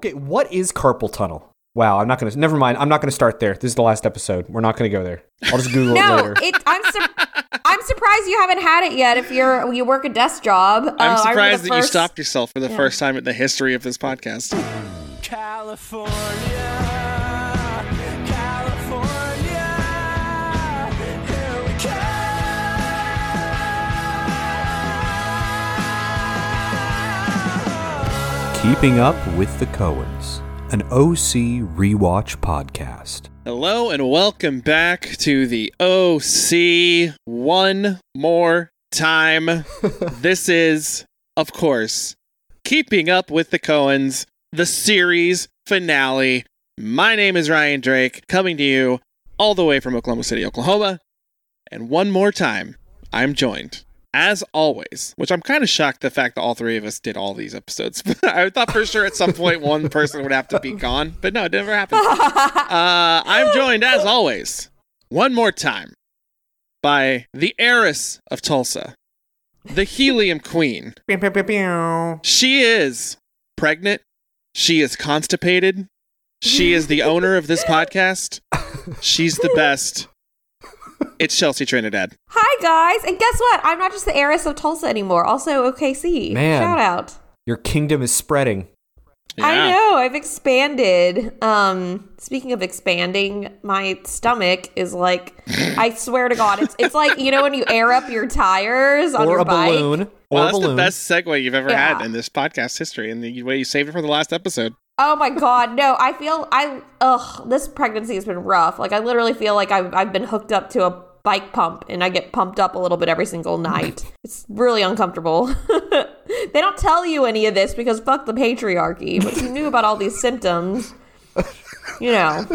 Okay, what is carpal tunnel? Wow, I'm not gonna. Never mind. I'm not gonna start there. This is the last episode. We're not gonna go there. I'll just Google it later. it, I'm sur- I'm surprised you haven't had it yet. If you're you work a desk job, Uh, I'm I surprised the that you stopped yourself for the first time in the history of this podcast. California, California, Keeping up with the Cohens, an OC rewatch podcast. Hello and welcome back to the OC one more time. this is, of course, Keeping Up with the Cohens, the series finale. My name is Ryan Drake, coming to you all the way from Oklahoma City, Oklahoma. And one more time, I'm joined, as always, which I'm kind of shocked the fact that all three of us did all these episodes. I thought for sure at some point one person would have to be gone, but no, it never happened. Uh, I'm joined, as always, one more time by the heiress of Tulsa, the helium queen. She is pregnant. She is constipated. She is the owner of this podcast. She's the best. It's Chelsea Trinidad. Hi guys, and guess what? I'm not just the heiress of Tulsa anymore. Also OKC. Man. shout out. Your kingdom is spreading. I know. I've expanded. Um, speaking of expanding, my stomach is like, I swear to God, it's it's like you know when you air up your tires on or your a bike. balloon. Or Well, a that's balloon. the best segue you've ever Yeah. had in this podcast history, and the way you saved it for the last episode. Oh my God, no! I feel I ugh. This pregnancy has been rough. Like I literally feel like I've I've been hooked up to a bike pump, and I get pumped up a little bit every single night. it's really uncomfortable. they don't tell you any of this because fuck the patriarchy. But you knew about all these symptoms, you know.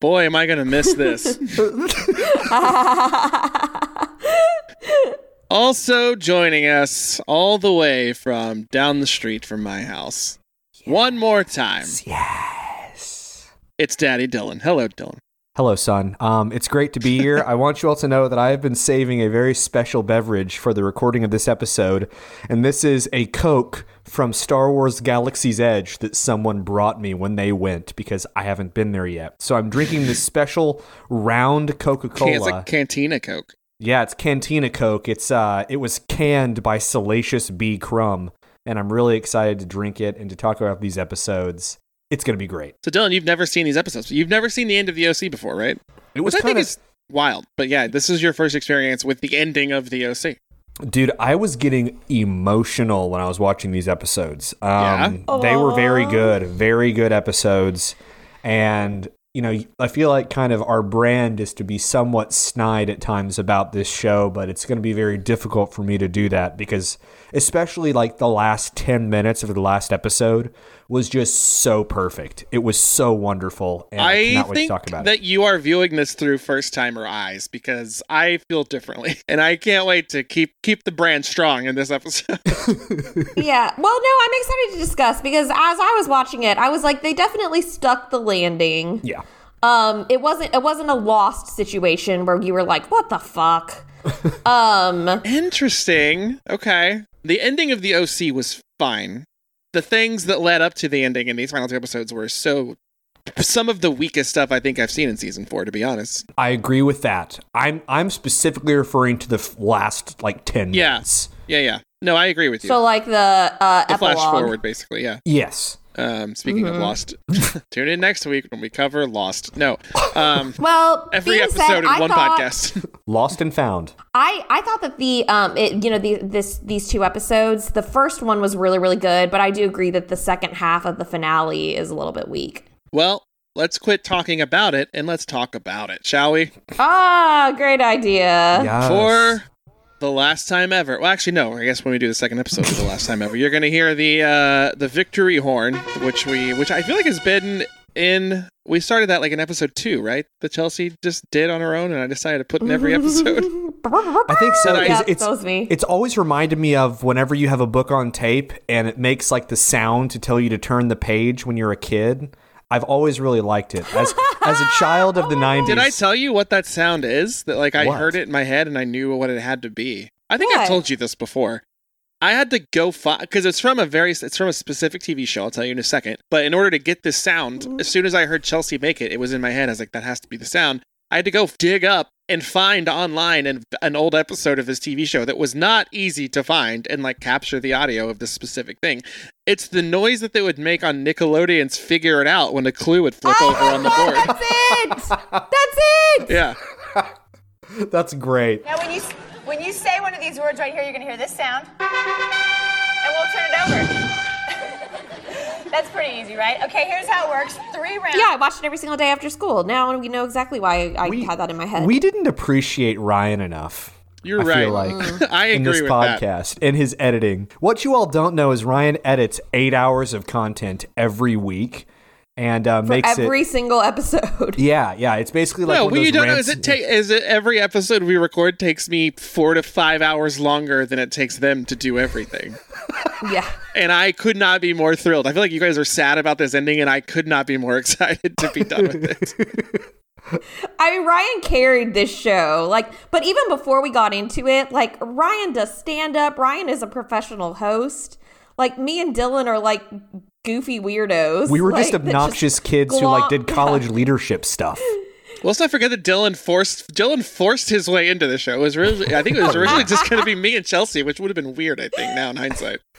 Boy, am I going to miss this. also joining us all the way from down the street from my house. One more time. Yes. It's Daddy Dylan. Hello, Dylan. Hello, son. Um, it's great to be here. I want you all to know that I have been saving a very special beverage for the recording of this episode, and this is a Coke from Star Wars Galaxy's Edge that someone brought me when they went because I haven't been there yet. So I'm drinking this special round Coca Cola. It's like Cantina Coke. Yeah, it's Cantina Coke. It's uh, it was canned by Salacious B. Crumb, and I'm really excited to drink it and to talk about these episodes. It's gonna be great. So, Dylan, you've never seen these episodes. You've never seen the end of the OC before, right? It was Which I think kind of is wild. But yeah, this is your first experience with the ending of the OC. Dude, I was getting emotional when I was watching these episodes. Um, Yeah? They were very good, very good episodes. And, you know, I feel like kind of our brand is to be somewhat snide at times about this show, but it's going to be very difficult for me to do that because, especially like the last 10 minutes of the last episode, was just so perfect. It was so wonderful. And I, I cannot to think talk about that it. you are viewing this through first timer eyes because I feel differently, and I can't wait to keep keep the brand strong in this episode. Yeah. Well, no, I'm excited to discuss because as I was watching it, I was like, they definitely stuck the landing. Yeah. Um, it wasn't it wasn't a lost situation where you were like, what the fuck? um, Interesting. Okay, the ending of the OC was fine. The things that led up to the ending in these final two episodes were so. Some of the weakest stuff I think I've seen in season four, to be honest. I agree with that. I'm I'm specifically referring to the last like 10 Yeah. minutes. Yeah, yeah. No, I agree with you. so like the uh the flash forward, basically. Yeah. Yes. Um, speaking Mm-hmm. of Lost, tune in next week when we cover Lost. No, um, Well, every being episode said, in I one thought, podcast. Lost and found. I I thought that the um it, you know the this these two episodes, the first one was really really good, but I do agree that the second half of the finale is a little bit weak. well, let's quit talking about it and let's talk about it, shall we? Ah, great idea. Yes. For the last time ever. Well, actually, no. I guess when we do the second episode for the last time ever, you're going to hear the uh, the victory horn, which we, which I feel like has been in. We started that like in episode two, right? That Chelsea just did on her own, and I decided to put in every episode. I think so. Did I- 'cause Yep, it's me. it's always reminded me of whenever you have a book on tape and it makes like the sound to tell you to turn the page when you're a kid. I've always really liked it as as a child of the '90s. Did I tell you what that sound is? That like I What? heard it in my head and I knew what it had to be. I think I've told you this before. I had to go find because it's from a very it's from a specific TV show. I'll tell you in a second. But in order to get this sound, as soon as I heard Chelsea make it, it was in my head. I was like, that has to be the sound. I had to go dig up and find online an, an old episode of this TV show that was not easy to find and like capture the audio of this specific thing. It's the noise that they would make on Nickelodeon's Figure It Out when a clue would flip over on the board. That's it. That's it. Yeah. That's great. Now, when you when you say one of these words right here, you're gonna hear this sound, and we'll turn it over. That's pretty easy, right? Okay, here's how it works. Three rounds. Yeah, I watched it every single day after school. Now we know exactly why I, I had that in my head. We didn't appreciate Ryan enough. You're I right. feel like mm. I in agree this with that. podcast in his editing. What you all don't know is Ryan edits eight hours of content every week and uh, for makes every it. single episode. Yeah, yeah. It's basically like no, one of you those don't know is it take is it every episode we record takes me four to five hours longer than it takes them to do everything. yeah. and I could not be more thrilled. I feel like you guys are sad about this ending, and I could not be more excited to be done with it. I mean, Ryan carried this show. Like, but even before we got into it, like Ryan does stand up. Ryan is a professional host. Like me and Dylan are like goofy weirdos. we were like, just that obnoxious kids who like did college leadership stuff. Let's not forget that Dylan forced Dylan forced his way into the show. It was originally, I think it was oh, originally just going to be me and Chelsea, which would have been weird. I think now in hindsight.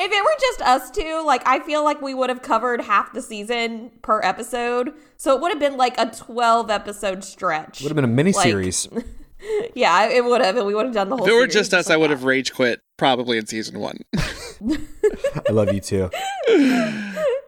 If it were just us two, like I feel like we would have covered half the season per episode. So it would have been like a twelve episode stretch. Would have been a mini series. Yeah, it would have, and we would have done the whole. If it were just us, like I would have rage quit probably in season one. I love you too.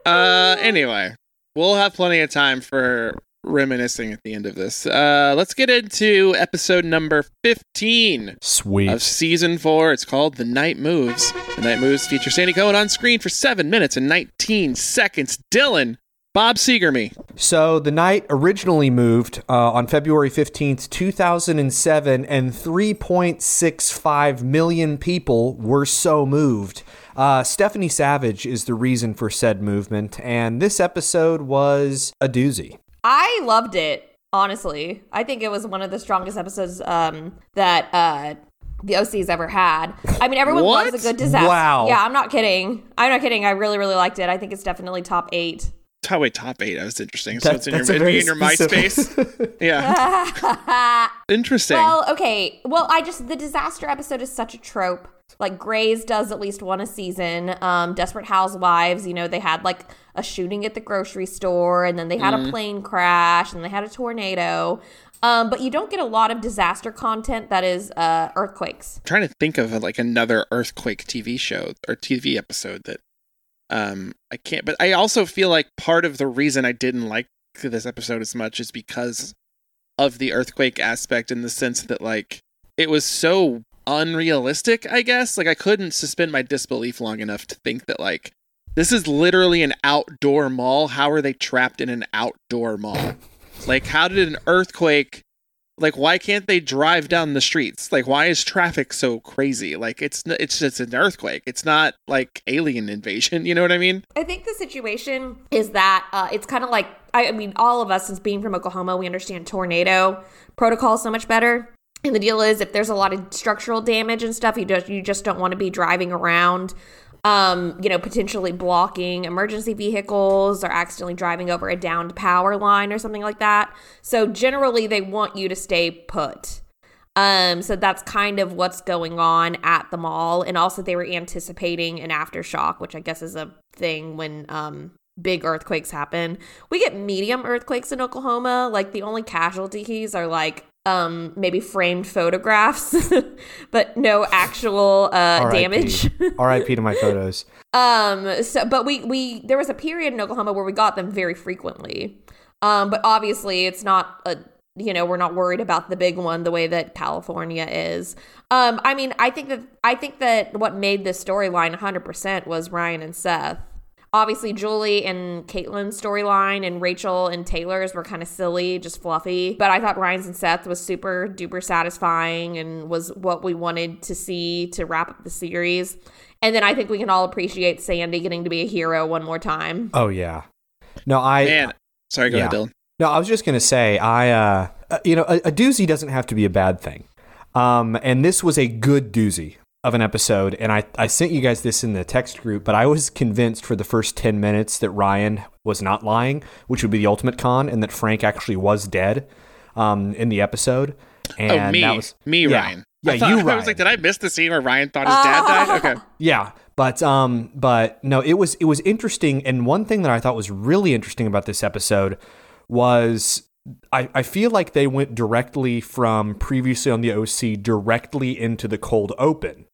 Uh, anyway, we'll have plenty of time for reminiscing at the end of this. Uh, let's get into episode number fifteen. Sweet. of season four. It's called The Night Moves. The Night Moves feature Sandy Cohen on screen for seven minutes and 19 seconds. Dylan, Bob Seger me. So the night originally moved uh, on February 15th, 2007, and 3.65 million people were so moved. Uh, Stephanie Savage is the reason for said movement, and this episode was a doozy. I loved it. Honestly, I think it was one of the strongest episodes um, that uh, the OC's ever had. I mean, everyone What? loves a good disaster. Wow. Yeah, I'm not kidding. I'm not kidding. I really, really liked it. I think it's definitely top eight. Oh, wait, top eight. That was interesting. So That- it's in your, that's a it'd be very in your MySpace. yeah. interesting. Well, okay. Well, I just the disaster episode is such a trope. Like Grey's does at least one a season. Um, Desperate Housewives, you know, they had like a shooting at the grocery store, and then they had a plane crash, and they had a tornado. Um, but you don't get a lot of disaster content that is uh, earthquakes. I'm trying to think of like another earthquake TV show or TV episode that um I can't but I also feel like part of the reason I didn't like this episode as much is because of the earthquake aspect in the sense that like it was so unrealistic, I guess. Like I couldn't suspend my disbelief long enough to think that like this is literally an outdoor mall. How are they trapped in an outdoor mall? Like how did an earthquake like why can't they drive down the streets? Like why is traffic so crazy? Like it's it's just an earthquake. It's not like alien invasion you know what i mean? I think the situation is that uh, it's kind of like I, I mean, all of us, since being from Oklahoma, we understand tornado protocol so much better. And the deal is, if there's a lot of structural damage and stuff, you just you just don't want to be driving around, um, you know, potentially blocking emergency vehicles or accidentally driving over a downed power line or something like that. So generally, they want you to stay put. Um, so that's kind of what's going on at the mall. And also they were anticipating an aftershock, which I guess is a thing when um big earthquakes happen. We get medium earthquakes in Oklahoma. Like the only casualties are like um maybe framed photographs, but no actual uh R.I.P. damage. R.I.P. to my photos. Um. So, but we we there was a period in Oklahoma where we got them very frequently. Um. But obviously, it's not a you know we're not worried about the big one the way that California is. Um. I mean, I think that I think that what made this storyline 100 percent was Ryan and Seth. Obviously, Julie and Kaitlin's storyline and Rachel and Taylor's were kind of silly, just fluffy. But I thought Ryan's and Seth was super duper satisfying and was what we wanted to see to wrap up the series. And then I think we can all appreciate Sandy getting to be a hero one more time. Oh yeah. No, I man sorry go ahead dylan No, I was just gonna say, I, uh, uh, you know, a, a doozy doesn't have to be a bad thing, um, and this was a good doozy. Of an episode, and I, I sent you guys this in the text group, but I was convinced for the first 10 minutes that Ryan was not lying, which would be the ultimate con, and that Frank actually was dead um, in the episode. And oh, me, that was, me, yeah. Ryan. Yeah, I thought, you, I was like, did I miss the scene where Ryan thought his dad died? Okay. Yeah, but um, but no, it was it was interesting, and one thing that I thought was really interesting about this episode was I, I feel like they went directly from previously on the OC directly into the cold open,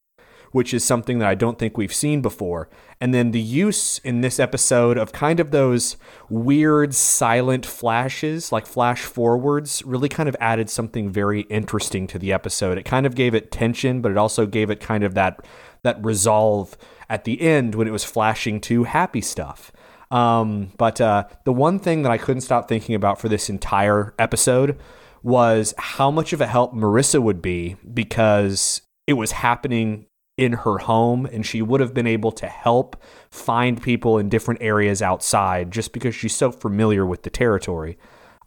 which is something that I don't think we've seen before. And then the use in this episode of kind of those weird silent flashes, like flash forwards, really kind of added something very interesting to the episode. It kind of gave it tension, but it also gave it kind of that that resolve at the end when it was flashing to happy stuff. Um, but uh, the one thing that I couldn't stop thinking about for this entire episode was how much of a help Marissa would be because it was happening in her home and she would have been able to help find people in different areas outside just because she's so familiar with the territory.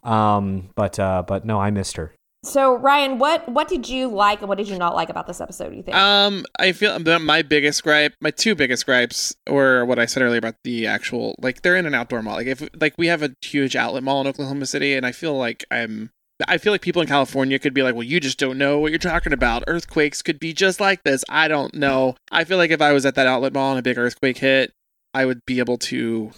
Um, but uh, but no, I missed her. So Ryan, what what did you like and what did you not like about this episode? You think? Um, I feel my biggest gripe, my two biggest gripes, were what I said earlier about the actual like they're in an outdoor mall. Like if like we have a huge outlet mall in Oklahoma City, and I feel like I'm. I feel like people in California could be like, well, you just don't know what you're talking about. Earthquakes could be just like this. I don't know. I feel like if I was at that outlet mall and a big earthquake hit, I would be able to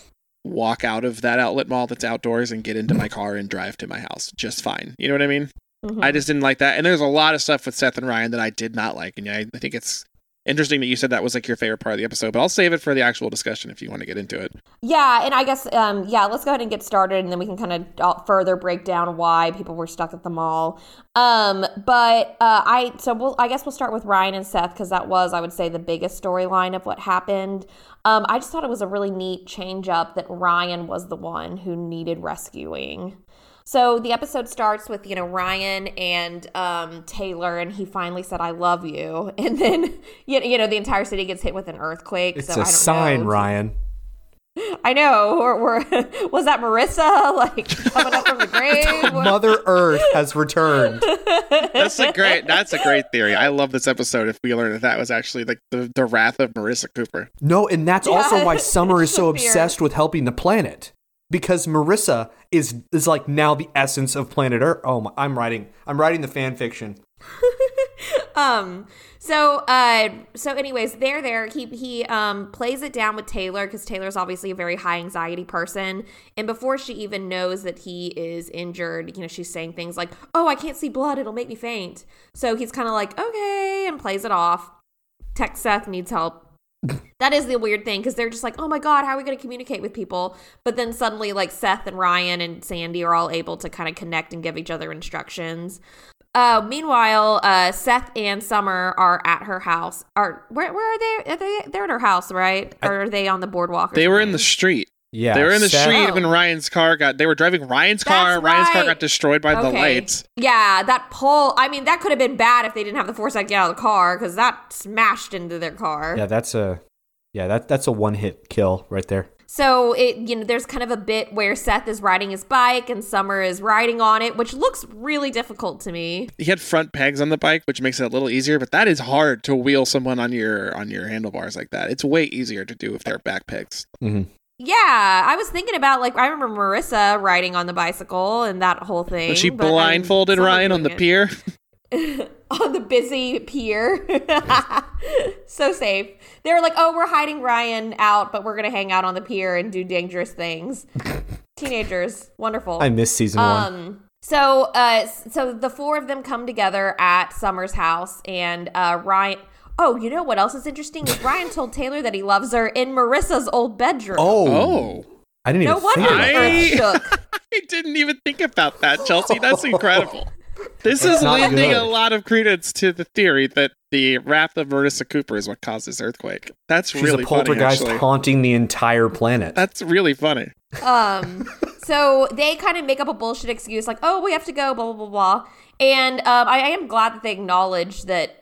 walk out of that outlet mall that's outdoors and get into my car and drive to my house just fine. You know what I mean? Mhm. I just didn't like that. And there's a lot of stuff with Seth and Ryan that I did not like. And I, I think it's interesting that you said that was like your favorite part of the episode, but I'll save it for the actual discussion if you want to get into it. Yeah, and I guess um, yeah, let's go ahead and get started, and then we can kind of further break down why people were stuck at the mall. Um, but uh, I so we'll I guess we'll start with Ryan and Seth because that was I would say the biggest storyline of what happened. Um, I just thought it was a really neat change up that Ryan was the one who needed rescuing. So the episode starts with you know Ryan and um, Taylor, and he finally said "I love you," and then you you know the entire city gets hit with an earthquake. It's so a I don't sign, know. Ryan. I know. Or, or was that Marissa like coming up from the grave? Mother Earth has returned. That's a great that's a great theory. I love this episode if we learn that that was actually like the, the wrath of Marissa Cooper. No, and that's also why Summer is so obsessed with helping the planet. Because Marissa is is like now the essence of planet Earth. Oh my, I'm writing I'm writing the fan fiction. um. So, uh. So, anyways, they're there. He he um plays it down with Taylor because Taylor's obviously a very high anxiety person, and before she even knows that he is injured, you know, she's saying things like, "Oh, I can't see blood. It'll make me faint." So he's kind of like, "Okay," and plays it off. Tech Seth needs help. That is the weird thing because they're just like, oh my God, how are we going to communicate with people? But then suddenly, like, Seth and Ryan and Sandy are all able to kind of connect and give each other instructions. Uh, meanwhile, uh, Seth and Summer are at her house. Are where, where are they? Are they? They're at her house, right? Or are they on the boardwalk? They were in the street. Yeah, they were in the Seth- street Oh. when Ryan's car got they were driving Ryan's car. That's Ryan's car right. got destroyed by the Okay. lights. Yeah, that pole. I mean, that could have been bad if they didn't have the foresight to get out of the car because that smashed into their car. Yeah, that's a yeah that that's a one hit kill right there. So it you know there's kind of a bit where Seth is riding his bike and Summer is riding on it, which looks really difficult to me. He had front pegs on the bike, which makes it a little easier, but that is hard to wheel someone on your on your handlebars like that. It's way easier to do if they're back pegs. hmm Yeah, I was thinking about like I remember Marissa riding on the bicycle and that whole thing. Was she but, I mean, blindfolded Ryan on the doing pier? on the busy pier. so safe. They were like, "Oh, we're hiding Ryan out, but we're gonna hang out on the pier and do dangerous things." Teenagers, wonderful. I miss season one. Um. So, uh, so the four of them come together at Summer's house, and uh, Ryan. Oh, you know what else is interesting? Is Ryan told Taylor that he loves her in Marissa's old bedroom. Oh, Oh. I didn't no even wonder think the. I- earth shook. I didn't even think about that, Chelsea. That's incredible. This is lending good. a lot of credence to the theory that the wrath of Marissa Cooper is what caused this earthquake. That's She's really a funny, poltergeist actually. haunting the entire planet. That's really funny. Um, so they kind of make up a bullshit excuse like, "Oh, we have to go," blah blah blah blah. And um, I, I am glad that they acknowledge that,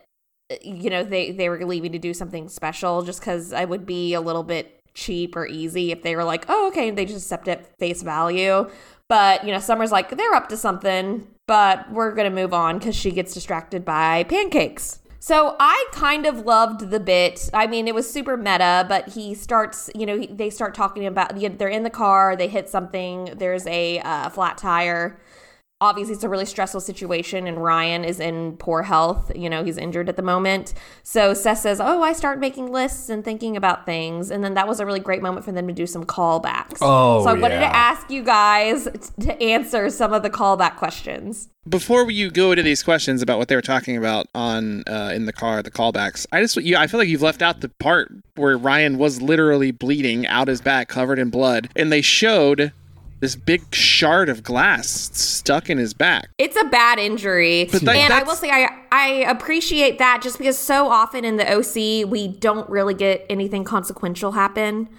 you know, they they were leaving to do something special, just because I would be a little bit cheap or easy if they were like, "Oh, okay," they just accept it face value. But you know, Summer's like, they're up to something, but we're gonna move on because she gets distracted by pancakes. So I kind of loved the bit. I mean, it was super meta, but he starts, you know, they start talking about they're in the car, they hit something, there's a uh, flat tire. Obviously, it's a really stressful situation, and Ryan is in poor health. You know, he's injured at the moment. So Seth says, Oh, I start making lists and thinking about things. And then that was a really great moment for them to do some callbacks. Oh, so I wanted to ask you guys t- to answer some of the callback questions. Before you go into these questions about what they were talking about on uh, in the car, the callbacks, I just you, I feel like you've left out the part where Ryan was literally bleeding out his back, covered in blood, and they showed this big shard of glass stuck in his back. It's a bad injury. But that- and I will say I I appreciate that just because so often in the OC we don't really get anything consequential happen.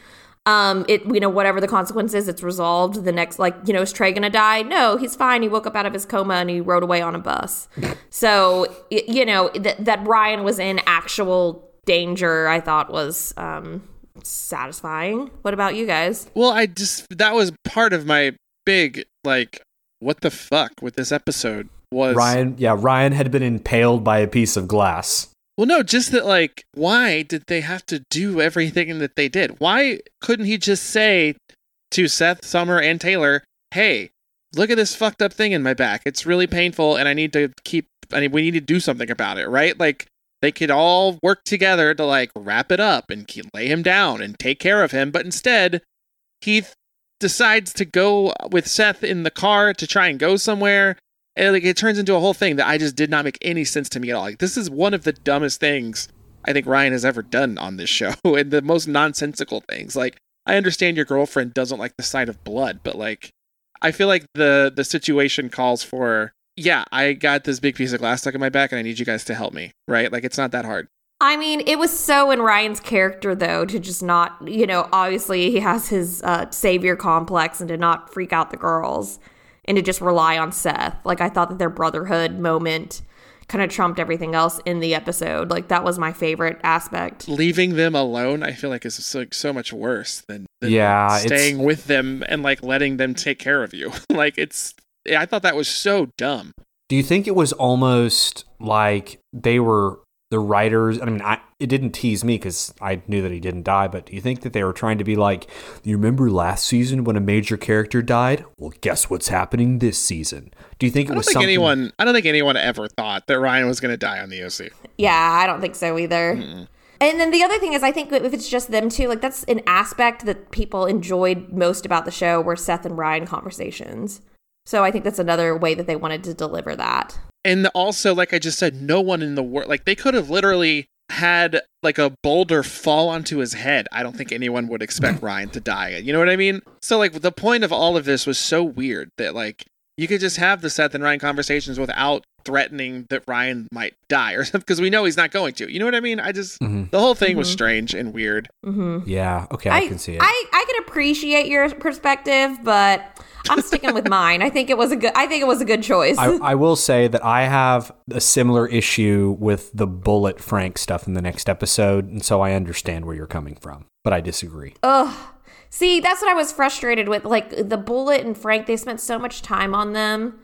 Um it you know whatever the consequence is it's resolved the next like you know is Trey to die? No, he's fine. He woke up out of his coma and he rode away on a bus. so you know that that Ryan was in actual danger I thought was um satisfying. What about you guys? Well, I just that was part of my big like what the fuck with this episode was Ryan, yeah, Ryan had been impaled by a piece of glass. Well, no, just that like why did they have to do everything that they did? Why couldn't he just say to Seth, Summer, and Taylor, "Hey, look at this fucked up thing in my back. It's really painful, and I need to keep. I mean, we need to do something about it, right? Like." They could all work together to like wrap it up and lay him down and take care of him, but instead, Heath decides to go with Seth in the car to try and go somewhere. And like it turns into a whole thing that I just did not make any sense to me at all. Like this is one of the dumbest things I think Ryan has ever done on this show, and the most nonsensical things. Like I understand your girlfriend doesn't like the sight of blood, but like I feel like the the situation calls for yeah, I got this big piece of glass stuck in my back, and I need you guys to help me. Right? Like it's not that hard. I mean, it was so in Ryan's character, though, to just not, you know, obviously he has his uh, savior complex and to not freak out the girls and to just rely on Seth. Like, I thought that their brotherhood moment kind of trumped everything else in the episode. Like, that was my favorite aspect. Leaving them alone, I feel like is so, so much worse than, than Yeah, it's- staying with them and like letting them take care of you. like it's, I thought that was so dumb. Do you think it was almost like they were the writers? I mean, I, it didn't tease me because I knew that he didn't die, but do you think that they were trying to be like, you remember last season when a major character died? Well, guess what's happening this season? Do you think it I don't was think something? anyone. I don't think anyone ever thought that Ryan was going to die on the OC. Yeah, I don't think so either. And then the other thing is, I think if it's just them two, like that's an aspect that people enjoyed most about the show were Seth and Ryan conversations. So I think that's another way that they wanted to deliver that. And also, like I just said, no one in the world. Like they could have literally had like a boulder fall onto his head. I don't think anyone would expect Ryan to die. You know what I mean? So like the point of all of this was so weird that like you could just have the Seth and Ryan conversations without threatening that Ryan might die or something because we know he's not going to. You know what I mean? I just Mhm. the whole thing was strange and weird. Yeah, okay, I, can see it. I, I can appreciate your perspective, but I'm sticking with mine. I think it was a good. I think it was a good choice. I, I will say that I have a similar issue with the bullet Frank stuff in the next episode, and so I understand where you're coming from, but I disagree. Ugh. See, that's what I was frustrated with. Like the Bullet and Frank, they spent so much time on them,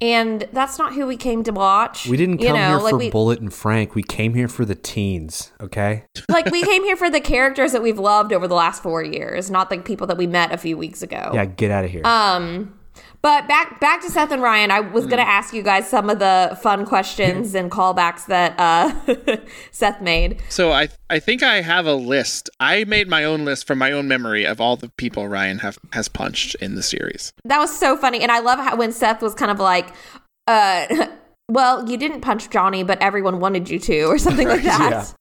and that's not who we came to watch. We didn't you come know, here like for we, Bullet and Frank. We came here for the teens, okay? like we came here for the characters that we've loved over the last four years, not the people that we met a few weeks ago. Yeah, get out of here. Um, but back back to Seth and Ryan, I was gonna ask you guys some of the fun questions and callbacks that uh, Seth made. So I I think I have a list. I made my own list from my own memory of all the people Ryan have has punched in the series. That was so funny, and I love how when Seth was kind of like, uh. Well, you didn't punch Johnny, but everyone wanted you to, or something like that.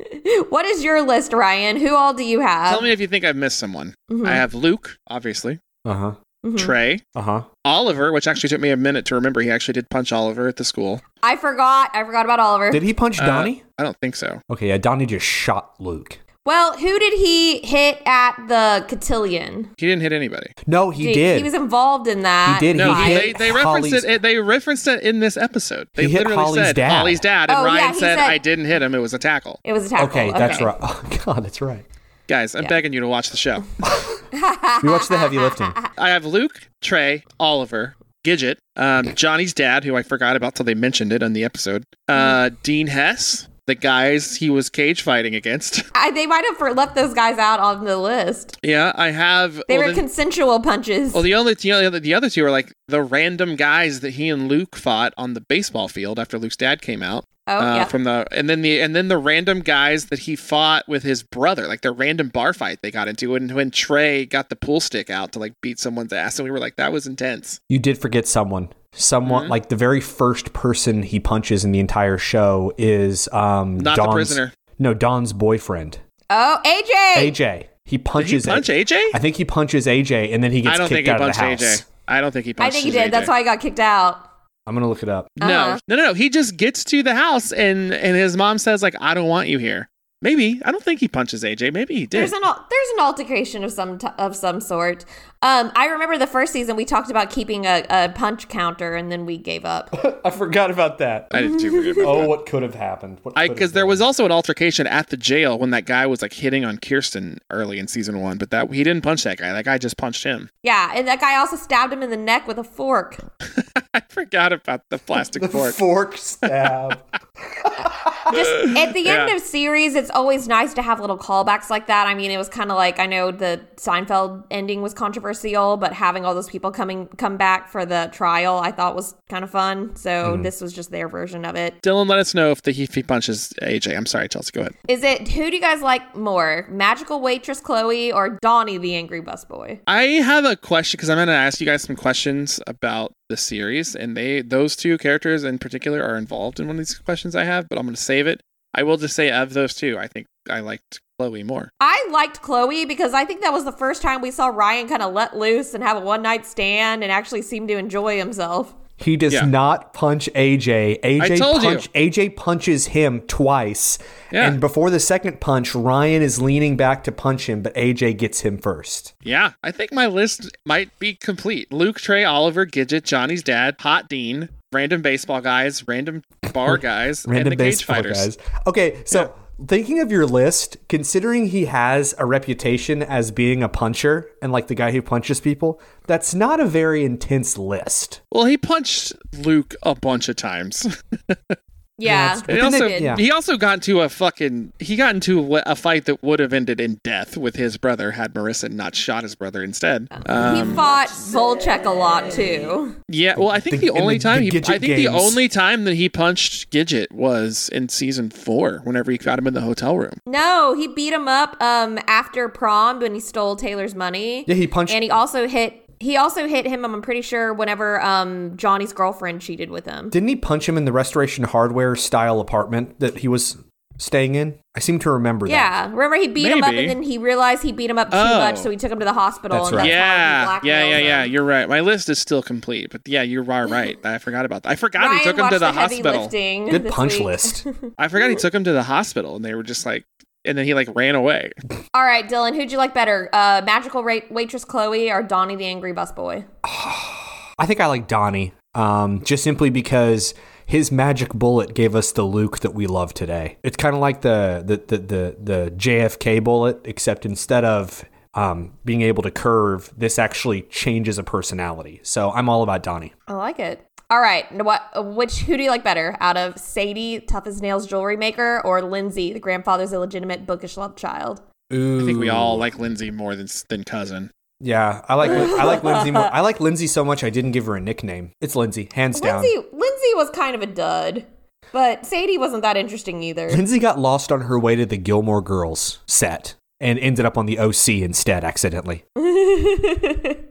What is your list, Ryan? Who all do you have? Tell me if you think I've missed someone. Mhm. I have Luke, obviously, Uh huh. Mhm. Trey, Uh huh. Oliver, which actually took me a minute to remember. He actually did punch Oliver at the school. I forgot. I forgot about Oliver. Did he punch Uh, Donnie? I don't think so. Okay, yeah, Donnie just shot Luke. well, who did he hit at the cotillion? He didn't hit anybody. No, he did. He was involved in that. He did. No, he he, hit they, they referenced Holly's- it. They referenced it in this episode. They He hit literally Holly's said dad. Holly's dad, and Oh, yeah, Ryan he said, said- "I didn't hit him. It was a tackle." It was a tackle. Okay, that's right. Oh God, that's right. Guys, I'm begging you to watch the show. We watched the heavy lifting. I have Luke, Trey, Oliver, Gidget, um, Johnny's dad, who I forgot about till they mentioned it on the episode, uh, Dean Hess, the guys he was cage fighting against. I, they might have left those guys out on the list. yeah, I have. They well, were then- consensual punches. well, the only the other, the other two are like the random guys that he and Luke fought on the baseball field after Luke's dad came out. Oh uh, yeah. from the and then the and then the random guys that he fought with his brother, like the random bar fight they got into, and when Trey got the pool stick out to like beat someone's ass, and we were like, that was intense. You did forget someone. Someone Mm-hmm. like the very first person he punches in the entire show is um Not the prisoner. No, Dawn's boyfriend. oh AJ. AJ. He Did he punches punch A- AJ? I think he punches AJ and then he gets I don't kicked think he out of the house. AJ. I don't think he punched. AJ. I think he did. AJ. That's why he got kicked out. I'm gonna look it up. No, Uh-huh. no, no, no. He just gets to the house and and his mom says like, I don't want you here. Maybe I don't think he punches AJ. Maybe he did. There's an al- there's an altercation of some t- of some sort. Um, I remember the first season we talked about keeping a, a punch counter, and then we gave up. I forgot about that. I did too. forget about Oh, that. what could have happened? What I could because there was also an altercation at the jail when that guy was like hitting on Kirsten early in season one, but that he didn't punch that guy. That guy just punched him. yeah, and that guy also stabbed him in the neck with a fork. I forgot about the plastic fork. fork stab. Just at the end Yeah. of series, it's always nice to have little callbacks like that. I mean, it was kind of like I know the Seinfeld ending was controversial, but having all those people coming come back for the trial, I thought was kind of fun. So mm-hmm. this was just their version of it. Dylan, let us know if the if he punches AJ. I'm sorry, Chelsea. Go ahead. Is it who do you guys like more, magical waitress Chloe or Donnie the angry busboy? I have a question because I'm going to ask you guys some questions about the series, and they those two characters in particular are involved in one of these questions I have, but I'm going to save it. I will just say of those two, I think I liked Chloe more. I liked Chloe because I think that was the first time we saw Ryan kind of let loose and have a one night stand and actually seem to enjoy himself. He does Yeah. not punch AJ. AJ told you. AJ punches him twice. Yeah. And before the second punch, Ryan is leaning back to punch him, but AJ gets him first. Yeah, I think my list might be complete. Luke, Trey, Oliver, Gidget, Johnny's dad, Hot Dean, random baseball guys, random bar guys, Random and the cage baseball fighters. guys. Okay, so thinking of your list, considering he has a reputation as being a puncher and like the guy who punches people, that's not a very intense list. Well, he punched Luke a bunch of times. Yeah, it's- he also they- yeah. he also got into a fucking he got into a a fight that would have ended in death with his brother had Marissa not shot his brother instead. he Um, fought Volchok a lot too. yeah, well, I think The- the, only the- time the he Gidget I think the only time that he punched Gidget was in season four, whenever he got him in the hotel room. No, he beat him up um after prom when he stole Taylor's money. Yeah, he punched and he also hit he also hit him. I'm pretty sure whenever um Johnny's girlfriend cheated with him. Didn't he punch him in the restoration hardware style apartment that he was staying in? I seem to remember that. Yeah, remember he beat him up, and then he realized he beat him up too Oh. much, so he took him to the hospital. That's and right. that's how he Yeah, yeah, blackmailed yeah, yeah. him. You're right. My list is still complete, but yeah, you are right. I forgot about that. I forgot Ryan he took him to the, heavy hospital. Good punch week. list. I forgot he took him to the hospital, and they were just like, and then he like ran away. All right, Dylan, who'd you like better, uh, magical ra- waitress Chloe or Donnie the angry busboy? I think I like Donnie, um, just simply because his magic bullet gave us the Luke that we love today. It's kind of like the the, the the the JFK bullet, except instead of um, being able to curve, this actually changes a personality. So I'm all about Donnie. I like it. All right, what? uh, Which who do you like better, out of Sadie, tough as nails jewelry maker, or Lindsay, the grandfather's illegitimate bookish love child? I think we all like Lindsay more than than cousin. Yeah, I like I like Lindsay more. I like Lindsay so much I didn't give her a nickname. It's Lindsay, hands down. Lindsay, Lindsay was kind of a dud, but Sadie wasn't that interesting either. Lindsay got lost on her way to the Gilmore Girls set and ended up on the OC instead accidentally.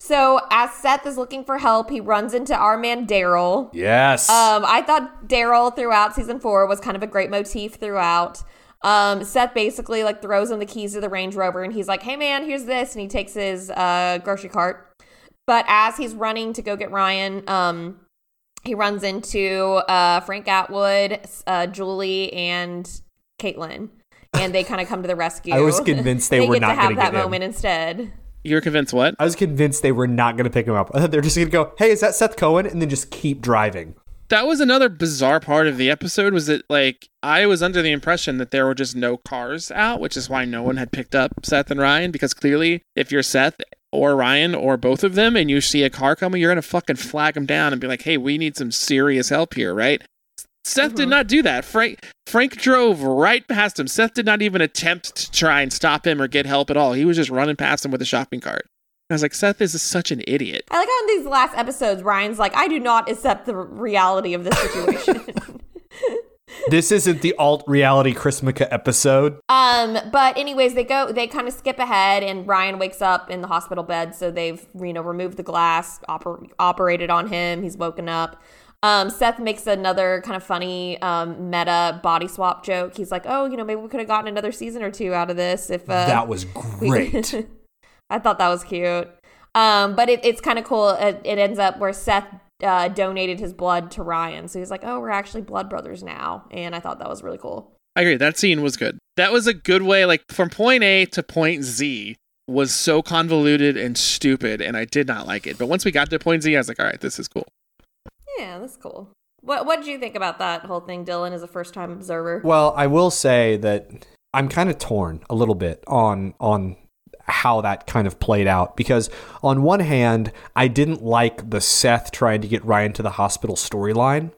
so as Seth is looking for help, he runs into our man Daryl. Yes. Um, I thought Daryl throughout season four was kind of a great motif throughout. Um, Seth basically like throws him the keys to the Range Rover and he's like, "Hey man, here's this," and he takes his uh, grocery cart. But as he's running to go get Ryan, um, he runs into uh, Frank Atwood, uh, Julie, and Kaitlin, and they kind of come to the rescue. I was convinced they were not gonna have that get him. moment instead. You're convinced what? I was convinced they were not going to pick him up. I thought they were just going to go, "Hey, is that Seth Cohen?" and then just keep driving. That was another bizarre part of the episode. Was that like I was under the impression that there were just no cars out, which is why no one had picked up Seth and Ryan. Because clearly, if you're Seth or Ryan or both of them, and you see a car coming, you're gonna fucking flag them down and be like, "Hey, we need some serious help here, right?" Seth did not do that. Frank Frank drove right past him. Seth did not even attempt to try and stop him or get help at all. He was just running past him with a shopping cart. I was like, Seth is such an idiot. I like how in these last episodes, Ryan's like, I do not accept the reality of this situation. This isn't the alt reality Chrismukkah episode. um, but anyways, they go, they kind of skip ahead, and Ryan wakes up in the hospital bed. So they've, you know, removed the glass, oper- operated on him. He's woken up. Um, Seth makes another kind of funny um, meta body swap joke. He's like, "Oh, you know, maybe we could have gotten another season or two out of this if uh, that was we- great. I thought that was cute. Um, but it, it's kind of cool. It, it ends up where Seth uh, donated his blood to Ryan. So he's like, oh, we're actually blood brothers now. And I thought that was really cool. I agree. That scene was good. That was a good way, like from point A to point Z was so convoluted and stupid, and I did not like it. But once we got to point Z, I was like, all right, this is cool. Yeah, that's cool. What What did you think about that whole thing, Dylan, as a first time observer? Well, I will say that I'm kind of torn a little bit on on how that kind of played out because on one hand, I didn't like the Seth trying to get Ryan to the hospital storyline,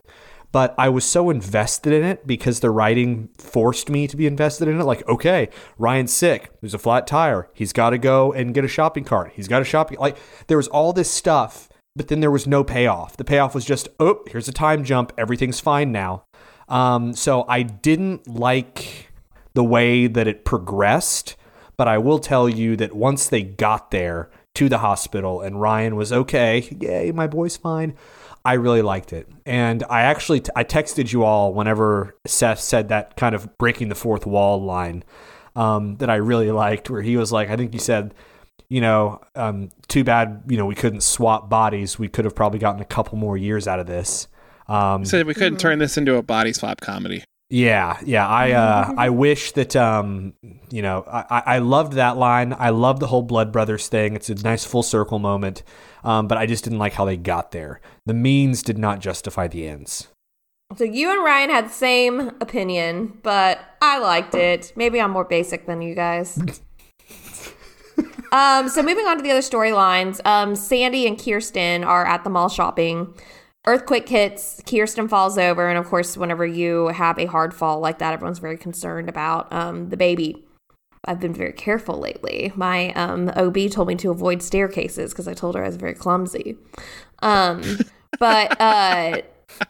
but I was so invested in it because the writing forced me to be invested in it. Like, okay, Ryan's sick. There's a flat tire. He's got to go and get a shopping cart. He's got a shopping like there was all this stuff, but then there was no payoff. The payoff was just, oh, here's a time jump. Everything's fine now. Um, so I didn't like the way that it progressed, but I will tell you that once they got there to the hospital and Ryan was okay, yay, my boy's fine. I really liked it, and I actually t- I texted you all whenever Seth said that kind of breaking the fourth wall line um, that I really liked, where he was like, I think you said, you know, um, too bad, you know, we couldn't swap bodies. We could have probably gotten a couple more years out of this. Um, Said we couldn't turn this into a body swap comedy. yeah, yeah. I uh, I wish that um, you know, I, I I loved that line. I love the whole Blood Brothers thing. It's a nice full circle moment. Um, but I just didn't like how they got there. The means did not justify the ends. So you and Ryan had the same opinion, but I liked it. Maybe I'm more basic than you guys. um, so moving on to the other storylines, um, Sandy and Kirsten are at the mall shopping. Earthquake hits, Kirsten falls over, and of course, whenever you have a hard fall like that, everyone's very concerned about um, the baby. I've been very careful lately. My um, OB told me to avoid staircases because I told her I was very clumsy. Um, but uh,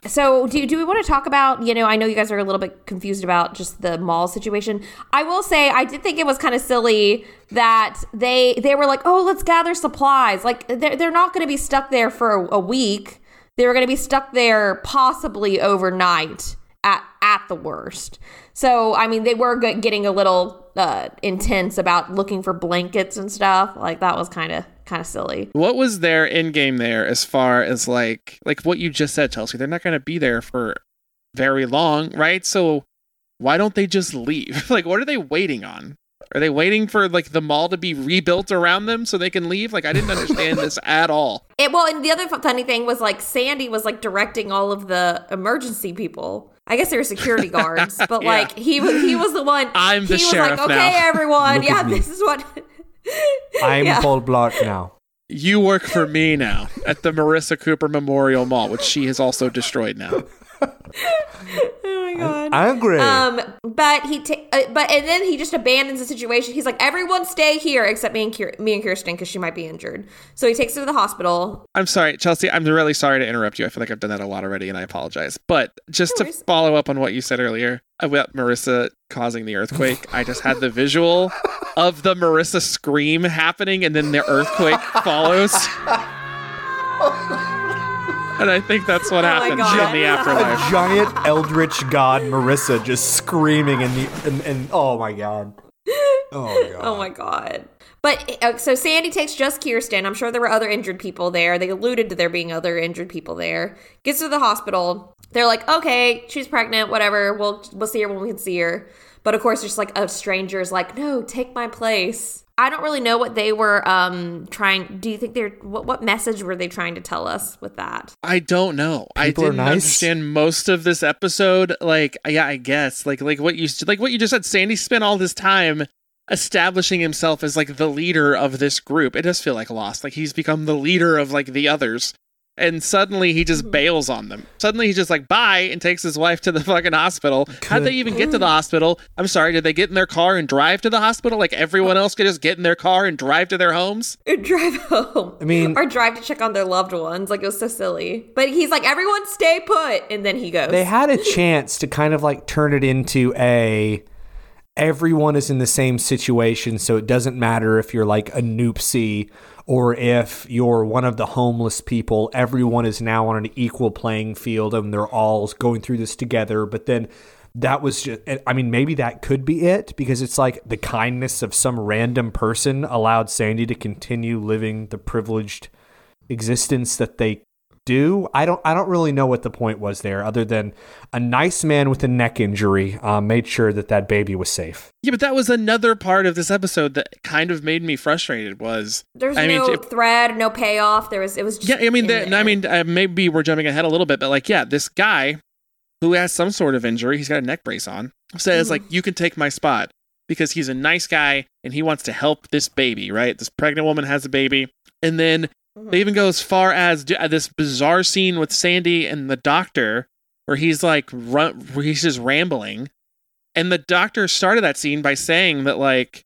so do, do we want to talk about, you know, I know you guys are a little bit confused about just the mall situation. I will say I did think it was kind of silly that they they were like, "Oh, let's gather supplies." Like they're they're not going to be stuck there for a, a week. They were going to be stuck there possibly overnight at at the worst. So, I mean, they were getting a little uh, intense about looking for blankets and stuff. Like that was kind of kind of silly. What was their end game there as far as like like what you just said, Chelsea? They're not going to be there for very long, right? So why don't they just leave? like, what are they waiting on? Are they waiting for like the mall to be rebuilt around them so they can leave? Like, I didn't understand this at all. It, well, and the other funny thing was like Sandy was like directing all of the emergency people. I guess they were security guards, but Yeah. like he was he was the one. I'm the he was sheriff like, okay, now." everyone, Look yeah, this is what. I'm Yeah. Paul Blart now. You work for me now at the Marissa Cooper Memorial Mall, which she has also destroyed now. oh my god. I Angry. Um, but he, ta- uh, but and then he just abandons the situation. He's like, "Everyone stay here except me and Kier- me and Kirsten because she might be injured." So he takes her to the hospital. I'm sorry, Chelsea. I'm really sorry to interrupt you. I feel like I've done that a lot already, and I apologize. But just No to follow up on what you said earlier about Marissa causing the earthquake, I just had the visual of the Marissa scream happening, and then the earthquake follows. And I think that's what Oh my happened God. in the a giant eldritch god Marissa just screaming in the and, and oh my god. Oh god. Oh my god. But uh, so Sandy takes just Kirsten. I'm sure there were other injured people there. They alluded to there being other injured people there. Gets to the hospital. They're like, okay, she's pregnant. Whatever. We'll we'll see her when we can see her. But of course, just like a stranger is like, no, take my place. I don't really know what they were um trying. Do you think they're what what message were they trying to tell us with that? I don't know. I People are didn't nice. understand most of this episode. Like, yeah, I guess. Like, like what you like what you just said. Sandy spent all this time establishing himself as like the leader of this group. It does feel like Lost. Like he's become the leader of like the others. And suddenly he just hmm. bails on them. Suddenly he's just like bye and takes his wife to the fucking hospital. How'd they even get to the hospital? I'm sorry, did they get in their car and drive to the hospital like everyone else could just get in their car and drive to their homes? Or drive home. I mean- or drive to check on their loved ones. Like it was so silly. But he's like, everyone stay put, and then he goes. They had a chance to kind of like turn it into a everyone is in the same situation, so it doesn't matter if you're like a Newpsie or if you're one of the homeless people. Everyone is now on an equal playing field and they're all going through this together. But then that was just, I mean, maybe that could be it because it's like the kindness of some random person allowed Sandy to continue living the privileged existence that they do. I don't I don't really know what the point was there other than a nice man with a neck injury uh, made sure that that baby was safe. Yeah, but that was another part of this episode that kind of made me frustrated was There's I mean, no if- thread, no payoff. There was. It was. Just Yeah, I mean, in the, I mean, uh, maybe we're jumping ahead a little bit, but like, yeah, this guy who has some sort of injury, he's got a neck brace on, says Mm-hmm. like, you can take my spot because he's a nice guy and he wants to help this baby, right? This pregnant woman has a baby, and then Mm-hmm. they even go as far as uh, this bizarre scene with Sandy and the doctor, where he's like, run, where he's just rambling, and the doctor started that scene by saying that like,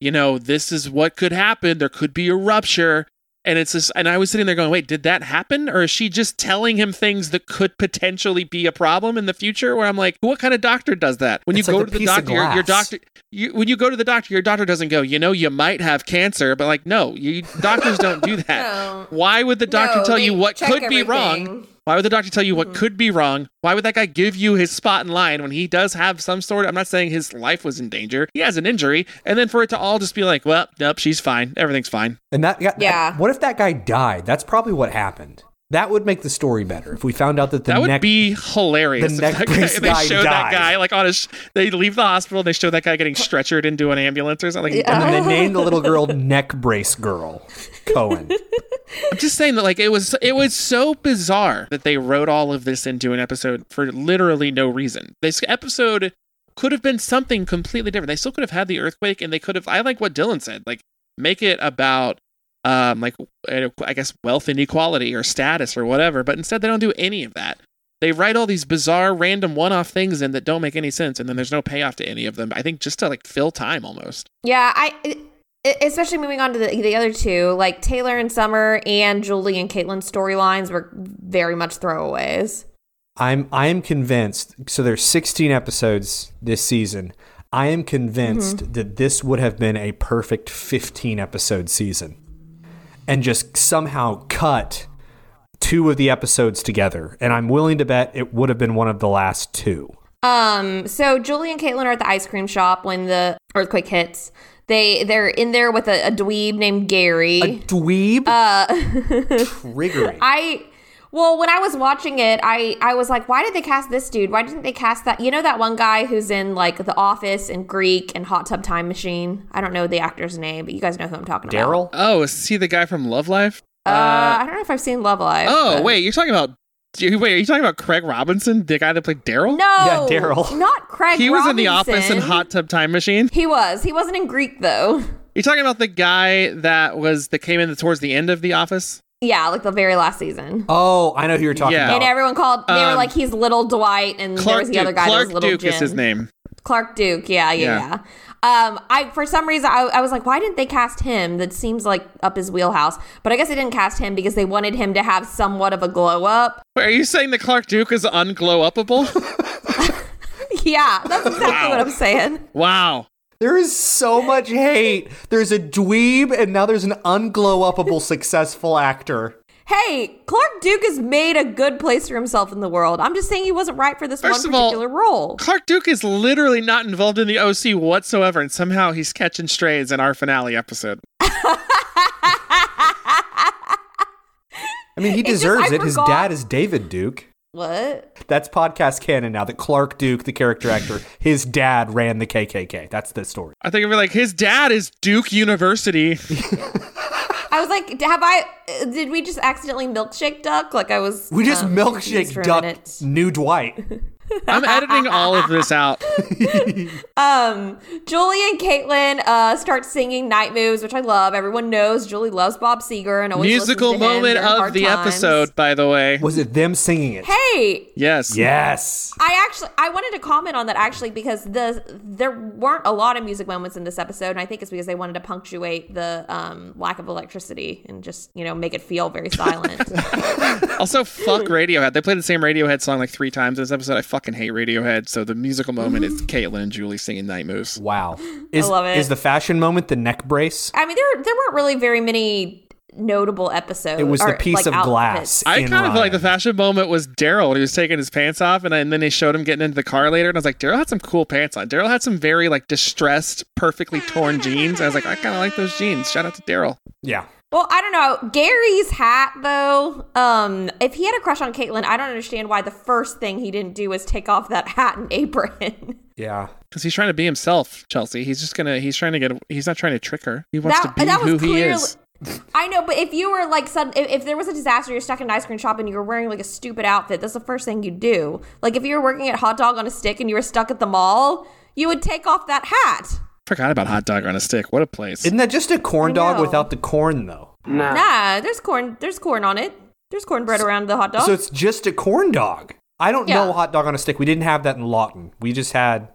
you know, this is what could happen. There could be a rupture. And it's just, and I was sitting there going, wait, did that happen? Or is she just telling him things that could potentially be a problem in the future? Where I'm like, what kind of doctor does that? When It's you like go to the doctor, your, your doctor, you, when you go to the doctor, your doctor doesn't go, you know, you might have cancer, but like, no, you doctors don't do that. No. Why would the doctor No, tell you what check could be wrong? Everything. Mm-hmm. Why would the doctor tell you what could be wrong? Why would that guy give you his spot in line when he does have some sort of, I'm not saying his life was in danger. He has an injury. And then for it to all just be like, well, nope, she's fine. Everything's fine. And that, that Yeah. what if that guy died? That's probably what happened. That would make the story better if we found out that the that would neck be hilarious. the neck that guy- brace they show that died. guy like on his, they leave the hospital and they show that guy getting stretchered into an ambulance or something. and then they named the little girl neck brace girl Cohen. I'm just saying that like it was it was so bizarre that they wrote all of this into an episode for literally no reason. This episode could have been something completely different. They still could have had the earthquake and they could have I like what Dylan said, like make it about um like I guess wealth inequality or status or whatever, but instead they don't do any of that. They write all these bizarre random one-off things in that don't make any sense and then there's no payoff to any of them. I think just to like fill time almost. Yeah, I Especially moving on to the, the other two, like Taylor and Summer and Julie and Kaitlin's storylines were very much throwaways. I'm I am convinced. So there's 16 episodes this season. I am convinced Mm-hmm. that this would have been a perfect 15 episode season, and just somehow cut two of the episodes together. And I'm willing to bet it would have been one of the last two. Um, so Julie and Kaitlin are at the ice cream shop when the earthquake hits. They they're in there with a, a dweeb named Gary. A dweeb, uh, triggering. I well, when I was watching it, I I was like, why did they cast this dude? Why didn't they cast that? You know that one guy who's in like The Office and Greek and Hot Tub Time Machine. I don't know the actor's name, but you guys know who I'm talking about. Daryl. Oh, is he the guy from Love Life? Uh, I don't know if I've seen Love Live. Oh, but- wait, you're talking about wait, are you talking about Craig Robinson, the guy that played Daryl? no, Yeah, Daryl. not Craig. He was in the office in Robinson. Hot Tub Time Machine. He was. He wasn't in Greek though. You're talking about the guy that was that came in towards the end of the office? Yeah, like the very last season. Oh, I know who you're talking Yeah. And everyone called. They were Um, like, "He's little Dwight," and there was the Duke. other guy Clark that was little Duke Jim. is his name. Clark Duke. Yeah, yeah, Yeah. yeah. Um, I for some reason I, I was like, why didn't they cast him? That seems like up his wheelhouse. But I guess they didn't cast him because they wanted him to have somewhat of a glow up. Wait, are you saying that Clark Duke is unglow upable? yeah, that's exactly Wow. what I'm saying. wow. There is so much hate. There's a dweeb, and now there's an unglow upable successful actor. Hey, Clark Duke has made a good place for himself in the world. I'm just saying he wasn't right for this First one of all, particular role. Clark Duke is literally not involved in the OC whatsoever, and somehow he's catching strays in our finale episode. I mean, he just- deserves I it. His dad is David Duke. What? That's podcast canon now that Clark Duke, the character actor, his dad ran the KKK. That's the story. I think it'd be like his dad is Duke University. I was like, have I? uh, Did we just accidentally milkshake duck? Like I was. We just um, milkshake duck new Dwight. I'm editing all of this out. Um, Julie and Kaitlin uh, start singing Night Moves, which I love. Everyone knows Julie loves Bob Seger and always Musical to moment during of the times. episode, by the way. Was it them singing it? Hey, Yes. Yes. I actually I wanted to comment on that actually because the there weren't a lot of music moments in this episode, and I think it's because they wanted to punctuate the um, lack of electricity and just you know make it feel very silent. Also, fuck Radiohead. They played the same Radiohead song like three times in this episode. I fucking hate Radiohead. So the musical moment is Kaitlin and Julie singing Night Moves. Wow. Is, love it. Is the fashion moment the neck brace? I mean, there there weren't really very many notable episodes. It was the or, piece like, of outfits. glass. I in kind of feel like the Ryan. fashion moment was Daryl when he was taking his pants off, and, I, and then they showed him getting into the car later, and I was like, Daryl had some cool pants on. Daryl had some very like distressed, perfectly torn jeans. I was like, I kind of like those jeans. Shout out to Daryl. Yeah. Well, I don't know. Gary's hat, though, um, if he had a crush on Kaitlin, I don't understand why the first thing he didn't do was take off that hat and apron. Yeah. Because he's trying to be himself, Chelsea. He's just gonna. He's trying to get. He's not trying to trick her. He wants that to be who clearly. he is. I know, but if you were like some, if, if there was a disaster, you're stuck in an ice cream shop and you were wearing like a stupid outfit, that's the first thing you do. Like if you were working at Hot Dog on a Stick and you were stuck at the mall, you would take off that hat. Forgot about hot dog on a stick. What a place. Isn't that just a corn dog without the corn though? Nah, there's corn. There's corn on it. There's cornbread around the hot dog. So it's just a corn dog. I don't know Yeah. hot dog on a stick. We didn't have that in Lawton. We just had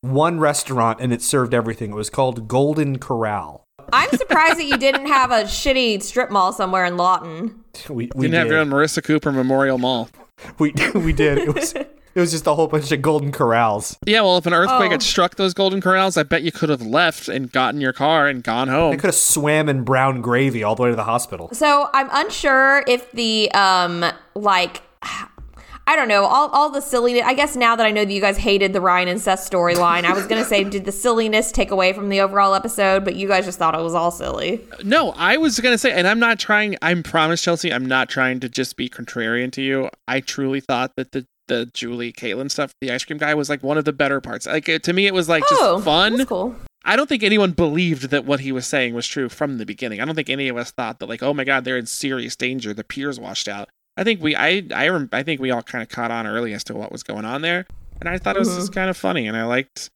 one restaurant and it served everything. It was called Golden Corral. I'm surprised that you didn't have a shitty strip mall somewhere in Lawton. We we Didn't have your own Marissa Cooper Memorial Mall. we we did. It was it was just a whole bunch of golden corrals. Yeah, well, if an earthquake Oh. had struck those golden corrals, I bet you could have left and gotten your car and gone I home. could have swam in brown gravy all the way to the hospital. So I'm unsure if the um like I don't know all all the silliness. I guess now that I know that you guys hated the Ryan and Seth storyline, I was gonna say did the silliness take away from the overall episode, but you guys just thought it was all silly. No, I was gonna say, and I'm not trying. I'm promise, Chelsea. I'm not trying to just be contrarian to you. I truly thought that the the Julie Kaitlin stuff, the ice cream guy, was like one of the better parts. Like it- to me, it was like just oh, fun. That's cool. I don't think anyone believed that what he was saying was true from the beginning. I don't think any of us thought that like, oh my god, they're in serious danger. The piers washed out. I think we, I, I, rem- I think we all kind of caught on early as to what was going on there, and I thought it was just mm-hmm. kind of funny, and I liked,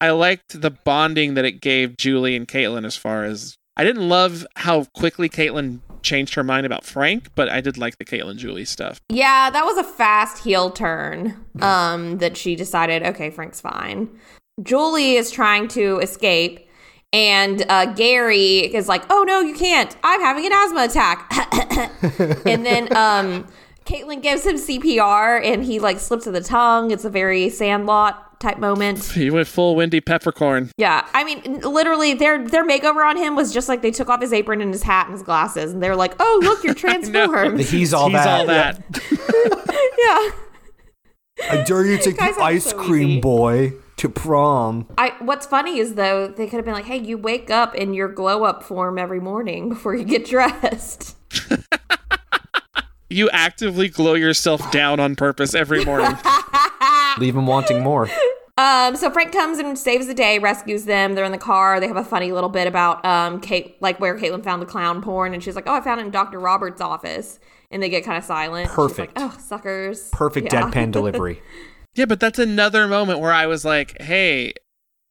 I liked the bonding that it gave Julie and Kaitlin as far as I didn't love how quickly Kaitlin changed her mind about Frank, but I did like the Kaitlin Julie stuff. Yeah, that was a fast heel turn. Um, that she decided, okay, Frank's fine. Julie is trying to escape, and uh, Gary is like, "Oh no, you can't! I'm having an asthma attack." and then um, Kaitlin gives him CPR, and he like slips of the tongue. It's a very Sandlot type moment. He went full Wendy Peppercorn. Yeah, I mean, literally, their their makeover on him was just like they took off his apron and his hat and his glasses, and they're like, "Oh, look, you're transformed." He's all He's that. all that. yeah. I dare you to take Guys, the ice so cream easy. boy to prom. I what's funny is though they could have been like, "Hey, you wake up in your glow up form every morning before you get dressed." You actively glow yourself down on purpose every morning. Leave him wanting more. Um, so Frank comes and saves the day, rescues them. They're in the car. They have a funny little bit about um Kate, like where Kaitlin found the clown porn, and she's like, "Oh, I found it in Doctor Roberts' office." And they get kind of silent. She's Perfect. like, oh, suckers. Perfect Yeah. deadpan delivery. Yeah, but that's another moment where I was like, hey,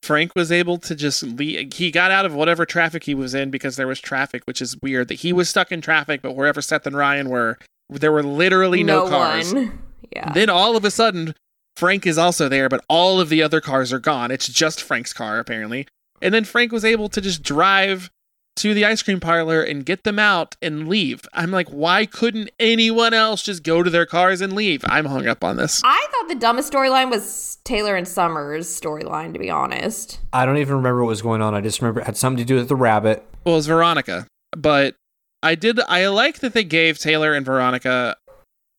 Frank was able to just leave. He got out of whatever traffic he was in because there was traffic, which is weird that he was stuck in traffic, but wherever Seth and Ryan were, there were literally no, cars. one. Yeah. Then all of a sudden, Frank is also there, but all of the other cars are gone. It's just Frank's car, apparently. And then Frank was able to just drive to the ice cream parlor and get them out and leave. I'm like, why couldn't anyone else just go to their cars and leave? I'm hung up on this. I thought the dumbest storyline was Taylor and Summers' storyline, to be honest. I don't even remember what was going on. I just remember it had something to do with the rabbit. well, it was Veronica. But I did I like that they gave Taylor and Veronica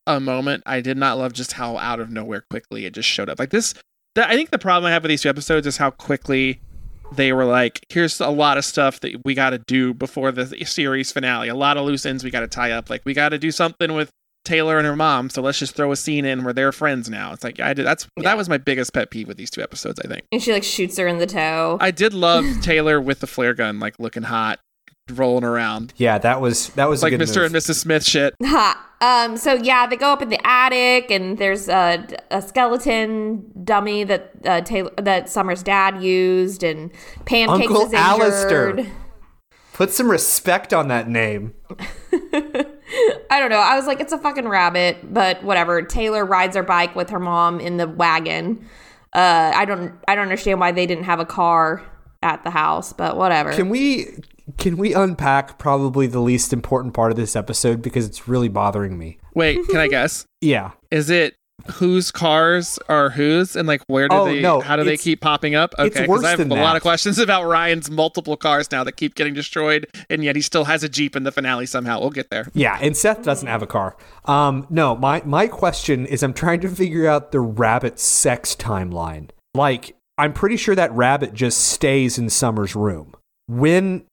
a moment. I did not love just how out of nowhere quickly it just showed up. Like this I think the problem I have with these two episodes is how quickly they were like, here's a lot of stuff that we got to do before the series finale. A lot of loose ends we got to tie up. Like we got to do something with Taylor and her mom, so let's just throw a scene in where they're friends now. It's like I did. That's that was my biggest pet peeve with these two episodes. I think And she like shoots her in the toe. I did love Taylor with the flare gun, like looking hot, rolling around. Yeah, that was that was Like a good Mr. move. and Mrs. Smith shit. Ha. Um, so yeah, they go up in the attic, and there's a, a skeleton dummy that uh, Taylor, that Summer's dad used, and Pancakes Uncle is injured. Alistair. Put some respect on that name. I don't know. I was like, it's a fucking rabbit, but whatever. Taylor rides her bike with her mom in the wagon. Uh, I don't, I don't understand why they didn't have a car at the house, but whatever. Can we can we unpack probably the least important part of this episode because it's really bothering me. Wait, can I guess? Yeah. Is it whose cars are whose and like where do Oh, they no, how do they keep popping up? Okay, worse I have than a lot of questions about Ryan's multiple cars now that keep getting destroyed and yet he still has a Jeep in the finale somehow. We'll get there. Yeah, and Seth doesn't have a car. Um, no, my my question is, I'm trying to figure out the rabbit sex timeline. Like, I'm pretty sure that rabbit just stays in Summer's room. When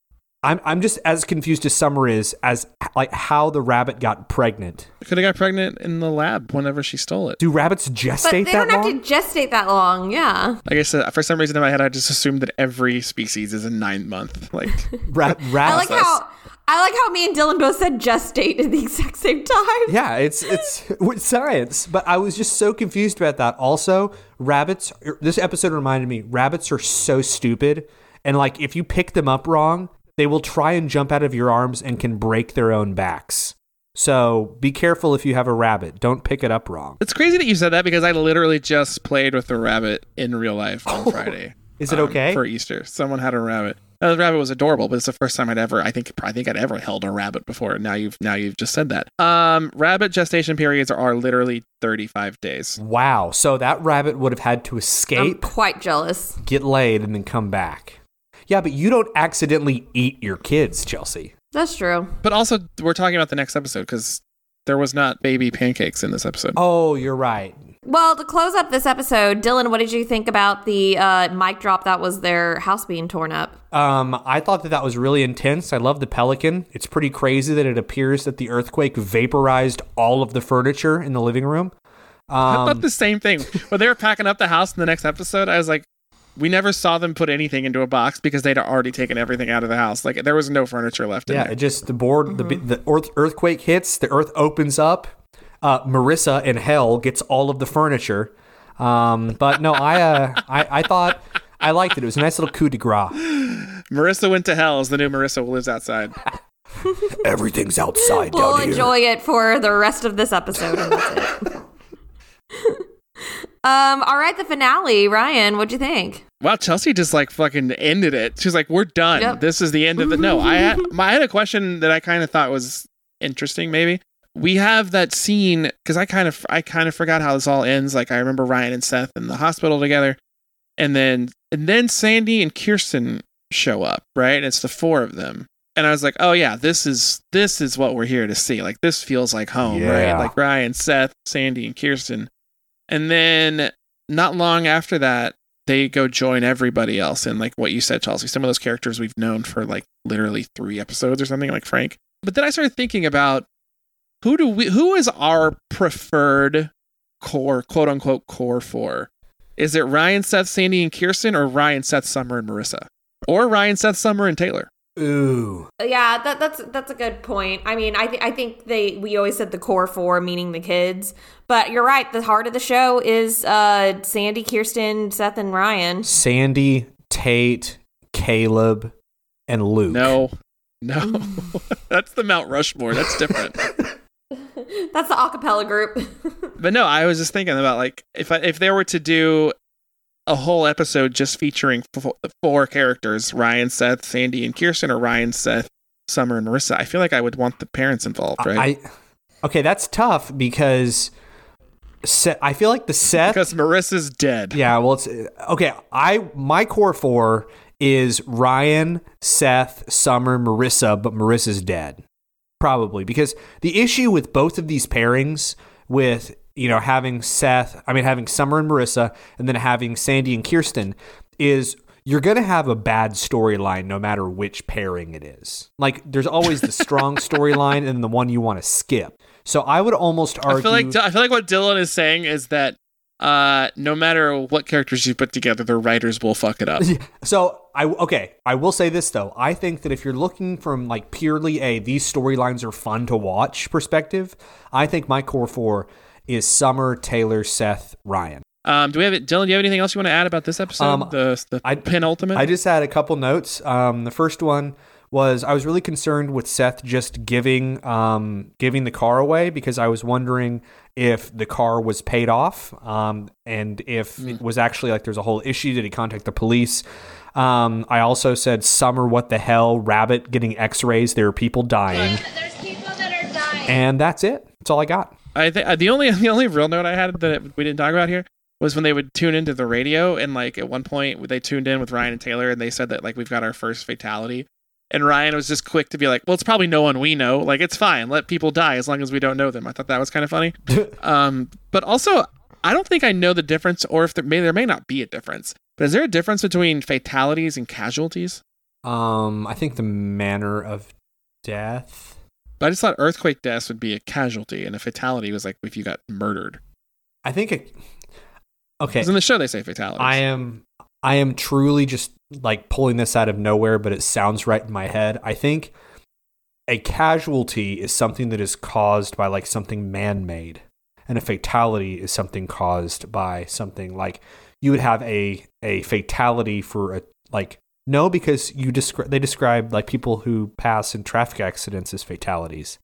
I'm I'm just as confused as Summer is as like how the rabbit got pregnant. Could have got pregnant in the lab whenever she stole it. Do rabbits gestate but gestate they that don't have to gestate that long. Yeah. Like I said, for some reason in my head, I just assumed that every species is a nine month. Like, Ra- I rabbits. like how I like how me and Dylan both said gestate at the exact same time. Yeah, it's it's with science, but I was just so confused about that. Also, rabbits. Er, this episode reminded me rabbits are so stupid, and like if you pick them up wrong, they will try and jump out of your arms and can break their own backs. So be careful if you have a rabbit. Don't pick it up wrong. it's crazy that you said that because I literally just played with a rabbit in real life on Friday. Is it um, okay? for Easter? Someone had a rabbit. Now, the rabbit was adorable, but it's the first time I'd ever, I think, I think I'd ever held a rabbit before. Now you've, now you've just said that. Um, rabbit gestation periods are literally 35 days. Wow. So that rabbit would have had to I'm escape, quite jealous. get laid, and then come back. Yeah, but you don't accidentally eat your kids, Chelsea. That's true. But also, we're talking about the next episode because there was not baby pancakes in this episode. Oh, you're right. Well, to close up this episode, Dylan, what did you think about the uh, mic drop that was their house being torn up? Um, I thought that that was really intense. I love the pelican. It's pretty crazy that it appears that the earthquake vaporized all of the furniture in the living room. I Um, thought the same thing. When they were packing up the house in the next episode, I was like, we never saw them put anything into a box because they'd already taken everything out of the house. Like there was no furniture left in yeah, there. it just the board, the the earth, earthquake hits, the earth opens up. Uh, Marissa in hell gets all of the furniture. Um, but no, I, uh, I I thought I liked it. It was a nice little coup de grace. Marissa went to hell as the new Marissa who lives outside. Everything's outside We'll down here. enjoy it for the rest of this episode, and that's it. um. All right, the finale. Ryan, what'd you think? Wow, Chelsea just like fucking ended it. She's like, "We're done. Yep. This is the end of the." No, I had, my, I had a question that I kind of thought was interesting. Maybe we have that scene because I kind of I kind of forgot how this all ends. Like I remember Ryan and Seth in the hospital together, and then and then Sandy and Kirsten show up. Right, it's the four of them, and I was like, "Oh yeah, this is this is what we're here to see. Like this feels like home, right? Like Ryan, Seth, Sandy, and Kirsten." And then not long after that, they go join everybody else in like what you said, Chelsea. Some of those characters we've known for like literally three episodes or something, like Frank. But then I started thinking about who do we who is our preferred core, quote unquote core for? Is it Ryan, Seth, Sandy, and Kirsten, or Ryan, Seth, Summer, and Marissa? Or Ryan, Seth, Summer, and Taylor? Ooh, Yeah, that, that's that's a good point. I mean, I th- I think they we always said the core four, meaning the kids, but you're right. The heart of the show is uh, Sandy, Kirsten, Seth, and Ryan. Sandy, Tate, Caleb, and Luke. No. No. That's the Mount Rushmore. That's different. That's the acapella group. But no, I was just thinking about like if I, if they were to do a whole episode just featuring four characters, Ryan, Seth, Sandy, and Kirsten, or Ryan, Seth, Summer, and Marissa, I feel like I would want the parents involved, right? I okay, that's tough because Se- I feel like the Seth. because Marissa's dead. yeah, well, it's okay. I my core four is Ryan, Seth, Summer, Marissa, but Marissa's dead, probably because the issue with both of these pairings with you know having Seth, I mean having Summer and Marissa, and then having Sandy and Kirsten is you're going to have a bad storyline no matter which pairing it is. Like there's always the strong storyline and the one you want to skip. So I would almost argue I feel like I feel like what Dylan is saying is that uh, no matter what characters you put together, the writers will fuck it up. So I okay, I will say this though. I think that if you're looking from like purely a these storylines are fun to watch perspective, I think my core four is Summer, Taylor, Seth, Ryan. Um, do we have it, Dylan? Do you have anything else you want to add about this episode? Um, the the I- penultimate. I just had a couple notes. Um, the first one was I was really concerned with Seth just giving um, giving the car away because I was wondering if the car was paid off um, and if it was actually like there's a whole issue. Did he contact the police? Um, I also said Summer, what the hell? Rabbit getting X-rays. There are people dying, There's people that are dying. and that's it. That's all I got. I think the only the only real note I had that we didn't talk about here was when they would tune into the radio and like at one point they tuned in with Ryan and Taylor and they said that like we've got our first fatality. And Ryan was just quick to be like, "Well, it's probably no one we know. Like, it's fine. Let people die as long as we don't know them." I thought that was kind of funny. um, but also, I don't think I know the difference, or if there may there may not be a difference. But is there a difference between fatalities and casualties? Um, I think the manner of death. But I just thought earthquake deaths would be a casualty, and a fatality was like if you got murdered. I think it. Okay, Because in the show they say fatality. I am I am truly just like pulling this out of nowhere, but it sounds right in my head. I think a casualty is something that is caused by like something man-made, and a fatality is something caused by something like you would have a a fatality for a like no because you describe they describe like people who pass in traffic accidents as fatalities.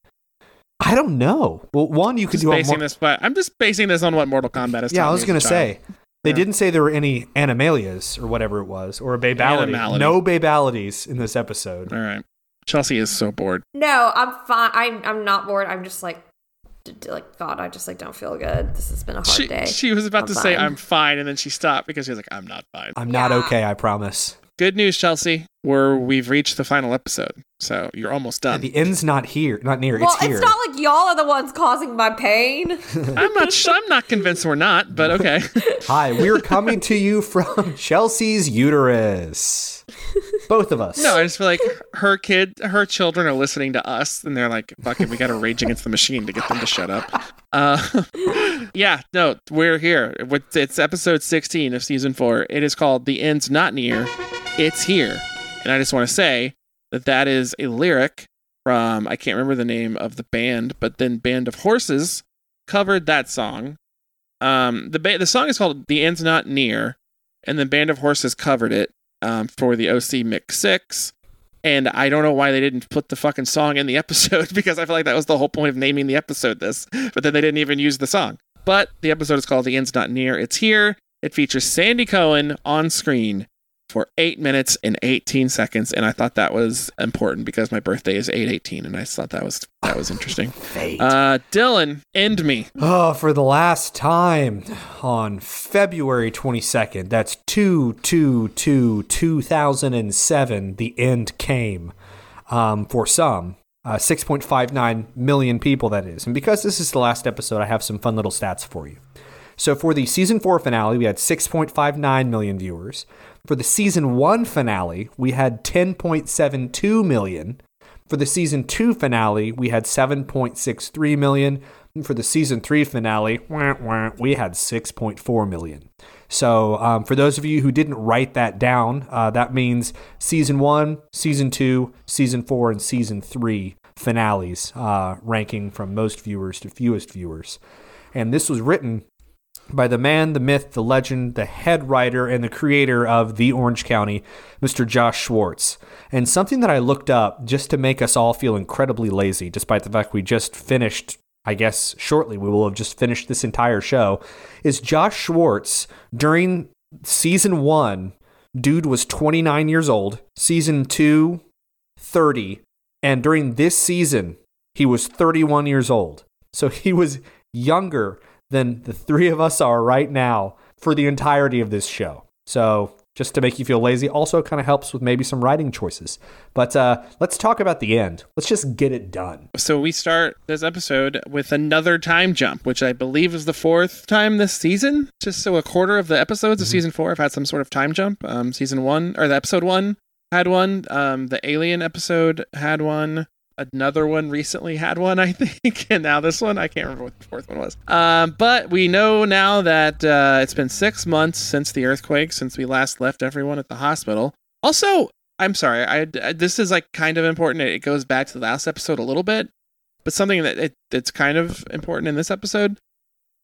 I don't know. Well, one you could just do a basing more- this, but I'm just basing this on what Mortal Kombat is. yeah, I was gonna as child. say they Yeah. didn't say there were any animalias or whatever it was, or a babality. Animality. No babalities in this episode. All right, Chelsea is so bored. No, I'm fine. I'm I'm not bored. I'm just like, d- d- like God. I just like don't feel good. This has been a hard She, day. she was about I'm to say. I'm fine, and then she stopped because she was like, I'm not fine. I'm not okay. I promise. Good news, Chelsea. We're we've reached the final episode, so you're almost done. The end's not here, not near. well, it's here. it's not like y'all are the ones causing my pain. I'm not. sh- I'm not convinced we're not, but okay. Hi, we're coming to you from Chelsea's uterus. Both of us. No, I just feel like her kid, her children are listening to us, and they're like, "Fuck it, we got to rage against the machine to get them to shut up." Uh, yeah, no, we're here. It's episode 16 of season four. It is called "The End's Not Near, It's Here," and I just want to say that that is a lyric from I can't remember the name of the band, but then Band of Horses covered that song. Um, the ba- the song is called "The End's Not Near," and then Band of Horses covered it um, for the OC Mix Six. And I don't know why they didn't put the fucking song in the episode because I feel like that was the whole point of naming the episode this. But then they didn't even use the song. But the episode is called The End's Not Near. It's here. It features Sandy Cohen on screen for eight minutes and 18 seconds. And I thought that was important because my birthday is 818. And I just thought that was that was interesting. Fate. Uh, Dylan, end me. Oh, for the last time on February 22nd, that's 2 2 2 2007, the end came um, for some. Uh, 6.59 million people, that is. And because this is the last episode, I have some fun little stats for you. So for the season four finale, we had 6.59 million viewers. For the season one finale, we had 10.72 million. For the season two finale, we had 7.63 million. And for the season three finale, wah, wah, we had 6.4 million. So, um, for those of you who didn't write that down, uh, that means season one, season two, season four, and season three finales, uh, ranking from most viewers to fewest viewers. And this was written by the man, the myth, the legend, the head writer, and the creator of The Orange County, Mr. Josh Schwartz. And something that I looked up just to make us all feel incredibly lazy, despite the fact we just finished, I guess shortly, we will have just finished this entire show, is Josh Schwartz during season one, dude was 29 years old, season two, 30, and during this season, he was 31 years old. So he was younger than the three of us are right now for the entirety of this show. So just to make you feel lazy, also kind of helps with maybe some writing choices. But uh, let's talk about the end. Let's just get it done. So we start this episode with another time jump, which I believe is the fourth time this season. Just so a quarter of the episodes of season four have had some sort of time jump. Um, season one or the episode one had one. Um, the alien episode had one. Another one recently had one, I think, and now this one, I can't remember what the fourth one was. Um, but we know now that uh, it's been six months since the earthquake, since we last left everyone at the hospital. Also, I'm sorry, I, I- this is like kind of important. It goes back to the last episode a little bit, but something that it, that's kind of important in this episode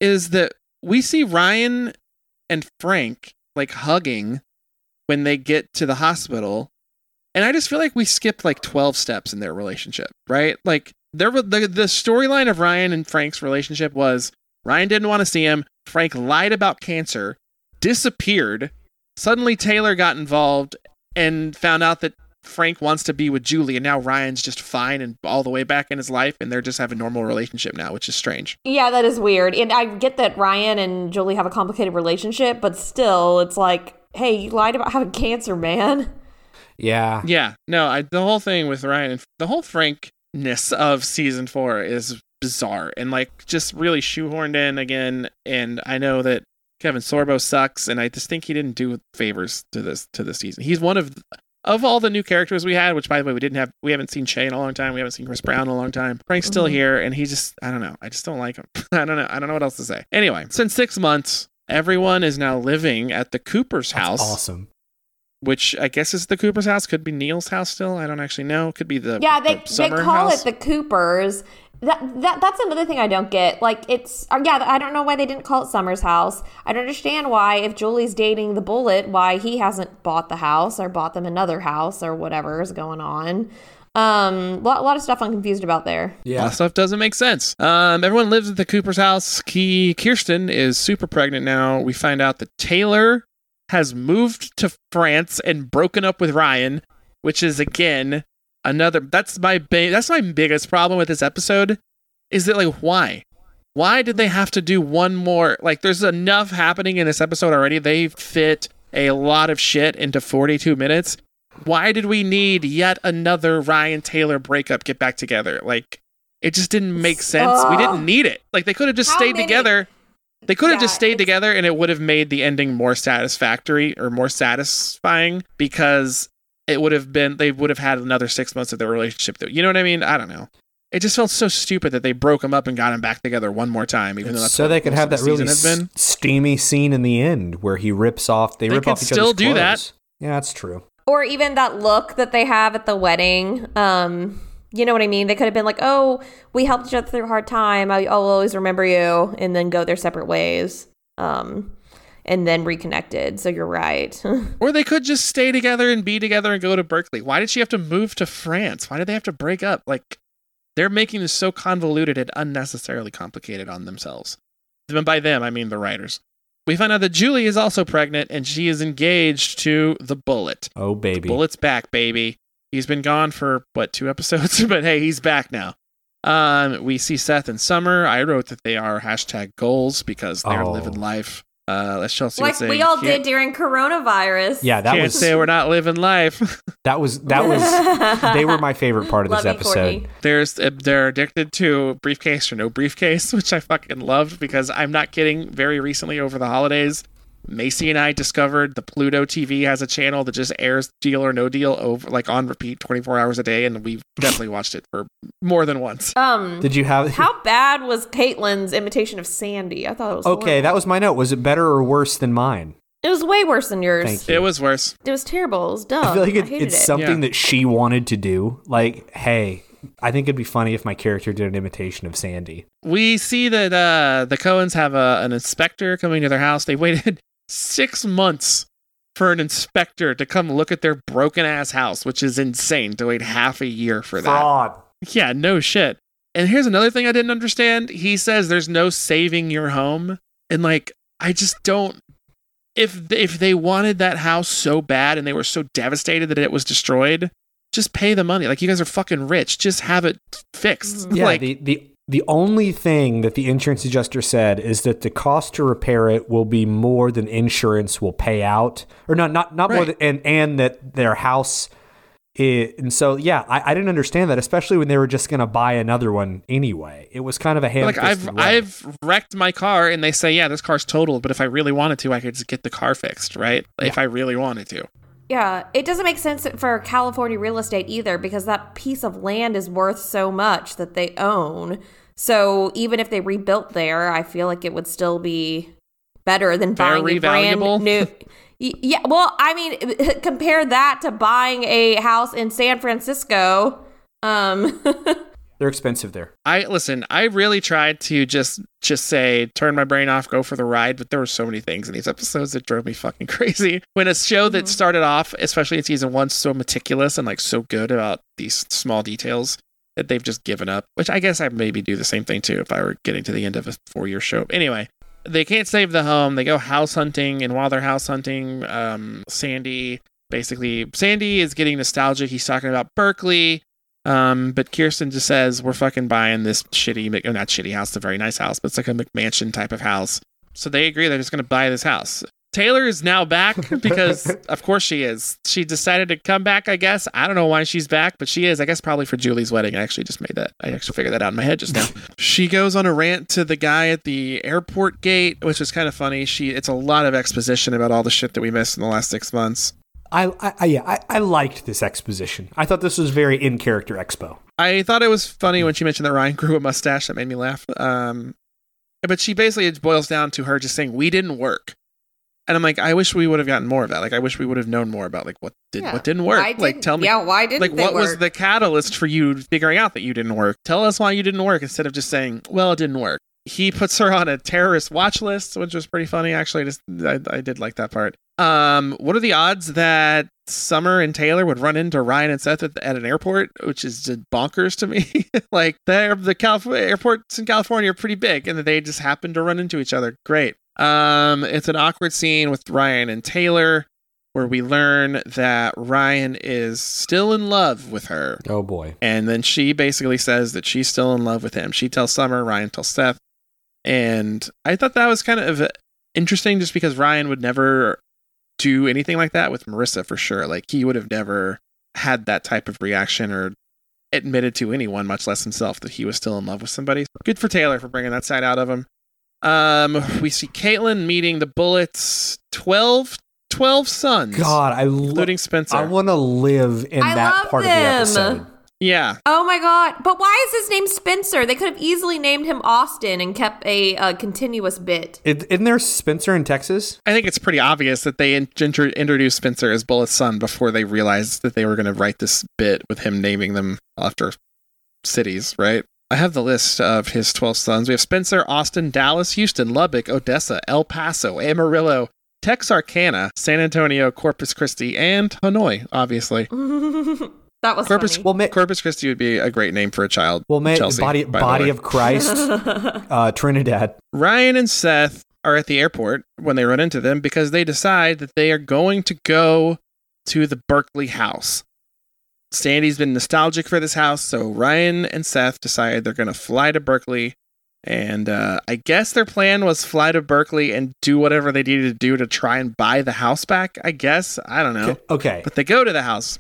is that we see Ryan and Frank like hugging when they get to the hospital and I just feel like we skipped like 12 steps in their relationship, right? Like there were the, the storyline of Ryan and Frank's relationship was Ryan didn't want to see him, Frank lied about cancer, disappeared, suddenly Taylor got involved and found out that Frank wants to be with Julie and now Ryan's just fine and all the way back in his life and they're just have a normal relationship now, which is strange. Yeah, that is weird. And I get that Ryan and Julie have a complicated relationship, but still, it's like, hey, you lied about having cancer, man. Yeah. Yeah, no, I, the whole thing with Ryan and the whole Frankness of season four is bizarre and like just really shoehorned in again. And I know that Kevin Sorbo sucks, and I just think he didn't do favors to this to this season. He's one of of all the new characters we had, which by the way we didn't have. We haven't seen Che in a long time. We haven't seen Chris Brown in a long time. Frank's still Mhm. here, and he just I don't know. I just don't like him. I don't know. I don't know what else to say. Anyway, it's six months. Everyone is now living at the Cooper's That's house awesome. Which I guess is the Cooper's house. Could be Neil's house still. I don't actually know. Could be the Yeah, they the they call house. it the Coopers. That, that that's another thing I don't get. Like it's uh, yeah, I don't know why they didn't call it Summer's house. I don't understand why if Julie's dating the Bullet, why he hasn't bought the house or bought them another house or whatever is going on. Um, lot, lot of stuff I'm confused about there. A lot Yeah. of stuff doesn't make sense. Um, everyone lives at the Cooper's house. Key Kirsten is super pregnant now. We find out that Taylor has moved to France and broken up with Ryan, which is again another. That's my ba- that's my biggest problem with this episode. Is that like why? Why did they have to do one more? Like, there's enough happening in this episode already. They fit a lot of shit into 42 minutes. Why did we need yet another Ryan Taylor breakup get back together? Like, it just didn't make sense. We didn't need it. Like, they could have just stayed many- together. They could have Yeah, just stayed together and it would have made the ending more satisfactory or more satisfying because it would have been, they would have had another six months of their relationship. Though. You know what I mean? I don't know. It just felt so stupid that they broke them up and got them back together one more time, even though that's so they could have that really season been. s- steamy scene in the end where he rips off. They, They rip could off each still other's do that. Yeah, that's true. or even that look that they have at the wedding. Um, you know what I mean? They could have been like, "Oh, we helped each other through a hard time. I, I'll always remember you," and then go their separate ways. Um, and then reconnected. So you're right. Or they could just stay together and be together and go to Berkeley. Why did she have to move to France? Why did they have to break up? Like, they're making this so convoluted and unnecessarily complicated on themselves. And by them, I mean the writers. We find out that Julie is also pregnant and she is engaged to the Bullet. Oh baby. Bullet's back, baby. He's been gone for what two episodes, but hey, he's back now. Um, we see Seth and Summer. I wrote that they are hashtag goals because they're Oh. living life. Uh, let's Chelsea like say, we all did during coronavirus. Yeah, that can't was say we're not living life. that was that was they were my favorite part of this Love you, episode. Courtney. There's uh, they're addicted to briefcase or no briefcase, which I fucking loved because I'm not kidding. Very recently over the holidays, Macy and I discovered the Pluto TV has a channel that just airs Deal or No Deal over like on repeat 24 hours a day, and we've definitely watched it for more than once. Um, Did you have how bad was Kaitlin's imitation of Sandy? I thought it was Okay, horrible. that was my note. Was it better or worse than mine? it was way worse than yours. Thank you. It was worse. It was terrible. It was dumb. I feel like it, hated it's it. something Yeah. that she wanted to do. Like, hey, I think it'd be funny if my character did an imitation of Sandy. We see that uh, the Cohens have a, an inspector coming to their house. They waited six months for an inspector to come look at their broken ass house, which is insane to wait half a year for that. Yeah, no shit. And here's another thing I didn't understand. He says there's no saving your home, and like I just don't. If if they wanted that house so bad and they were so devastated that it was destroyed, just pay the money. Like you guys are fucking rich. Just have it fixed. Yeah, like the, the the only thing that the insurance adjuster said is that the cost to repair it will be more than insurance will pay out, or not not not more than and and that their house. i and so, yeah, I, I didn't understand that, especially when they were just going to buy another one anyway. It was kind of a ham. like I've I've wrecked my car and they say yeah this car's totaled, but if I really wanted to, I could just get the car fixed, right? If I really wanted to. Yeah, it doesn't make sense for California real estate either because that piece of land is worth so much that they own. So even if they rebuilt there, I feel like it would still be better than buying Very a brand new. Yeah, well, I mean, compare that to buying a house in San Francisco. Um, They're expensive there. I listen. I really tried to just just say turn my brain off, go for the ride, but there were so many things in these episodes that drove me fucking crazy. When a show that started off, especially in season one, so meticulous and like so good about these small details that they've just given up. Which I guess I maybe do the same thing too if I were getting to the end of a four year show. Anyway, they can't save the home. They go house hunting, and while they're house hunting, um, Sandy basically Sandy is getting nostalgic. He's talking about Berkeley. Um, but Kirsten just says we're fucking buying this shitty, oh, not shitty house, it's a very nice house, but it's like a McMansion type of house. So they agree they're just going to buy this house. Taylor is now back because, of course, she is. She decided to come back. I guess I don't know why she's back, but she is. I guess probably for Julie's wedding. I actually just made that. I actually figured that out in my head just now. she goes on a rant to the guy at the airport gate, which is kind of funny. She it's a lot of exposition about all the shit that we missed in the last six months. I, I, I yeah, I, I liked this exposition. I thought this was very in character expo. I thought it was funny when she mentioned that Ryan grew a mustache. That made me laugh. Um, but she basically it boils down to her just saying we didn't work, and I'm like, I wish we would have gotten more of that. Like, I wish we would have known more about like what did Yeah. what didn't work. Why like, didn't- tell me, yeah, why didn't like they what was the catalyst for you figuring out that you didn't work? Tell us why you didn't work instead of just saying, well, it didn't work. He puts her on a terrorist watch list, which was pretty funny. Actually, I just I, I did like that part. Um, what are the odds that Summer and Taylor would run into Ryan and Seth at, at an airport, which is just bonkers to me. like the the California airports in California are pretty big, and that they just happen to run into each other. Great. Um, it's an awkward scene with Ryan and Taylor, where we learn that Ryan is still in love with her, Oh boy. and then she basically says that she's still in love with him. She tells Summer, Ryan tells Seth, and I thought that was kind of interesting, just because Ryan would never do anything like that with Marissa for sure. Like he would have never had that type of reaction or admitted to anyone, much less himself, that he was still in love with somebody. Good for Taylor for bringing that side out of him. Um, we see Kaitlin meeting the Bullets 12, 12 sons, God, I lo- including Spencer. I want to live in I that love part of the them. episode. Yeah, oh my god! But why is his name Spencer? They could have easily named him Austin and kept a, uh continuous bit. It, isn't there Spencer in Texas? I think it's pretty obvious that they in- intro- introduced Spencer as Bullet's son before they realized that they were going to write this bit with him naming them after cities, right? I have the list of his 12 sons. We have Spencer, Austin, Dallas, Houston, Lubbock, Odessa, El Paso, Amarillo, Texarkana, San Antonio, Corpus Christi, and Hanoi, obviously. That was Corpus, funny. Well, ma- Corpus Christi would be a great name for a child. Well, man, Chelsea, body the body of Christ, uh, Trinidad. Ryan and Seth are at the airport when they run into them because they decide that they are going to go to the Berkeley house. Sandy's been nostalgic for this house, so Ryan and Seth decide they're going to fly to Berkeley. And uh, I guess their plan was fly to Berkeley and do whatever they needed to do to try and buy the house back. I guess I don't know, Okay. but they go to the house.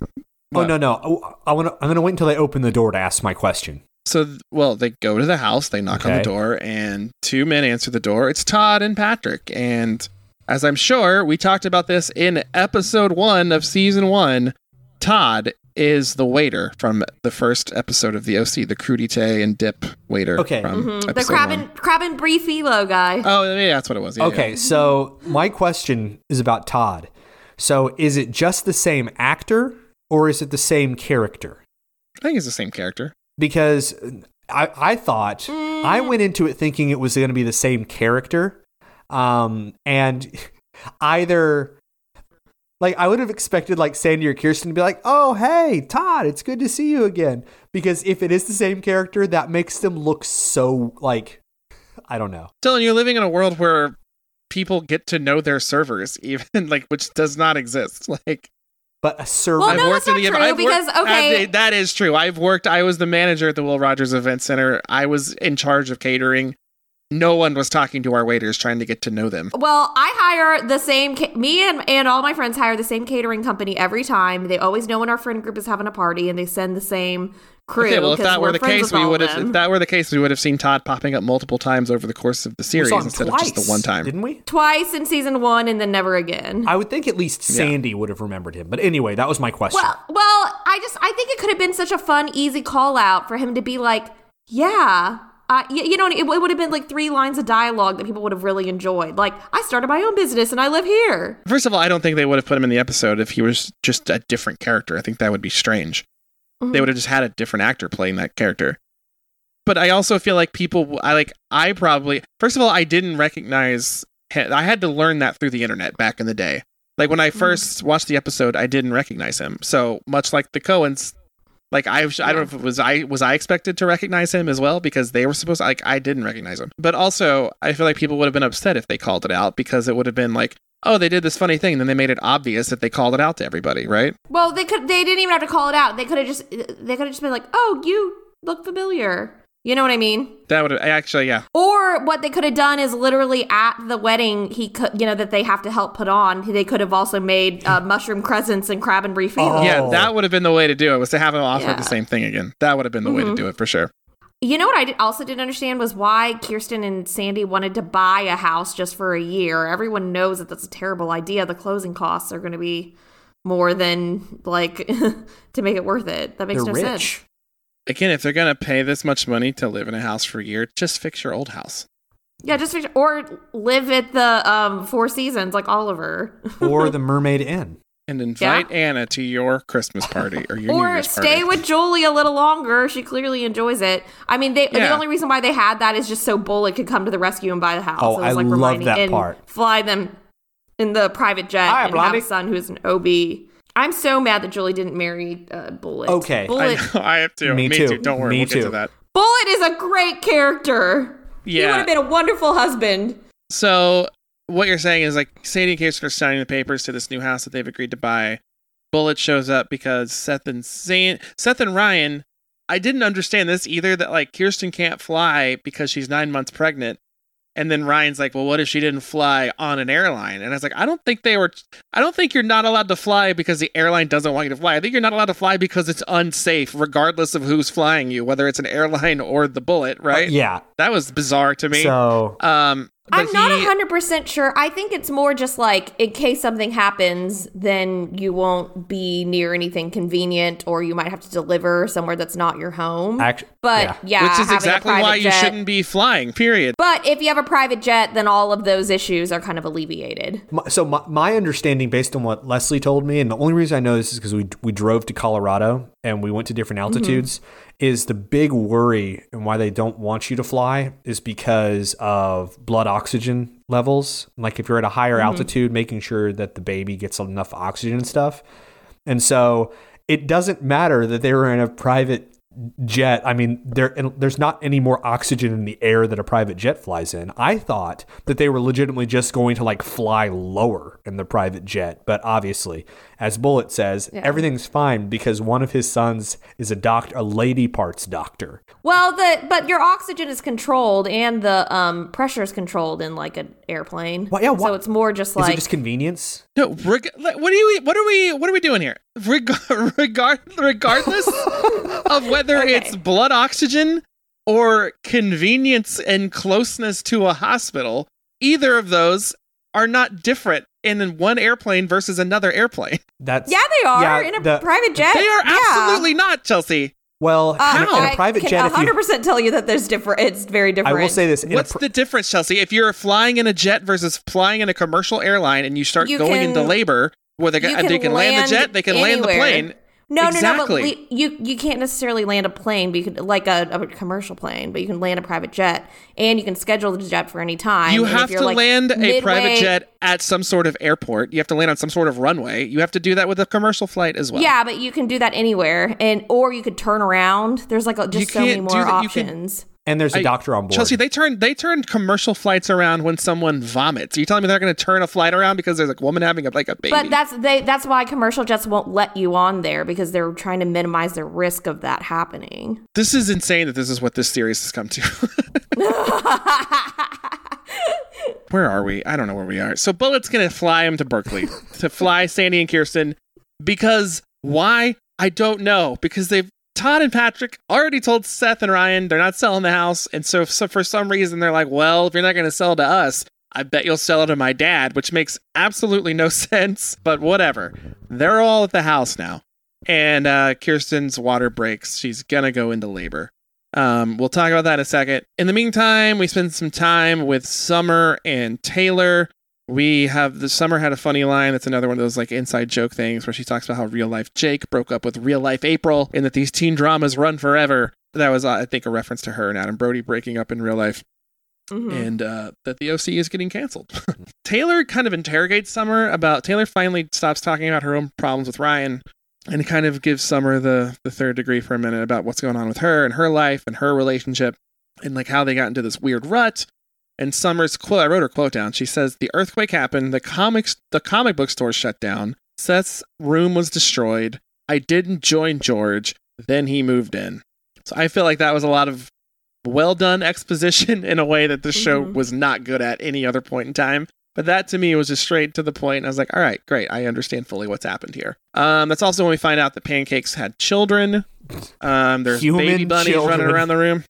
Oh no no! Oh, I want to. I'm gonna wait until they open the door to ask my question. So, well, they go to the house, they knock on the door, and two men answer the door. It's Todd and Patrick. And as I'm sure we talked about this in episode one of season one, Todd is the waiter from the first episode of the OC, the crudite and dip waiter. Okay. From Mhm. the episode crab one. and crab and brie phyllo guy. Oh, yeah, that's what it was. Yeah, Okay, yeah. so my question is about Todd. So is it just the same actor or is it the same character? I think it's the same character. Because I, I thought I went into it thinking it was going to be the same character, um, and either like I would have expected like Sandy or Kirsten to be like, "Oh, hey, Todd, it's good to see you again." Because if it is the same character, that makes them look so like I don't know. Dylan, you're living in a world where people get to know their servers, even like which does not exist. Like But a server. Well, no, that's not true, I've because, worked- okay- I've- that is true. I've worked. I was the manager at the Will Rogers Event Center. I was in charge of catering. No one was talking to our waiters, trying to get to know them. Well, I hire the same. Ca- me and and all my friends hire the same catering company every time. They always know when our friend group is having a party, and they send the same crew. Okay, well, if 'cause that were we're the friends case, with we would have. If that were the case, we would have seen Todd popping up multiple times over the course of the series instead twice, of just the one time. didn't we? twice in season one and then never again. I would think at least Sandy would have remembered him. But anyway, that was my question. Well, well, I just I think it could have been such a fun, easy call out for him to be like, yeah. Uh, you, you know, it, it would have been like three lines of dialogue that people would have really enjoyed. Like, I started my own business and I live here. First of all, I don't think they would have put him in the episode if he was just a different character. I think that would be strange. Mm-hmm. They would have just had a different actor playing that character. But I also feel like people, I like, I probably, first of all, I didn't recognize, I had to learn that through the internet back in the day. Like when I Mm-hmm. first watched the episode, I didn't recognize him. So much like the Coens, like I, I don't know if it was I was I expected to recognize him as well because they were supposed like I didn't recognize him. But also I feel like people would have been upset if they called it out because it would have been like, oh, they did this funny thing, and then they made it obvious that they called it out to everybody, right? Well, they could. They didn't even have to call it out. They could have just. They could have just been like, "Oh, you look familiar." You know what I mean? That would have actually, yeah. Or what they could have done is literally at the wedding, he could, you know, that they have to help put on. They could have also made uh, mushroom crescents and crab and brie Oh. Yeah, that would have been the way to do it. Was to have them offer Yeah. Mm-hmm. the same thing again. That would have been the way to do it for sure. You know what I did, also didn't understand was why Kirsten and Sandy wanted to buy a house just for a year. Everyone knows that that's a terrible idea. The closing costs are going to be more than like to make it worth it. That makes They're no rich. sense. Again, if they're gonna pay this much money to live in a house for a year, just fix your old house. Yeah, just fix- or live at the um, Four Seasons like Oliver, or the Mermaid Inn. And invite Anna to your Christmas party or your New or Year's stay party. with Julie a little longer. She clearly enjoys it. I mean, they, the only reason why they had that is just so Bullet could come to the rescue and buy the house. Oh, It was, I like, love reminding- that and part. Fly them in the private jet Hiya, and Blondie. have a son who's an OB. I'm so mad that Julie didn't marry uh, Bullet. Okay, I Bullet, I have to. Me Me, too. too. Don't worry. Me we'll get too. to that. Bullet is a great character. Yeah, he would have been a wonderful husband. So what you're saying is like Sandy and Kirsten are signing the papers to this new house that they've agreed to buy. Bullet shows up because Seth and Zane, Seth and Ryan. I didn't understand this either. That like Kirsten can't fly because she's nine months pregnant, and then Ryan's like, "Well, what if she didn't fly on an airline?" And I was like, "I don't think they were. I don't think you're not allowed to fly because the airline doesn't want you to fly. I think you're not allowed to fly because it's unsafe, regardless of who's flying you, whether it's an airline or the Bullet. Right? Yeah. That was bizarre to me. So um, but I'm not he- 100% sure. I think it's more just like in case something happens, then you won't be near anything convenient or you might have to deliver somewhere that's not your home. Act- but yeah. yeah, which is exactly private why you shouldn't be flying. Period. But if you have a private jet, then all of those issues are kind of alleviated. My- So my, my understanding, based on what Leslie told me, and the only reason I know this is because we we drove to Colorado and we went to different Mm-hmm. Is the big worry and why they don't want you to fly is because of blood oxygen levels. Like if you're at a higher Mm-hmm. altitude, making sure that the baby gets enough oxygen and stuff. And so it doesn't matter that they were in a private jet. I mean, there there's not any more oxygen in the air that a private jet flies in. I thought that they were legitimately just going to like fly lower in the private jet, but obviously, as Bullet says, everything's fine because one of his sons is a doctor, a lady parts doctor. Well, the but your oxygen is controlled and the um pressure is controlled in like an airplane. Well, yeah, why- so it's more just Is like it just convenience? No, reg- what are you? What are we? What are we doing here? Reg- regard, regardless of whether it's blood oxygen or convenience and closeness to a hospital, either of those are not different in one airplane versus another airplane. That's yeah, they are yeah, in a the- private jet. They are yeah. absolutely not, Chelsea. Well, uh, in, a, in a I private can jet, if you, 100% tell you that there's different. It's very different. I will say this: in a What's pr- the difference, Chelsea? If you're flying in a jet versus flying in a commercial airline and you start You going can- into labor, where they, can, they can land the jet, they can land the plane. No, exactly. no, no. But le- you you can't necessarily land a plane, but you could, like a, a commercial plane, but you can land a private jet, and you can schedule the jet for any time. You And have to like, land a private jet at some sort of airport. You have to land on some sort of runway. You have to do that with a commercial flight as well. Yeah, but you can do that anywhere, and or you could turn around. There's like a, just so many more that. You can- options. And there's a I- doctor on board. Chelsea, they turned they turned commercial flights around when someone vomits. Are you telling me they're going to turn a flight around because there's a woman having a, like a baby? But that's they. That's why commercial jets won't let you on there because they're trying to minimize the risk of that happening. this is insane that this is what this series has come to. where are we? I don't know where we are. So Bullet's going to fly him to Berkeley to fly Sandy and Kirsten because why? I don't know because they've Todd and Patrick already told Seth and Ryan they're not selling the house. And so, so for some reason, they're like, well, if you're not going to sell to us, I bet you'll sell it to my dad, which makes absolutely no sense, but whatever. They're all at the house now. And uh, Kirsten's water breaks. She's going to go into labor. Um, we'll talk about that in a second. In the meantime, we spend some time with Summer and Taylor. We have the Summer had a funny line. That's another one of those like inside joke things where she talks about how real life Jake broke up with real life April and that these teen dramas run forever. That was, uh, I think, a reference to her and Adam Brody breaking up in real life Mhm. and uh, that the OC is getting canceled. Taylor kind of interrogates Summer about Taylor finally stops talking about her own problems with Ryan and kind of gives Summer the the third degree for a minute about what's going on with her and her life and her relationship and like how they got into this weird rut. And Summer's quote, I wrote her quote down. She says, "The earthquake happened. The comics, the comic book store shut down. Seth's room was destroyed. I didn't join George. Then he moved in." So I feel like that was a lot of well done exposition in a way that the show Mhm. was not good at any other point in time. But that to me was just straight to the point. And I was like, all right, great. I understand fully what's happened here. Um, that's also when we find out that Pancakes had children. Um, there's Human baby bunnies running around the room.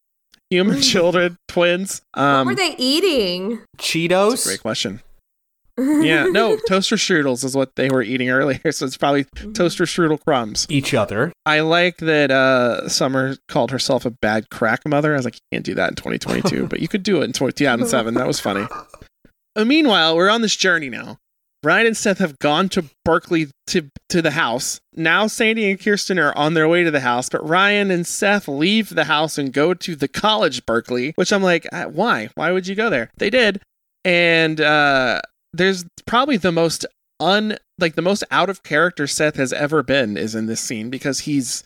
Human children, twins. what Um, were they eating? Cheetos. that's a great question. Yeah, no, toaster strudels is what they were eating earlier. So it's probably toaster strudel crumbs. Each other. I like that uh, Summer called herself a bad crack mother. I was like, you can't do that in 2022, but you could do it in 2007. That was funny. Uh, meanwhile, we're on this journey now. Ryan and Seth have gone to Berkeley to to the house. Now Sandy and Kirsten are on their way to the house, but Ryan and Seth leave the house and go to the college Berkeley, which I'm like, uh, why? Why would you go there? They did. And uh there's probably the most un like the most out of character Seth has ever been is in this scene because he's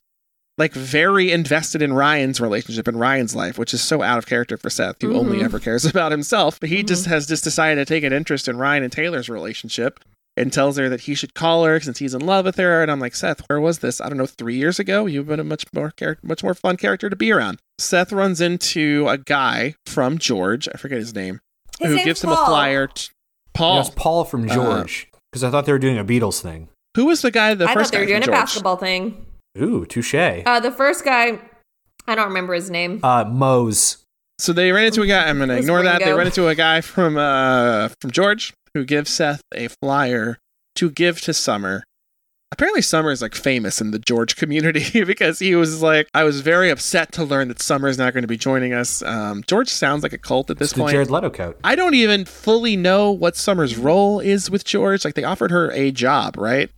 like very invested in Ryan's relationship and Ryan's life, which is so out of character for Seth, who only Mhm. ever cares about himself. But he just has just decided to take an interest in Ryan and Taylor's relationship and tells her that he should call her since he's in love with her. And I'm like, Seth, where was this? I don't know, three years ago. You've been a much more char- much more fun character to be around. Seth runs into a guy from George, I forget his name, His who name's gives him a Paul. flyer. T- Paul, Yes, Paul from Uh, George. Because I thought they were doing a Beatles thing. who was the guy? The I first thought they were guy doing from a George? basketball thing. Ooh, touche. Uh, the first guy, I don't remember his name. Uh, Mose. So they ran into a guy. I'm gonna It was ignore that. They ran into a guy from uh from George who gives Seth a flyer to give to Summer. Apparently, Summer is like famous in the George community because he was like, I was very upset to learn that Summer is not going to be joining us. Um, George sounds like a cult at this It's the point. Jared Leto coat. I don't even fully know what Summer's role is with George. Like they offered her a job, right?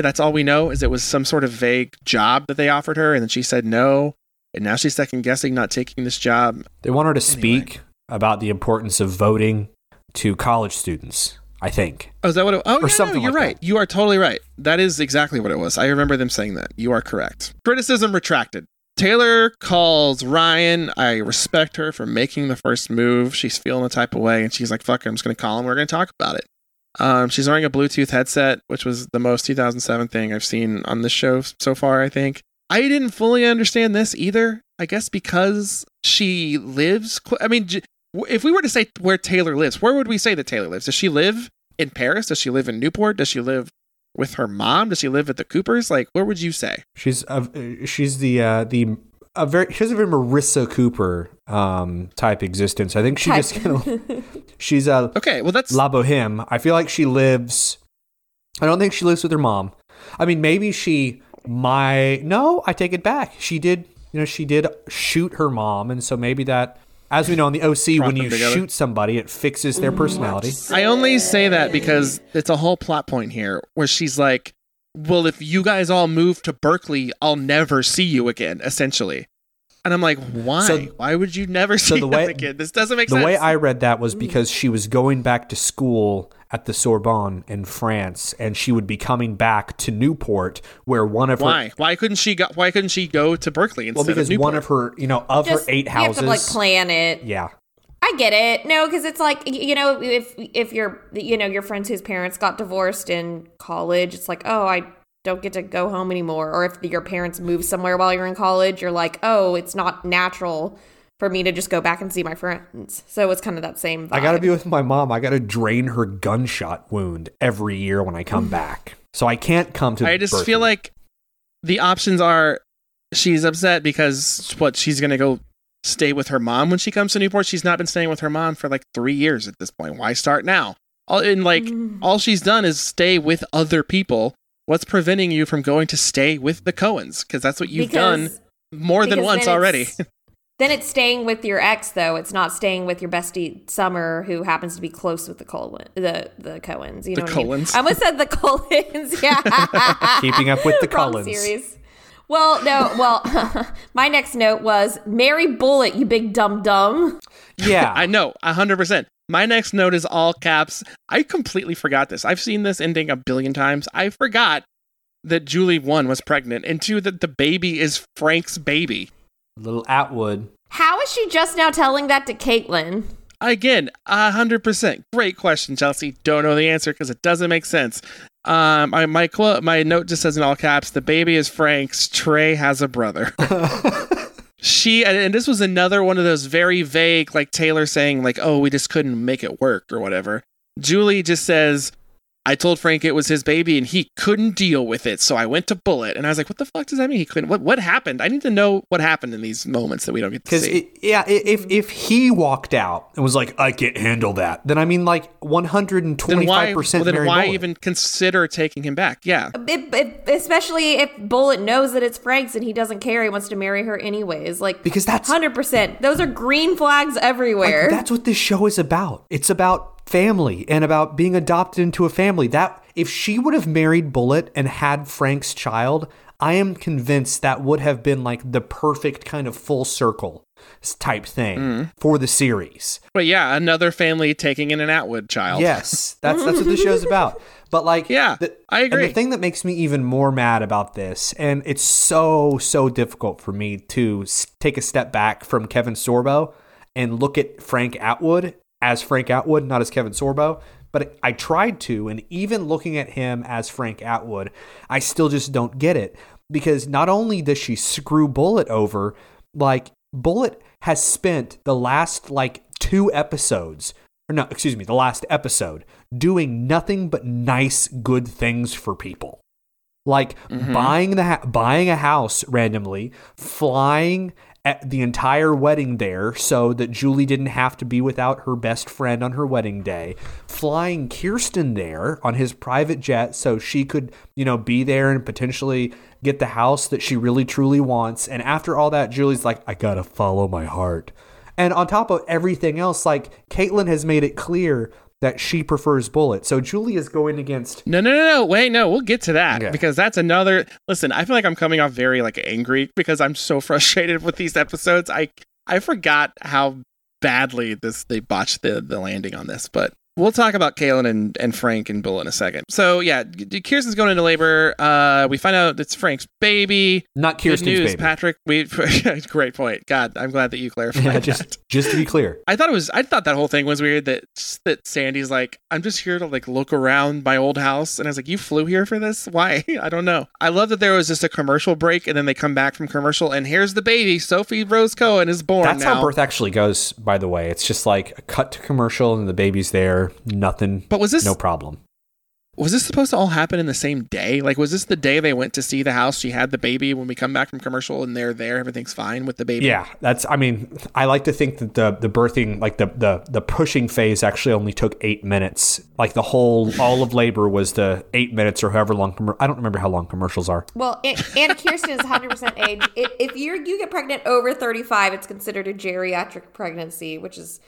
That's all we know is it was some sort of vague job that they offered her, and then she said no, and now she's second guessing not taking this job. They want her to speak about the importance of voting to college students, I think. Oh, is that what it Oh, Or yeah, something no, you're like right. that. You are totally right. That is exactly what it was. I remember them saying that. You are correct. Criticism retracted. Taylor calls Ryan. I respect her for making the first move. She's feeling the type of way, and she's like, fuck it, I'm just going to call him. We're going to talk about it. Um, she's wearing a Bluetooth headset, which was the most 2007 thing I've seen on this show so far, I think. I didn't fully understand this either. I guess because she lives. I mean, if we were to say where Taylor lives, where would we say that Taylor lives? Does she live in Paris? Does she live in Newport? Does she live with her mom? Does she live at the Coopers? Like, where would you say? She's uh, she's the uh, the a very she has a very Marissa Cooper um, type existence. I think she Type. just kind of she's a Okay, well that's La Boheme. I feel like she lives. I don't think she lives with her mom. I mean, maybe she my No, I take it back. She did. You know, she did shoot her mom, and so maybe that, as we know in the OC, Brought when you together. shoot somebody, it fixes their personality. I only say that because it's a whole plot point here where she's like, "Well, if you guys all move to Berkeley, I'll never see you again." Essentially, and I'm like, "Why? So- Why would you never so see the them way- again? This doesn't make The sense." The way I read that was hmm. because she was going back to school at the Sorbonne in France, and she would be coming back to Newport, where one of her why? Why couldn't she go? Why couldn't she go to Berkeley instead well, because of Newport? one of her, you know, of Just her eight you houses. have to like plan it. yeah, I get it. No, because it's like you know, if if your you know your friends whose parents got divorced in college, it's like oh, I don't get to go home anymore. Or if your parents move somewhere while you're in college, you're like oh, it's not natural for me to just go back and see my friends. So it's kind of that same. Vibe. I got to be with my mom. I got to drain her gunshot wound every year when I come mm-hmm. back. So I can't come to. I just Berkeley. feel like the options are she's upset because what she's gonna go stay with her mom when she comes to Newport. She's not been staying with her mom for like three years at this point. Why start now? All and like mm. all she's done is stay with other people. What's preventing you from going to stay with the Cohens? Because that's what you've done more than once already. Then it's staying with your ex, though. It's not staying with your bestie Summer, who happens to be close with the Cohen, the the Cohens. You The know what I mean? I almost said the Cohens. Yeah, Keeping up with the Wrong Cullens. series. Well, no. Well, my next note was marry Bullet, you big dumb dumb. Yeah. I know, hundred percent. My next note is all caps. I completely forgot this. I've seen this ending a billion times. I forgot that Julie one was pregnant, and two that the baby is Frank's baby. Little Atwood. How is she just now telling that to Kaitlin? Again, hundred percent. Great question, Chelsea. Don't know the answer because it doesn't make sense. Um, I, my quote, my note just says in all caps: "The baby is Frank's. Trey has a brother." she and, and this was another one of those very vague, like Taylor saying, like, "Oh, we just couldn't make it work" or whatever. Julie just says, "I told Frank it was his baby and he couldn't deal with it, so I went to Bullet." And I was like, "What the fuck does that mean? He couldn't? What what happened? I need to know what happened in these moments that we don't get to Because see." yeah, if if he walked out and was like, I can't handle that, then I mean, like one hundred and then twenty why, five percent. well, then why even consider taking him back? Yeah. If, if, especially if Bullet knows that it's Frank's and he doesn't care, he wants to marry her anyways. Like Because that's- hundred percent. Those are green flags everywhere. That's what this show is about. It's about family and about being adopted into a family. That if she would have married Bullet and had Frank's child, I am convinced that would have been like the perfect kind of full circle type thing Mm. for the series. But yeah, another family taking in an Atwood child. Yes, that's that's what the show's about. But like, Yeah, the, I And agree. the thing that makes me even more mad about this, and it's so so difficult for me to take a step back from Kevin Sorbo and look at Frank Atwood as Frank Atwood, not as Kevin Sorbo. But I tried to, and even looking at him as Frank Atwood, I still just don't get it because not only does she screw Bullet over, like Bullet has spent the last like two episodes or no, excuse me, the last episode, doing nothing but nice, good things for people. Like mm-hmm. buying the ha- buying a house randomly, flying the entire wedding there so that Julie didn't have to be without her best friend on her wedding day, flying Kirsten there on his private jet so she could, you know, be there and potentially get the house that she really truly wants. And after all that, Julie's like, I gotta follow my heart. And on top of everything else, like Kaitlin has made it clear that she prefers Bullet. So Julie is going against. No, no, no, no. Wait, no. We'll get to that Okay. because that's another. Listen, I feel like I'm coming off very like angry because I'm so frustrated with these episodes. I I forgot how badly this they botched the the landing on this, but. We'll talk about Kaitlin and, and Frank and Bull in a second. So yeah, Kirsten's going into labor. Uh, we find out it's Frank's baby. Not Good Kirsten's news, baby. Patrick. We great point. God, I'm glad that you clarified Yeah, that. just just to be clear. I thought it was. I thought that whole thing was weird. That that Sandy's like, I'm just here to like look around my old house, and I was like, you flew here for this? Why? I don't know. I love that there was just a commercial break, and then they come back from commercial, and here's the baby. Sophie Rose Cohen is born. That's now. how birth actually goes, by the way. It's just like a cut to commercial and the baby's there, nothing. But was this no problem? was this supposed to all happen in the same day? Like, was this the day they went to see the house? She had the baby when we come back from commercial, and they're there. Everything's fine with the baby. Yeah, that's. I mean, I like to think that the the birthing, like the the the pushing phase, actually only took eight minutes. Like the whole all of labor was the eight minutes or however long. commer- I don't remember how long commercials are. Well, and, and Kirsten is 100% age. If, if you you get pregnant over 35, it's considered a geriatric pregnancy, which is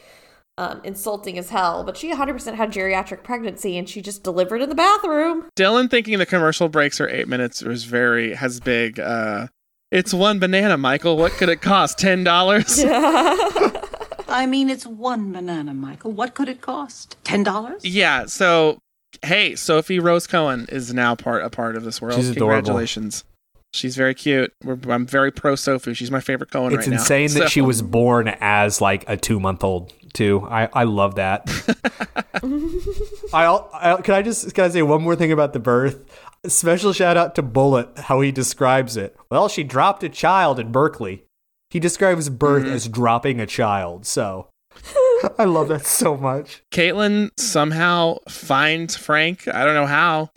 um, insulting as hell. But she 100% had geriatric pregnancy, and she just delivered in the bathroom. Dylan thinking the commercial breaks are eight minutes was very has big. uh It's one banana, Michael. What could it cost? Ten dollars? I mean, it's one banana, Michael. What could it cost? Ten dollars? Yeah. So, hey, Sophie Rose Cohen is now part a part of this world. She's adorable. Congratulations. She's very cute. We're, I'm very pro Sophie. She's my favorite Cohen It's right now. insane that So- she was born as like a two month old too. I I love that. I, I can I just can I say one more thing about the birth? A special shout out to Bullet how he describes it. Well, she dropped a child in Berkeley. He describes birth Mm-hmm. as dropping a child. So I love that so much. Kaitlin somehow finds Frank. I don't know how.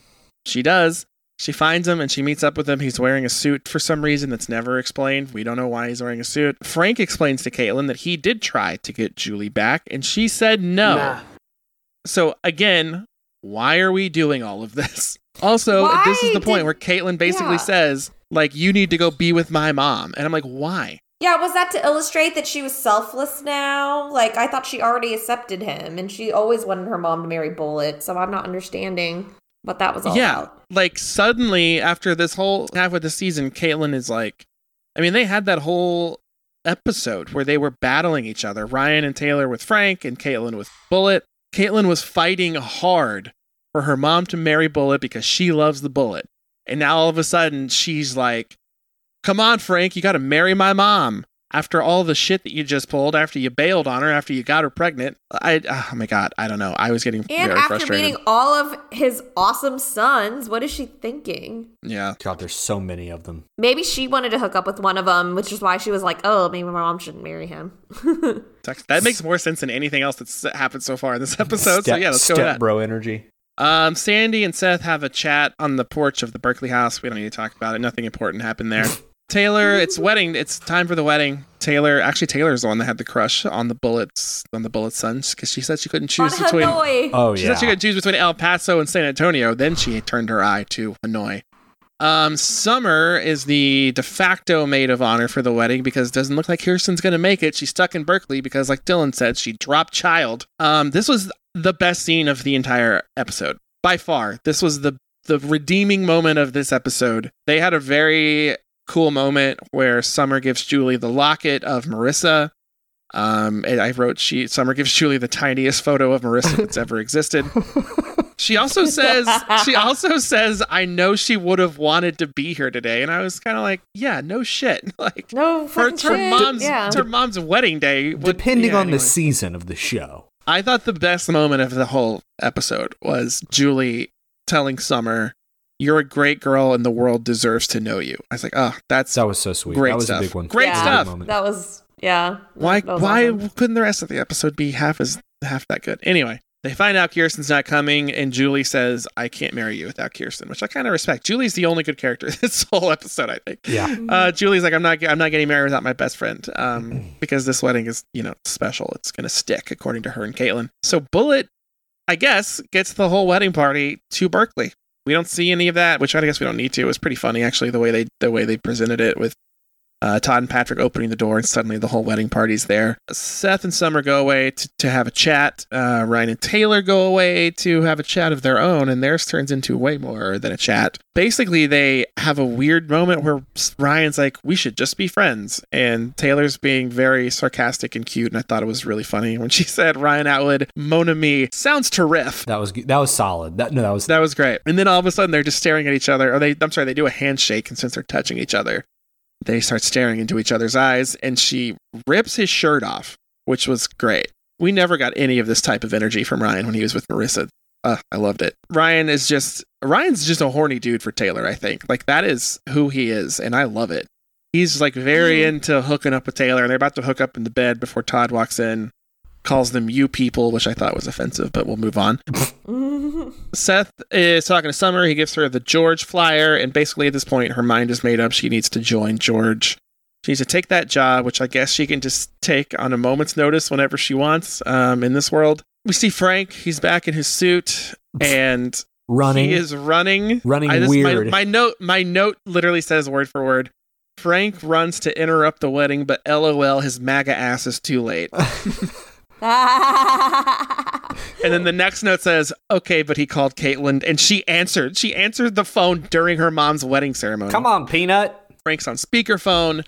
She does. She finds him and she meets up with him. He's wearing a suit for some reason that's never explained. We don't know why he's wearing a suit. Frank explains to Kaitlin that he did try to get Julie back, and she said no. So again, why are we doing all of this? Also, Why this is the point did- where Kaitlin basically Yeah. says, like, you need to go be with my mom. And I'm like, why? Yeah, was that to illustrate that she was selfless now? Like, I thought she already accepted him, and she always wanted her mom to marry Bullet, so I'm not understanding what that was all yeah. about. Like suddenly after this whole half of the season, Kaitlin is like I mean, they had that whole episode where they were battling each other. Ryan and Taylor with Frank and Kaitlin with Bullet. Kaitlin was fighting hard for her mom to marry Bullet because she loves the Bullet. And now all of a sudden she's like, Come on, Frank, you gotta marry my mom. After all the shit that you just pulled, after you bailed on her, after you got her pregnant, I oh my god, I don't know. I was getting And very after frustrated. meeting all of his awesome sons, what is she thinking? yeah. God, there's so many of them. Maybe she wanted to hook up with one of them, which is why she was like, "Oh, maybe my mom shouldn't marry him." That makes more sense than anything else that's happened so far in this episode. so yeah, let's go with step bro energy. Um, Sandy and Seth have a chat on the porch of the Berkeley house. We don't need to talk about it. Nothing important happened there. Taylor, it's wedding. It's time for the wedding. Taylor, actually, Taylor's the one that had the crush on the bullets on the bullet sons because she said she couldn't On choose between. Hanoi. Oh She yeah. said she could choose between El Paso and San Antonio. Then she turned her eye to Hanoi. Um, Summer is the de facto maid of honor for the wedding because it doesn't look like Kirsten's gonna make it. She's stuck in Berkeley because, like Dylan said, she dropped child. Um, this was the best scene of the entire episode by far. This was the the redeeming moment of this episode. They had a very cool moment where Summer gives Julie the locket of Marissa. Um, and I wrote she Summer gives Julie the tiniest photo of Marissa that's ever existed. She also says she also says I know she would have wanted to be here today, and I was kind of like, yeah, no shit. Like No, her, her mom's Yeah. her mom's wedding day. Would- Depending yeah, on anyway. the season of the show. I thought the best moment of the whole episode was Julie telling Summer, "You're a great girl, and the world deserves to know you." I was like, "Oh, that's That was so sweet. Great that was stuff. a big one. Great That was big stuff. That was yeah. why was why awesome. couldn't the rest of the episode be half as half that good anyway they find out kirsten's not coming and julie says i can't marry you without kirsten which i kind of respect julie's the only good character this whole episode i think Yeah. uh, julie's like i'm not i'm not getting married without my best friend um, because this wedding is you know special it's gonna stick according to her and kaitlin so bullet i guess gets the whole wedding party to berkeley we don't see any of that which i guess we don't need to. It was pretty funny actually the way they the way they presented it with uh, Todd and Patrick opening the door, and suddenly the whole wedding party's there. Seth and Summer go away to, to have a chat. Uh, Ryan and Taylor go away to have a chat of their own, and theirs turns into way more than a chat. Basically, they have a weird moment where Ryan's like, "We should just be friends," and Taylor's being very sarcastic and cute, and I thought it was really funny when she said, "Ryan Atwood, Mon ami, sounds terrific." That was that was solid. That no, that was That was great. And then all of a sudden they're just staring at each other. Or they I'm sorry, they do a handshake and since they're touching each other, they start staring into each other's eyes and she rips his shirt off, which was great. We never got any of this type of energy from Ryan when he was with Marissa. Uh, I loved it. Ryan is just Ryan's just a horny dude for Taylor, I think. Like that is who he is and I love it. He's like very into hooking up with Taylor and they're about to hook up in the bed before Todd walks in, calls them you people, which I thought was offensive, but we'll move on. Seth is talking to Summer. He gives her the George flyer, and basically at this point, her mind is made up. She needs to join George. She needs to take that job, which I guess she can just take on a moment's notice whenever she wants. Um, in this world, we see Frank. He's back in his suit, and running. he is running. Running I just, weird. My, my note, my note literally says word for word. Frank runs to interrupt the wedding, but LOL, his MAGA ass is too late. And then the next note says, "Okay, but he called Kaitlin, and she answered. She answered the phone during her mom's wedding ceremony. Come on, Peanut. Frank's on speakerphone,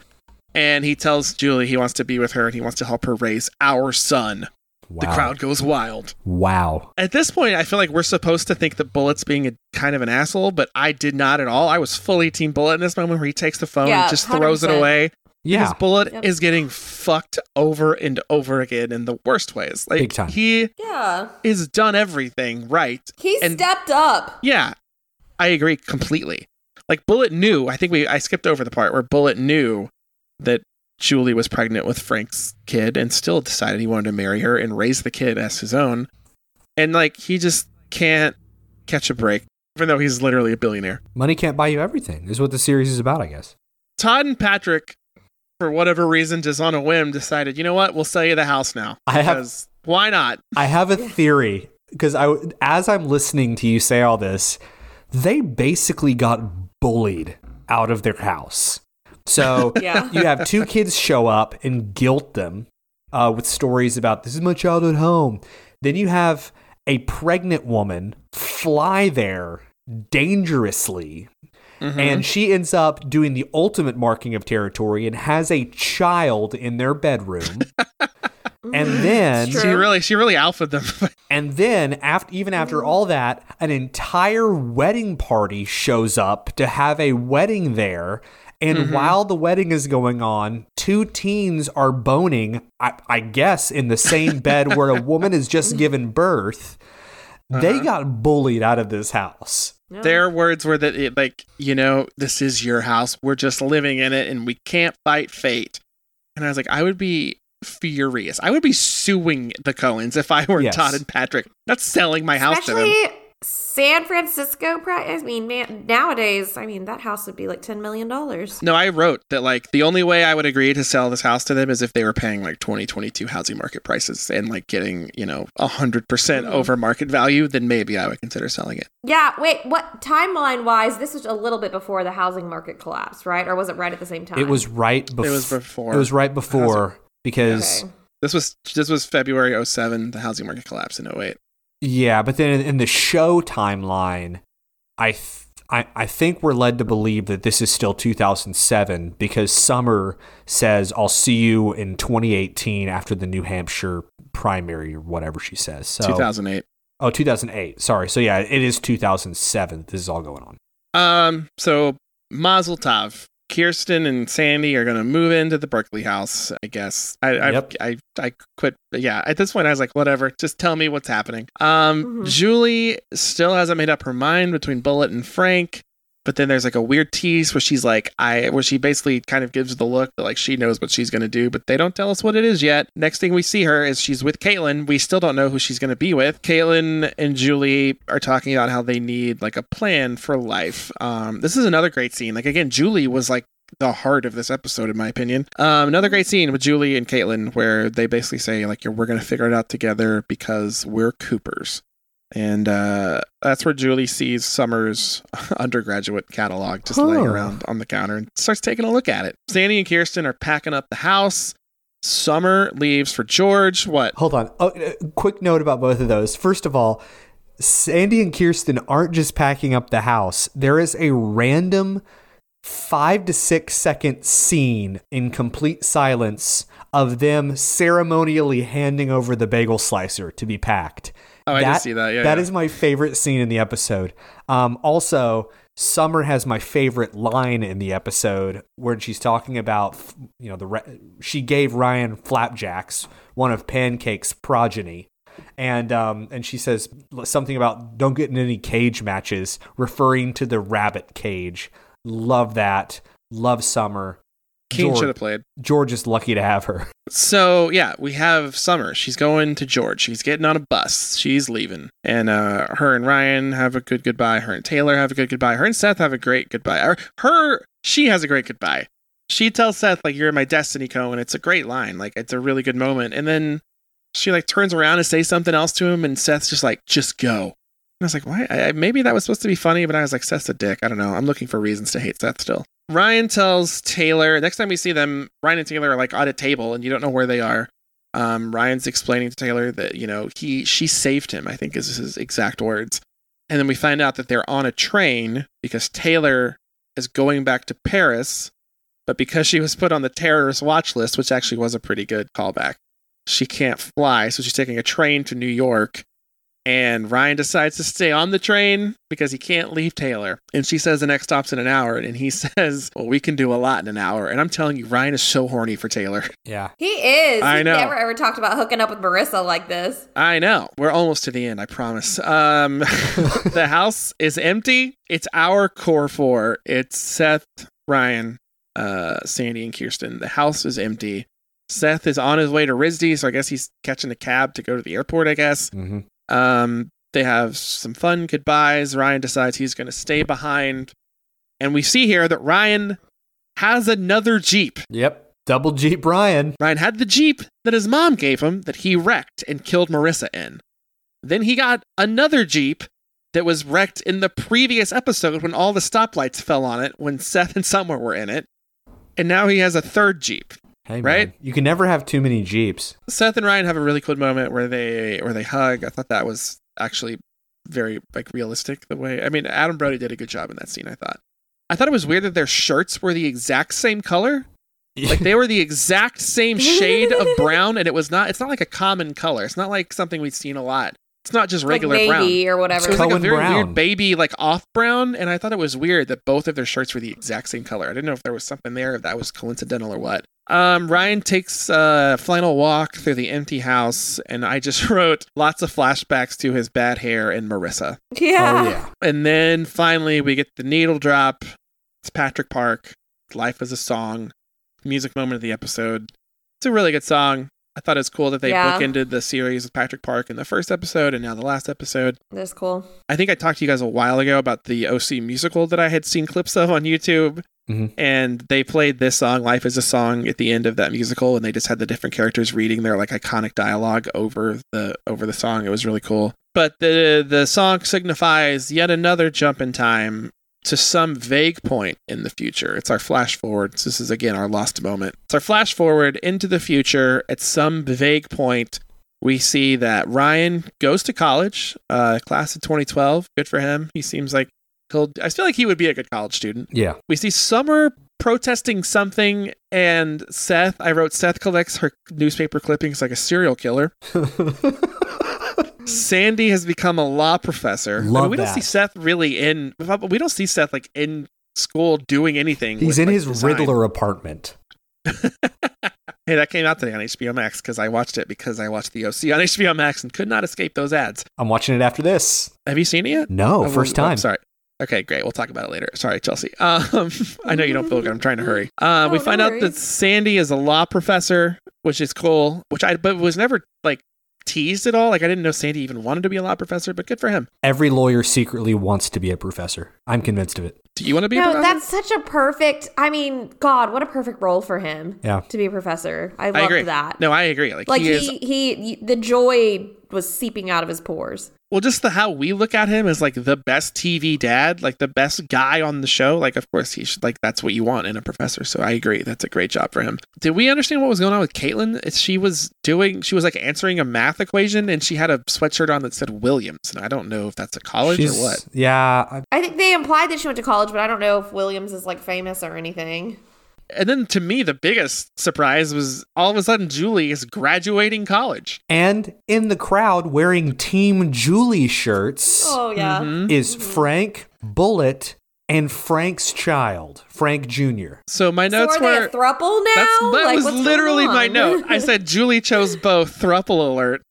and he tells Julie he wants to be with her and he wants to help her raise our son. Wow. The crowd goes wild. Wow. At this point, I feel like we're supposed to think that Bullet's being a kind of an asshole, but I did not at all. I was fully Team Bullet in this moment where he takes the phone Yeah, and just throws it away. Yeah. Because Bullet Yep. is getting fucked over and over again in the worst ways. Like Big time. he yeah. has done everything right. He And- stepped up. Yeah, I agree completely. Like Bullet knew. I think we I skipped over the part where Bullet knew that Julie was pregnant with Frank's kid and still decided he wanted to marry her and raise the kid as his own. And like he just can't catch a break. even though he's literally a billionaire. Money can't buy you everything. Is what the series is about, I guess. Todd and Patrick, for whatever reason, just on a whim, decided, you know what, we'll sell you the house now. I have- why not? I have a theory because I, as I'm listening to you say all this, they basically got bullied out of their house. So Yeah. you have two kids show up and guilt them uh, with stories about this is my childhood home. Then you have a pregnant woman fly there dangerously. Mm-hmm. And she ends up doing the ultimate marking of territory and has a child in their bedroom. and then She really, she really alphaed them. and then after even after all that, an entire wedding party shows up to have a wedding there. And mm-hmm. while the wedding is going on, two teens are boning, I, I guess, in the same bed where a woman has just given birth. They uh-huh. got bullied out of this house. Their words were that, it, like, you know, this is your house. We're just living in it and we can't fight fate. And I was like, I would be furious. I would be suing the Cohens if I were Yes. Todd and Patrick. Not selling my house to them. Especially San Francisco. pri- I mean, man, nowadays, I mean, that house would be like $10 million. No, I wrote that like the only way I would agree to sell this house to them is if they were paying like 2022 housing market prices and like getting, you know, 100% mm-hmm. over market value, then maybe I would consider selling it. Yeah, wait, what timeline wise, this was a little bit before the housing market collapse, right? Or was it right at the same time? It was right before. It was before. It was right before because Okay. This was this was February 07, the housing market collapsed in 08. Yeah, but then in, the show timeline, I, th- I I think we're led to believe that this is still 2007 because Summer says, "I'll see you in 2018 after the New Hampshire primary or whatever she says." So 2008. oh 2008. Sorry. So yeah, it is 2007. This is all going on. Um so Mazel Tov. Kirsten and Sandy are going to move into the Berkeley house, I guess. I I, Yep. I I quit. Yeah, at this point I was like whatever, just tell me what's happening. Um Julie still hasn't made up her mind between Bullet and Frank. But then there's like a weird tease where she's like, I, where she basically kind of gives the look that like she knows what she's gonna do, but they don't tell us what it is yet. Next thing we see her is she's with Kaitlin. We still don't know who she's gonna be with. Kaitlin and Julie are talking about how they need like a plan for life. Um, this is another great scene. Like again, Julie was like the heart of this episode, in my opinion. Um, another great scene with Julie and Kaitlin where they basically say like, "We're gonna figure it out together because we're Coopers." And uh, that's where Julie sees Summer's undergraduate catalog just laying around on the counter and starts taking a look at it. Sandy and Kirsten are packing up the house. Summer leaves for George. What? Hold on. Oh, uh, quick note about both of those. First of all, Sandy and Kirsten aren't just packing up the house. There is a random five to six second scene in complete silence of them ceremonially handing over the bagel slicer to be packed. Oh, I did see that. Yeah, that yeah. is my favorite scene in the episode. Um, also, Summer has my favorite line in the episode where she's talking about, you know, the she gave Ryan flapjacks, one of Pancake's progeny, and um, and she says something about don't get in any cage matches, referring to the rabbit cage. Love that. Love Summer. Keen George- should have played. George is lucky to have her. So yeah, we have Summer. She's going to George. She's getting on a bus. She's leaving, and uh, her and Ryan have a good goodbye. Her and Taylor have a good goodbye. Her and Seth have a great goodbye. Or her, she has a great goodbye. She tells Seth like, "You're my destiny, Cohen." It's a great line. Like it's a really good moment. And then she like turns around and says something else to him, and Seth's just like, "Just go." And I was like, "Why?" I- maybe that was supposed to be funny, but I was like, "Seth's a dick." I don't know. I'm looking for reasons to hate Seth still. Ryan tells Taylor next time we see them, Ryan and Taylor are like at a table and you don't know where they are. Um, Ryan's explaining to Taylor that you know he she saved him. I think is his exact words. And then we find out that they're on a train because Taylor is going back to Paris, but because she was put on the terrorist watch list, which actually was a pretty good callback, she can't fly, so she's taking a train to New York. And Ryan decides to stay on the train because he can't leave Taylor. And she says the next stop's in an hour. And he says, Well, we can do a lot in an hour. And I'm telling you, Ryan is so horny for Taylor. Yeah. He is. I He know. never ever talked about hooking up with Marissa like this. I know. We're almost to the end, I promise. Um, the house is empty. It's our core four. It's Seth, Ryan, uh, Sandy, and Kirsten. The house is empty. Seth is on his way to RISD, so I guess he's catching a cab to go to the airport, I guess. hmm Um, They have some fun goodbyes. Ryan decides he's going to stay behind. And we see here that Ryan has another Jeep. Yep. Double Jeep Ryan. Ryan had the Jeep that his mom gave him that he wrecked and killed Marissa in. Then he got another Jeep that was wrecked in the previous episode when all the stoplights fell on it when Seth and Summer were in it. And now he has a third Jeep. Hey, Right? man. You can never have too many Jeeps. Seth and Ryan have a really cool moment where they where they hug. I thought that was actually very like realistic the way I mean Adam Brody did a good job in that scene, I thought. I thought it was weird that their shirts were the exact same color. Like they were the exact same shade of brown and it was not it's not like a common color. It's not like something we've seen a lot. It's not just like regular brown. navy or So whatever. it was like a Cohen very brown. weird baby, like off brown, and I thought it was weird that both of their shirts were the exact same color. I didn't know if there was something there, if that was coincidental or what. Um, Ryan takes a final walk through the empty house, and I just wrote lots of flashbacks to his bad hair and Marissa. yeah. Oh, yeah. And then finally, we get the needle drop. It's Patrick Park. Life is a song. Music moment of the episode. It's a really good song. I thought it was cool that they Yeah. bookended the series with Patrick Park in the first episode and now the last episode. That's cool. I think I talked to you guys a while ago about the OC musical that I had seen clips of on YouTube. Mhm. And they played this song, Life is a Song, at the end of that musical, and they just had the different characters reading their like iconic dialogue over the over the song. It was really cool. But the the song signifies yet another jump in time to some vague point in the future. It's our flash forward. This is again our lost moment. It's our flash forward into the future at some vague point we see that Ryan goes to college, uh, class of 2012. Good for him. He seems like he'll. I feel like he would be a good college student. Yeah. We see Summer protesting something, and Seth. I wrote Seth collects her newspaper clippings like a serial killer. Sandy has become a law professor. I mean, Love we don't see Seth really in. We don't see Seth like in school doing anything. He's with, in like, his design. Riddler apartment. Hey, that came out today on HBO Max because I watched it because I watched the OC on HBO Max and could not escape those ads. I'm watching it after this. Have you seen it yet? No, Oh, first well, time. sorry. Okay, great. We'll talk about it later. Sorry, Chelsea. Um, I know you don't feel good. I'm trying to hurry. Uh, we Oh, find no out that. Sandy is a law professor, which is cool. Which I but was never like teased at all. Like I didn't know Sandy even wanted to be a law professor, but good for him. Every lawyer secretly wants to be a professor. I'm convinced of it. Do you want to be a No, professor? that's such a perfect. I mean, God, what a perfect role for him. Yeah. To be a professor. I I loved agree. that. No, I agree. Like, like he, he, is. he, he, the joy was seeping out of his pores. Well, just the how we look at him as like the best TV dad, like the best guy on the show. Like, of course, he should, like that's what you want in a professor. So I agree. That's a great job for him. Did we understand what was going on with Kaitlin? She was doing, she was like answering a math equation, and she had a sweatshirt on that said Williams. And I don't know if that's a college She's- or what. Yeah. I- I think they implied that she went to college, but I don't know if Williams is like famous or anything. And then to me, the biggest surprise was all of a sudden Julie is graduating college. And in the crowd wearing Team Julie shirts Oh yeah. Mhm. is Frank, Bullet, and Frank's child, Frank Jr. So my So notes are they were. a thruple now? That's, that Like, was what's going literally my note. I said Julie chose both. Thruple alert.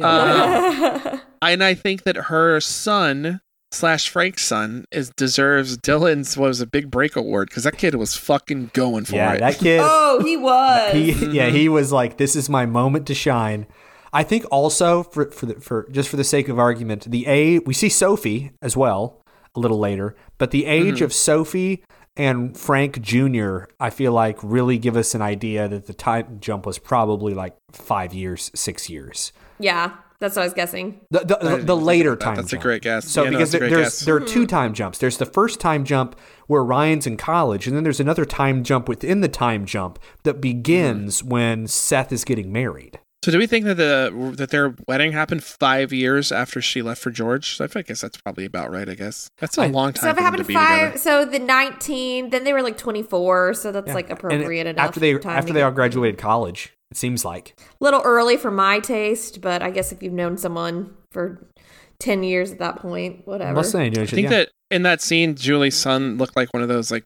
Uh, and I think that her son slash Frank's son is deserves Dylan's what was a big break award because that kid was fucking going for Yeah, it. that kid. oh, he was. he, yeah, he was like, "This is my moment to shine." I think also for for the, for just for the sake of argument, the A we see Sophie as well a little later, but the age mm-hmm. of Sophie and Frank Jr. I feel like really give us an idea that the time jump was probably like five years, six years. yeah, that's what I was guessing. The the, the, the later that. time. That's a great guess. So Yeah, because that's a there, there's guess. there are two time jumps. There's the first time jump where Ryan's in college, and then there's another time jump within the time jump that begins Mm-hmm. when Seth is getting married. So do we think that the that their wedding happened five years after she left for George? So I guess that's probably about right. I guess that's a I- long time. So if it them to happened five, together. so the nineteen, then they were like twenty four, so that's Yeah. like And appropriate enough. after they time after they all graduated college. It seems like A little early for my taste, but I guess if you've known someone for ten years at that point, whatever. Less than I think that in that scene, Julie's son looked like one of those like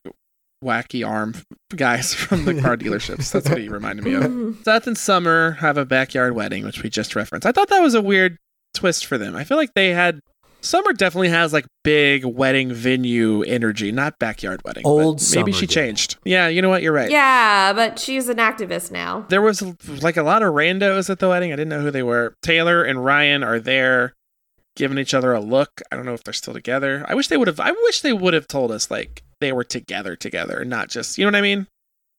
wacky arm guys from the car dealerships. That's what he reminded me of. Mm-hmm. Seth and Summer have a backyard wedding, which we just referenced. I thought that was a weird twist for them. I feel like they had Summer definitely has like big wedding venue energy, not backyard wedding. but Old maybe she did. changed. Yeah, you know what? You're right. Yeah, but she's an activist now. There was like a lot of randos at the wedding. I didn't know who they were. Taylor and Ryan are there giving each other a look. I don't know if they're still together. I wish they would have. I wish they would have told us like they were together together, not just you know what I mean?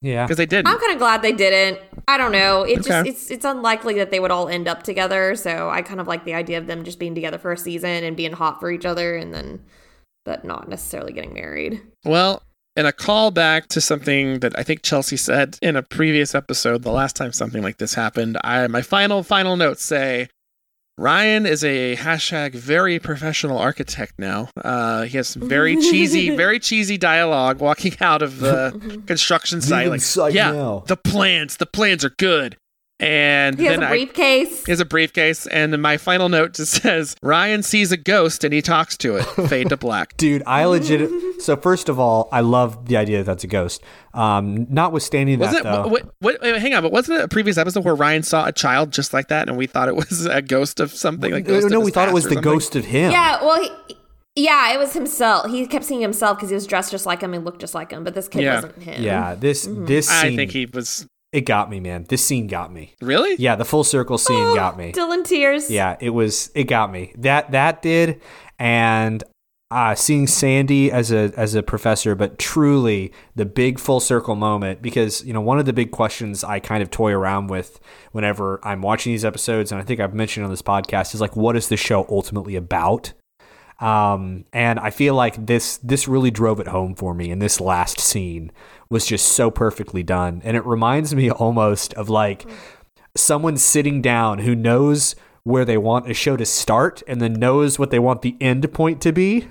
Yeah. Because they didn't. I'm kind of glad they didn't. I don't know. It just it's it's unlikely that they would all end up together. So I kind of like the idea of them just being together for a season and being hot for each other, and then but not necessarily getting married. Well, and a callback to something that I think Chelsea said in a previous episode, the last time something like this happened, I my final final notes say Ryan is a hashtag very professional architect now. Uh, he has some very cheesy, very cheesy dialogue walking out of the construction site. Like, inside yeah, now." the plans, the plans are good. And He has then a I, briefcase. he has a briefcase, and then my final note just says Ryan sees a ghost and he talks to it. Fade to black. Dude, I legit. so first of all, I love the idea that that's a ghost. Um, notwithstanding Was that, it? though, What, what, wait, hang on, but wasn't it a previous episode where Ryan saw a child just like that, and we thought it was a ghost of something? Like no, ghost no, of we thought it was the something? ghost of him. Yeah, well, he, yeah, it was himself. He kept seeing himself because he was dressed just like him and looked just like him. But this kid Yeah. wasn't him. Yeah, this Mm-hmm. this scene, I think he was it got me, man. This scene got me. really. Yeah, the full circle scene got me. Dylan tears. Yeah, it was it got me. That that did and uh, seeing Sandy as a as a professor, but truly the big full circle moment because you know one of the big questions I kind of toy around with whenever I'm watching these episodes, and I think I've mentioned on this podcast is like, what is the show ultimately about? Um, and I feel like this this really drove it home for me. in this last scene was just so perfectly done, and it reminds me almost of like someone sitting down who knows where they want a show to start and then knows what they want the end point to be.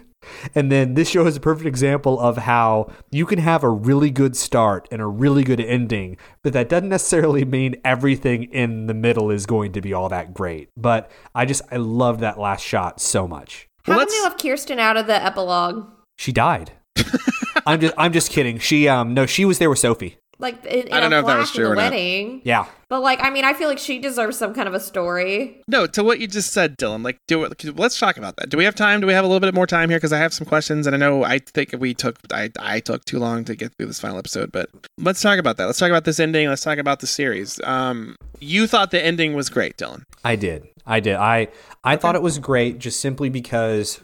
And then this show is a perfect example of how you can have a really good start and a really good ending, but that doesn't necessarily mean everything in the middle is going to be all that great. But I just, I love that last shot so much. How Well, come they let's- left Kirsten out of the epilogue? She died. I'm just, I'm just kidding. She, um, no, she was there with Sophie. Like in, in I don't a know if that was true or the not. wedding. Yeah. But like, I mean, I feel like she deserves some kind of a story. No, to what you just said, Dylan. Like, do it. Let's talk about that. Do we have time? Do we have a little bit more time here? Because I have some questions, and I know I think we took I I took too long to get through this final episode. But let's talk about that. Let's talk about this ending. Let's talk about the series. Um, you thought the ending was great, Dylan. I did. I did. I I thought it was great just simply because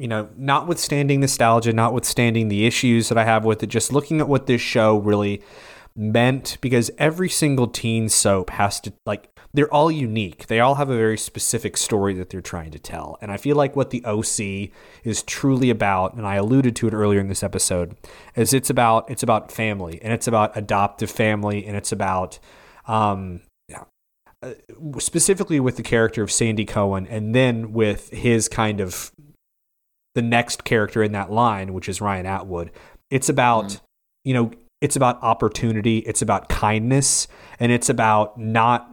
you know, notwithstanding nostalgia, notwithstanding the issues that I have with it, just looking at what this show really meant because every single teen soap has to like they're all unique. They all have a very specific story that they're trying to tell. And I feel like what the OC is truly about, and I alluded to it earlier in this episode, is it's about it's about family and it's about adoptive family and it's about um specifically with the character of Sandy Cohen, and then with his kind of the next character in that line, which is Ryan Atwood. It's about, mm. you know, it's about opportunity, it's about kindness, and it's about not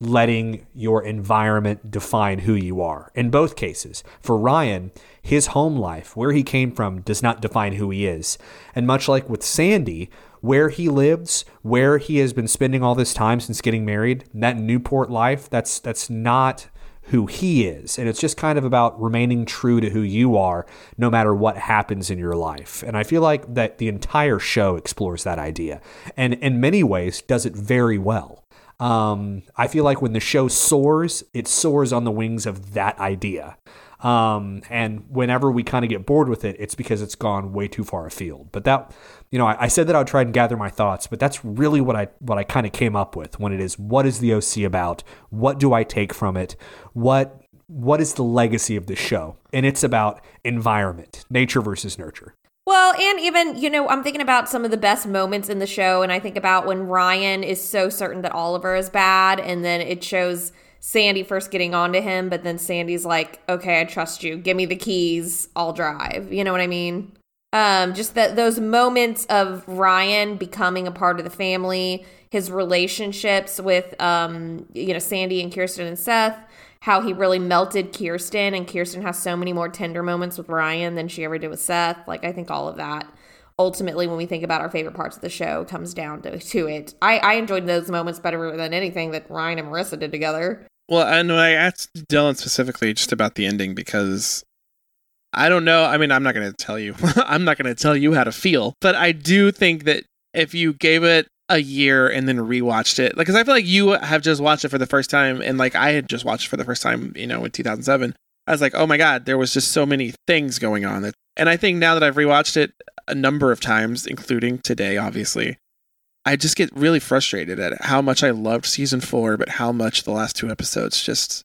letting your environment define who you are. In both cases, for Ryan, his home life, where he came from, does not define who he is. And much like with Sandy, where he lives, where he has been spending all this time since getting married, that Newport life, that's that's not who he is. And it's just kind of about remaining true to who you are no matter what happens in your life. And I feel like that the entire show explores that idea and in many ways does it very well. Um, I feel like when the show soars, it soars on the wings of that idea. Um, and whenever we kind of get bored with it, it's because it's gone way too far afield. But that, you know, I, I said that I would try and gather my thoughts, but that's really what I what I kind of came up with when it is what is the OC about? What do I take from it? What what is the legacy of the show? And it's about environment, nature versus nurture. Well, and even, you know, I'm thinking about some of the best moments in the show, and I think about when Ryan is so certain that Oliver is bad, and then it shows Sandy first getting onto him, but then Sandy's like, okay, I trust you. Give me the keys. I'll drive. You know what I mean? Um, just that those moments of Ryan becoming a part of the family, his relationships with, um, you know, Sandy and Kirsten and Seth, how he really melted Kirsten, and Kirsten has so many more tender moments with Ryan than she ever did with Seth. Like, I think all of that ultimately, when we think about our favorite parts of the show, comes down to, to it. I, I enjoyed those moments better than anything that Ryan and Marissa did together. Well, and I asked Dylan specifically just about the ending because I don't know. I mean, I'm not going to tell you. I'm not going to tell you how to feel, but I do think that if you gave it a year and then rewatched it, like, because I feel like you have just watched it for the first time, and like I had just watched it for the first time, you know, in 2007. I was like, oh my god, there was just so many things going on. And I think now that I've rewatched it a number of times, including today, obviously, I just get really frustrated at how much I loved season four, but how much the last two episodes just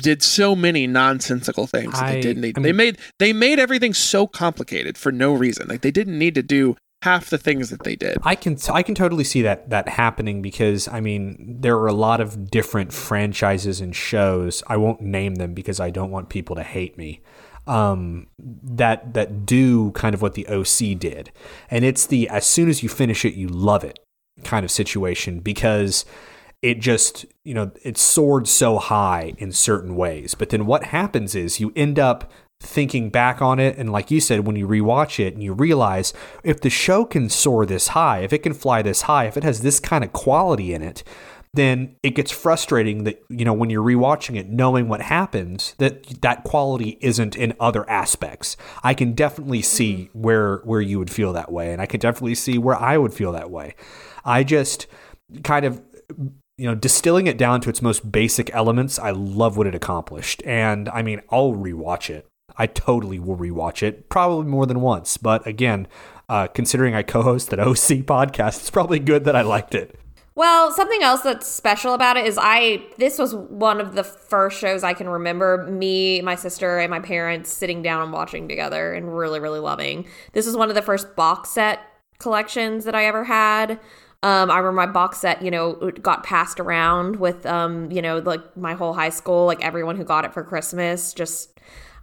did so many nonsensical things that I- they didn't need. I they made they made everything so complicated for no reason. Like they didn't need to do half the things that they did. I can I can totally see that that happening because I mean there are a lot of different franchises and shows. I won't name them because I don't want people to hate me. Um, that that do kind of what the OC did, and it's the as soon as you finish it, you love it kind of situation because it just you know it soared so high in certain ways. But then what happens is you end up thinking back on it and like you said when you rewatch it and you realize if the show can soar this high if it can fly this high if it has this kind of quality in it then it gets frustrating that you know when you're rewatching it knowing what happens that that quality isn't in other aspects. I can definitely see mm-hmm. where where you would feel that way and i can definitely see where i would feel that way. I just kind of you know, distilling it down to its most basic elements, I love what it accomplished. And I mean, I'll rewatch it. I totally will rewatch it, probably more than once. But again, uh, considering I co-host an OC podcast, it's probably good that I liked it. Well, something else that's special about it is I this was one of the first shows I can remember me, my sister, and my parents sitting down and watching together and really, really loving. This was one of the first box set collections that I ever had. Um, I remember my box set, you know, got passed around with, um, you know, like my whole high school, like everyone who got it for Christmas, just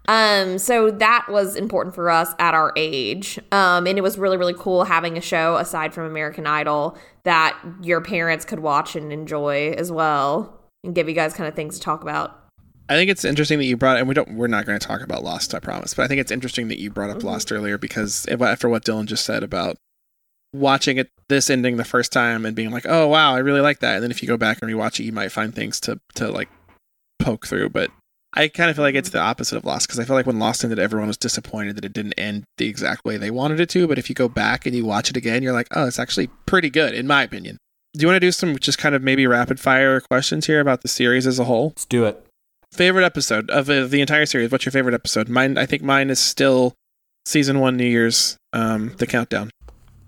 um, so that was important for us at our age. Um, and it was really, really cool having a show aside from American Idol that your parents could watch and enjoy as well and give you guys kind of things to talk about. I think it's interesting that you brought, and we don't, we're not going to talk about Lost, I promise. But I think it's interesting that you brought up Lost earlier because after what Dylan just said about watching it, this ending the first time and being like, oh wow, I really like that, and then if you go back and rewatch it, you might find things to to like poke through. But I kind of feel like it's the opposite of Lost because I feel like when Lost ended, everyone was disappointed that it didn't end the exact way they wanted it to. But if you go back and you watch it again, you're like, oh, it's actually pretty good in my opinion. Do you want to do some just kind of maybe rapid fire questions here about the series as a whole? Let's do it. favorite episode of uh, the entire series what's your favorite episode mine i think mine is still season one new year's um the countdown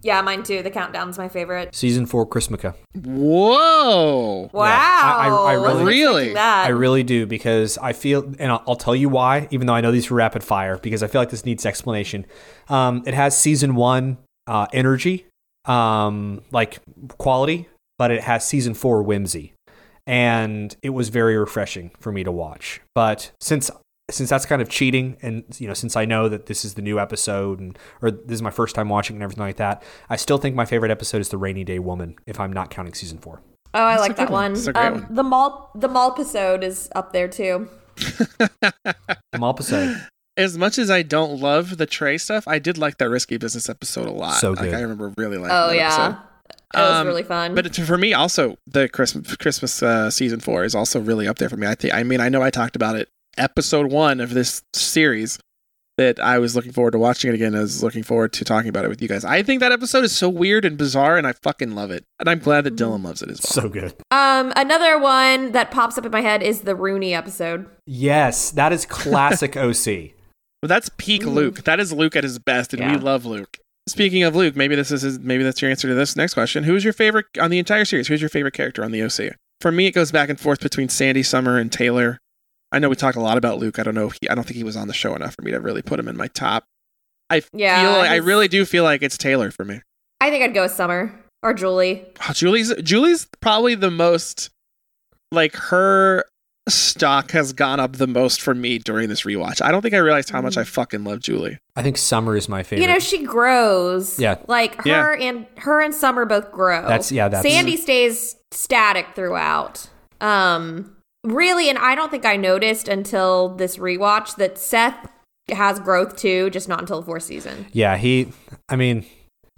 Yeah, mine too. The countdown's my favorite. Season four, Chrismukkah. whoa Wow. I- I- I Wasn't really- I really do because I feel, and I'll, I'll tell you why, even though I know these were rapid fire, because I feel like this needs explanation. Um, it has season one uh, energy, um, like quality, but it has season four whimsy, and it was very refreshing for me to watch. But since since that's kind of cheating, and you know, since I know that this is the new episode, and or this is my first time watching and everything like that, I still think my favorite episode is the Rainy Day Woman, if I'm not counting season four. Oh, I That's like that one. one. That's a great Um, one. The mall, the mall episode is up there too. The mall episode. as much as i don't love the trey stuff i did like that risky business episode a lot So like good. i remember really liking Oh that yeah, episode. it was Um, really fun. but it, for me also the christmas christmas uh, season four is also really up there for me i think i mean i know i talked about it episode one of this series that i was looking forward to watching it again i was looking forward to talking about it with you guys i think that episode is so weird and bizarre and i fucking love it and i'm glad that dylan loves it as well So good. um, another one that pops up in my head is the Rooney episode. Yes, that is classic OC. But that's peak Luke. That is Luke at his best, and we love Luke. Speaking of Luke, maybe this is his, maybe that's your answer to this next question. Who's your favorite on the entire series? Who's your favorite character on the OC? For me, it goes back and forth between Sandy Summer and Taylor. I know we talk a lot about Luke. I don't know. If he, I don't think he was on the show enough for me to really put him in my top. I Yeah, feel like, I really do feel like it's Taylor for me. I think I'd go with Summer or Julie. Oh, Julie's Julie's probably the most like her stock has gone up the most for me during this rewatch. I don't think I realized how much I fucking love Julie. I think Summer is my favorite. You know, she grows. Yeah. Like Yeah. her and her and Summer both grow. That's- yeah, that's- Sandy stays static throughout. Um really and I don't think I noticed until this rewatch that Seth has growth too, just not until the fourth season. yeah, he. I mean,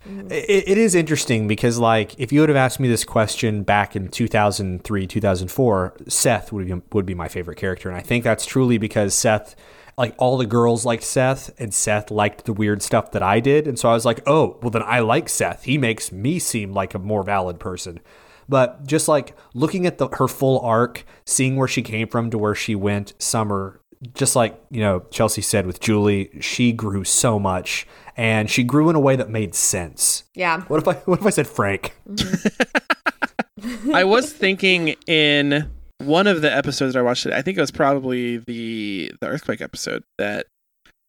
mm-hmm. it, it is interesting because, like, if you would have asked me this question back in 2003, 2004, Seth would be would be my favorite character, and I think that's truly because Seth. Like all the girls liked Seth, and Seth liked the weird stuff that I did, and so I was like, "Oh, well then I like Seth. He makes me seem like a more valid person." But just like looking at the, her full arc, seeing where she came from to where she went, Summer just like you know Chelsea said with Julie, she grew so much, and she grew in a way that made sense. Yeah. What if I what if I said Frank? Mm-hmm. I was thinking in one of the episodes that I watched it. I think it was probably the the earthquake episode that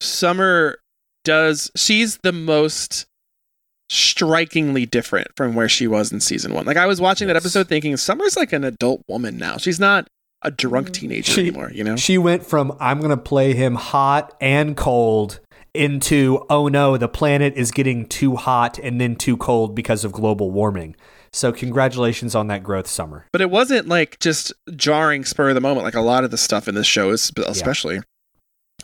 Summer does. She's the most strikingly different from where she was in season one. Like I was watching that episode thinking Summer's like an adult woman now. She's not a drunk mm-hmm. teenager She- anymore. You know. She went from I'm gonna play him hot and cold into oh no, the planet is getting too hot and then too cold because of global warming. So congratulations on that growth, Summer. But it wasn't like just jarring spur of the moment like a lot of the stuff in this show is especially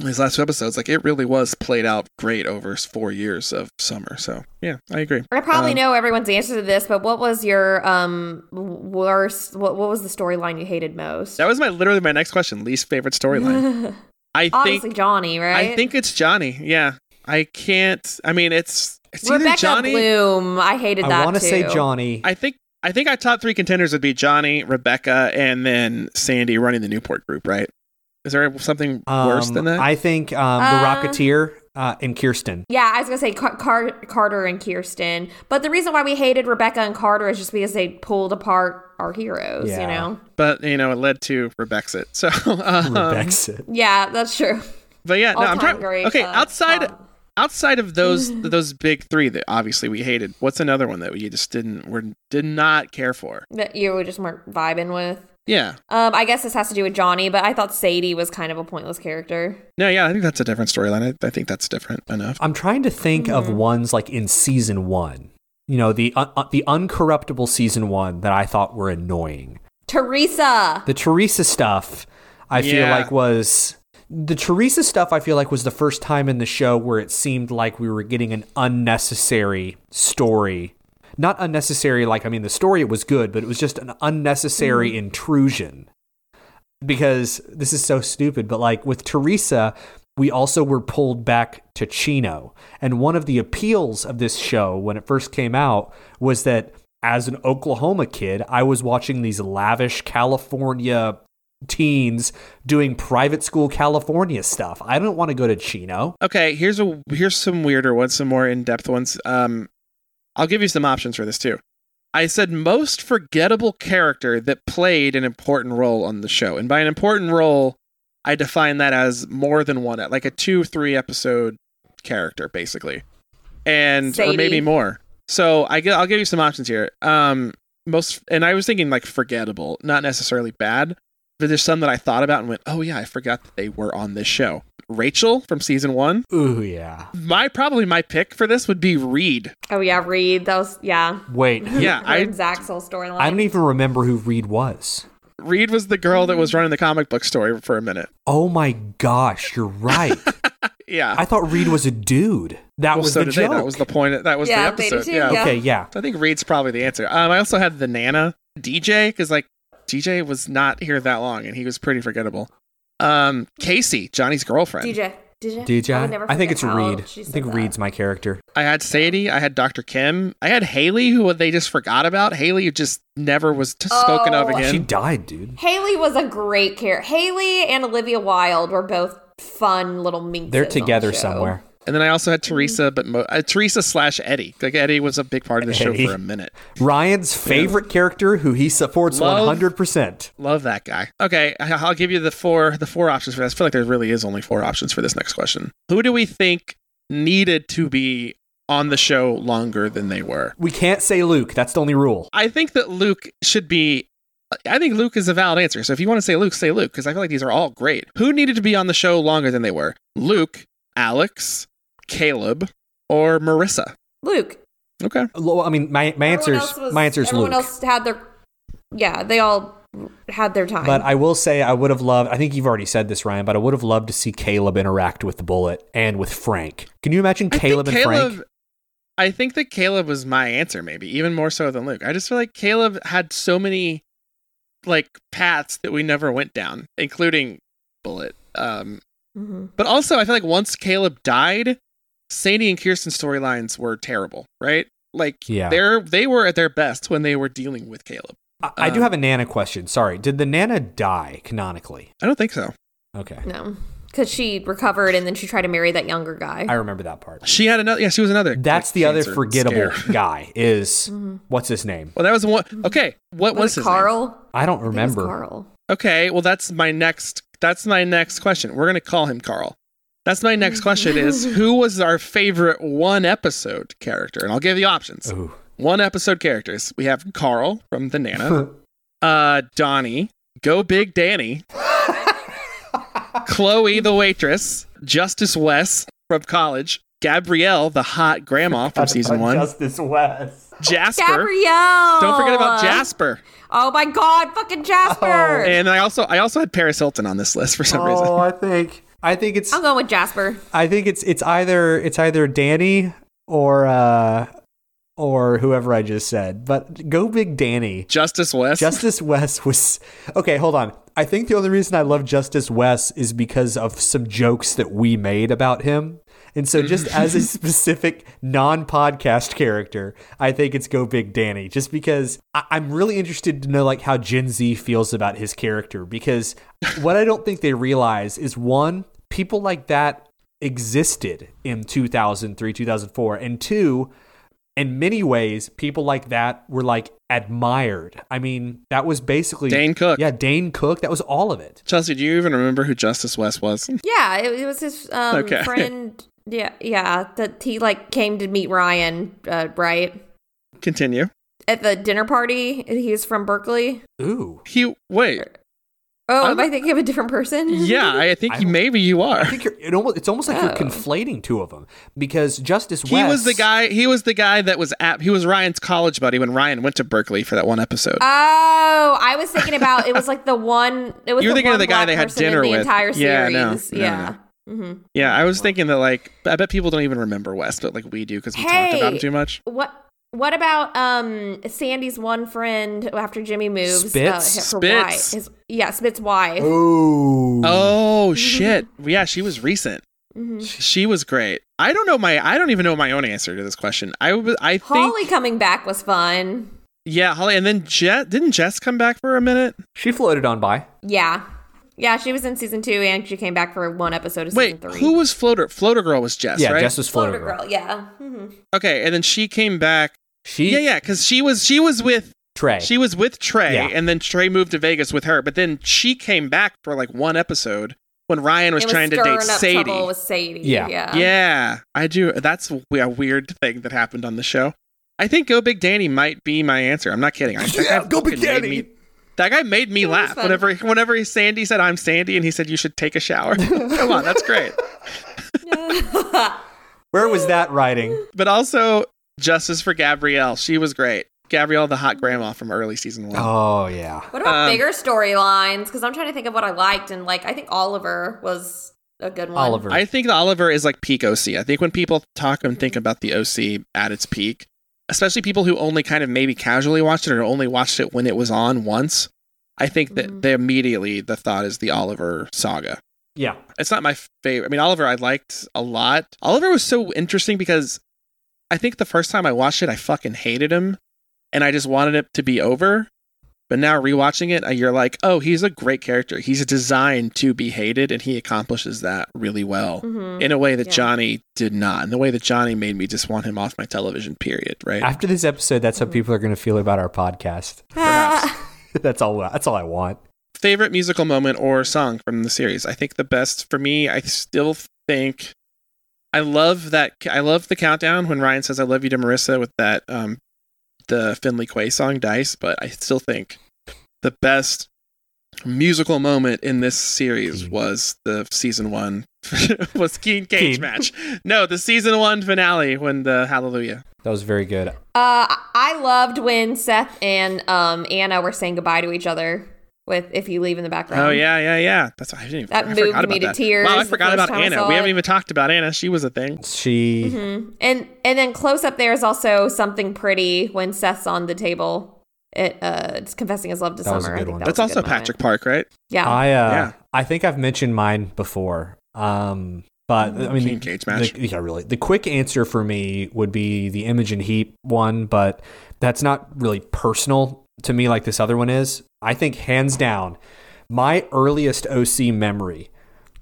these last two episodes like it really was played out great over four years of summer so yeah i agree I probably Um, know everyone's answer to this, but what was your um worst? What, what was the storyline you hated most? that was my literally my next question least favorite storyline i Obviously think Johnny, right? i think it's johnny yeah i can't i mean it's it's either johnny Bloom. I hated that I want to say Johnny. i think i think our top three contenders would be johnny rebecca and then sandy running the newport group right is there something worse Um, than that I think um, the Uh, Rocketeer uh, and Kirsten. Yeah, I was gonna say Car- Car- Carter and Kirsten, but the reason why we hated Rebecca and Carter is just because they pulled apart our heroes. Yeah. You know. but you know it led to rebexit so um, Rebexit. Yeah, that's true. But yeah, no, I'm All-time trying. great, okay, uh, outside song. outside of those those big three that obviously we hated, what's another one that you just didn't were did not care for? That you just weren't vibing with. Yeah, Um, I guess this has to do with Johnny, but I thought Sadie was kind of a pointless character. no, yeah, I think that's a different storyline. I, I think that's different enough. I'm trying to think of Mm-hmm. ones like in season one. You know, the uh, uh, the uncorruptible season one that I thought were annoying. Teresa. The Teresa stuff, I feel like was the Teresa stuff. I feel like was the first time in the show where it seemed like we were getting an unnecessary story. Not unnecessary, like I mean, the story it was good, but it was just an unnecessary intrusion. Because this is so stupid, but like with Teresa, we also were pulled back to Chino. And one of the appeals of this show when it first came out was that as an Oklahoma kid, I was watching these lavish California teens doing private school California stuff. I don't want to go to Chino. Okay, here's a here's some weirder ones, some more in depth ones. Um, I'll give you some options for this too. I said most forgettable character that played an important role on the show, and by an important role, I define that as more than one, like a two, three episode character, basically, and or maybe more. So I will give you some options here. Um, most, and I was thinking like forgettable, not necessarily bad, but there's some that I thought about and went, oh yeah, I forgot that they were on this show. Rachel from season one. Ooh, yeah. My probably my pick for this would be Reed. Oh yeah, Reed. That was yeah. Wait, Yeah, I and Zaxel storyline. I don't even remember who Reed was. Reed was the girl that was running the comic book story for a minute. Oh my gosh, you're right. Yeah. I thought Reed was a dude. That well, was so the joke. they. That was the point. That was Yeah, the they did episode. too, Yeah. yeah. okay, yeah. So I think Reed's probably the answer. Um, I also had the Nana DJ because like DJ was not here that long and he was pretty forgettable. Um, Casey, Johnny's girlfriend. DJ. DJ. DJ? I, I think it's Reed. I think that. Reed's my character. I had Sadie. I had Dr. Kim. I had Haley, who they just forgot about. Haley just never was t- spoken of Oh. again. She died, dude. Haley was a great character. Haley and Olivia Wilde were both fun little minxes. They're on the together somewhere. And then I also had Teresa, but mo- uh, Teresa slash Eddie. Like Eddie was a big part of the show for a minute. Ryan's favorite character, who he supports 100%. Love that guy. Okay, I'll give you the four the four options for this. I feel like there really is only four options for this next question. Who do we think needed to be on the show longer than they were? We can't say Luke. That's the only rule. I think that Luke should be. I think Luke is a valid answer. So if you want to say Luke, say Luke because I feel like these are all great. Who needed to be on the show longer than they were? Luke, Alex, Caleb, or Marissa? Luke. Okay. Well, I mean, my, my answer Everyone is was- my answer is Everyone Luke. else had their. Yeah, they all had their time. But I will say I would have loved. I think you've already said this, Ryan. But I would have loved to see Caleb interact with the Bullet and with Frank. Can you imagine I think Caleb and Frank? I think that Caleb was my answer, maybe even more so than Luke. I just feel like Caleb had so many like paths that we never went down, including Bullet. Um, Mhm. but also, I feel like once Caleb died, Sadie and Kirsten storylines were terrible, right? Like, Yeah. they're they were at their best when they were dealing with Caleb. I, I do Um, have a Nana question. Sorry, did the Nana die canonically? I don't think so. Okay. No. because she recovered and then she tried to marry that younger guy. I remember that part. She had another. Yeah, she was another. That's like, the other forgettable scare. guy. Is what's his name? Well, that was the one. Okay, what was was his it name? Carl? I don't I think it was remember. Carl. Okay, well that's my next that's my next question. We're gonna call him Carl. That's my next question is who was our favorite one episode character? And I'll give you options. Ooh. One episode characters. We have Carl from the Nana, uh Donnie, Go Big Danny, Chloe the waitress, Justice West from college, Gabrielle the hot grandma from season one, Justice West. Jasper. Gabrielle. Don't forget about Jasper. Oh my God, fucking Jasper. And I also I also had Paris Hilton on this list for some reason. Oh, I think I think it's I'm going with Jasper. I think it's it's either it's either Danny or uh or whoever I just said. But go big Danny. Justice West. Justice West was okay. Hold on. I think the only reason I love Justice West is because of some jokes that we made about him. And so, just as a specific non-podcast character, I think it's Go Big Danny. Just because I- I'm really interested to know like how Gen Z feels about his character. Because what I don't think they realize is one, people like that existed in 2003, 2004, and two, in many ways, people like that were like admired. I mean, that was basically Dane Cook. Yeah, Dane Cook. That was all of it. Chelsea, do you even remember who Justice West was? Yeah, it, it was his um, Okay. friend. Yeah, yeah. That he like came to meet Ryan, uh, right Continue. at the dinner party. He's from Berkeley. Ooh. He wait. Oh, I'm- am I thinking of a different person? Yeah, I think I you, maybe you are. I think you're, it almost, it's almost like you're Oh. conflating two of them because Justice He West. was the guy. He was the guy that was at. He was Ryan's college buddy when Ryan went to Berkeley for that one episode. Oh, I was thinking about it was like the one. It was You were thinking of the guy black they had person in dinner the with. entire series. Yeah, no, series. no, yeah. hmm yeah, I was thinking that like I bet people don't even remember West, but like we do because we talked about him too much. What What about um Sandy's one friend after Jimmy moves? Spitz? Uh, her wife. Spitz. His, yeah, Spit's wife. Ooh. Oh shit! Yeah, she was recent. Mhm. She was great. I don't know my. I don't even know my own answer to this question. I was. I think. Holly coming back was fun. Yeah, Holly, and then Jess. Didn't Jess come back for a minute? She floated on by. Yeah. Yeah, she was in season two and she came back for one episode of Wait, season three. who was Floater? Floater Girl was Jess, yeah, right? Jess was floater, Floater girl. Girl? Yeah. hmm Okay, and then she came back. She Yeah, yeah, because she was she was with Trey. she was with Trey, Yeah. and then Trey moved to Vegas with her. But then she came back for like one episode when Ryan was, was trying to date up Sadie. trouble with Sadie. Yeah. Yeah. yeah, I do. That's a weird thing that happened on the show. I think Go Big Danny might be my answer. I'm not kidding. I, that Yeah, guy Go Big fucking made Danny. Me- that guy made me It laugh fun. whenever whenever he, Sandy said I'm Sandy and he said you should take a shower. Come on, that's great. Where was that writing? But also justice for Gabrielle. She was great. Gabrielle, the hot grandma from early season one. Oh yeah. What about Um, bigger storylines? Because I'm trying to think of what I liked, and like I think Oliver was a good one. Oliver. I think Oliver is like peak OC. I think when people talk and think about the OC at its peak, especially people who only kind of maybe casually watched it or only watched it when it was on once, I think that Mhm. they immediately the thought is the Oliver saga. yeah. It's not my favorite. I mean, Oliver I liked a lot. Oliver was so interesting because I think the first time I watched it, I fucking hated him, and I just wanted it to be over. But now rewatching it, uh, you're like, oh, he's a great character. He's designed to be hated, and he accomplishes that really well Mhm. in a way that Yeah. Johnny did not. In the way that Johnny made me just want him off my television. Period. Right? After this episode, that's how people are going to feel about our podcast. Perhaps. that's all. That's all I want. Favorite musical moment or song from the series? I think the best for me. I still think. I love that. I love the countdown when Ryan says "I love you" to Marissa with that um, the Finley Quaye song "Dice." But I still think the best musical moment in this series was the season one was Keen Cage Keen. match. No, the season one finale when the Hallelujah. That was very good. Uh, I loved when Seth and um Anna were saying goodbye to each other with "If You Leave" in the background. Oh yeah, yeah, yeah. That's I didn't even, That I moved forgot me about to that. tears Wow, I forgot about Anna. We haven't it. even talked about Anna. She was a thing. She. Mhm. And and then close up there is also something pretty when Seth's on the table. It uh, it's confessing his love to That was a Summer. I good think one. that That's was a also good moment. Patrick Park, right? Yeah. I uh, Yeah. I think I've mentioned mine before. Um, but I mean, Keen the- cage match. the- yeah, really. The quick answer for me would be the Imogen Heap one, but that's not really personal to me like this other one is. I think hands down, my earliest OC memory,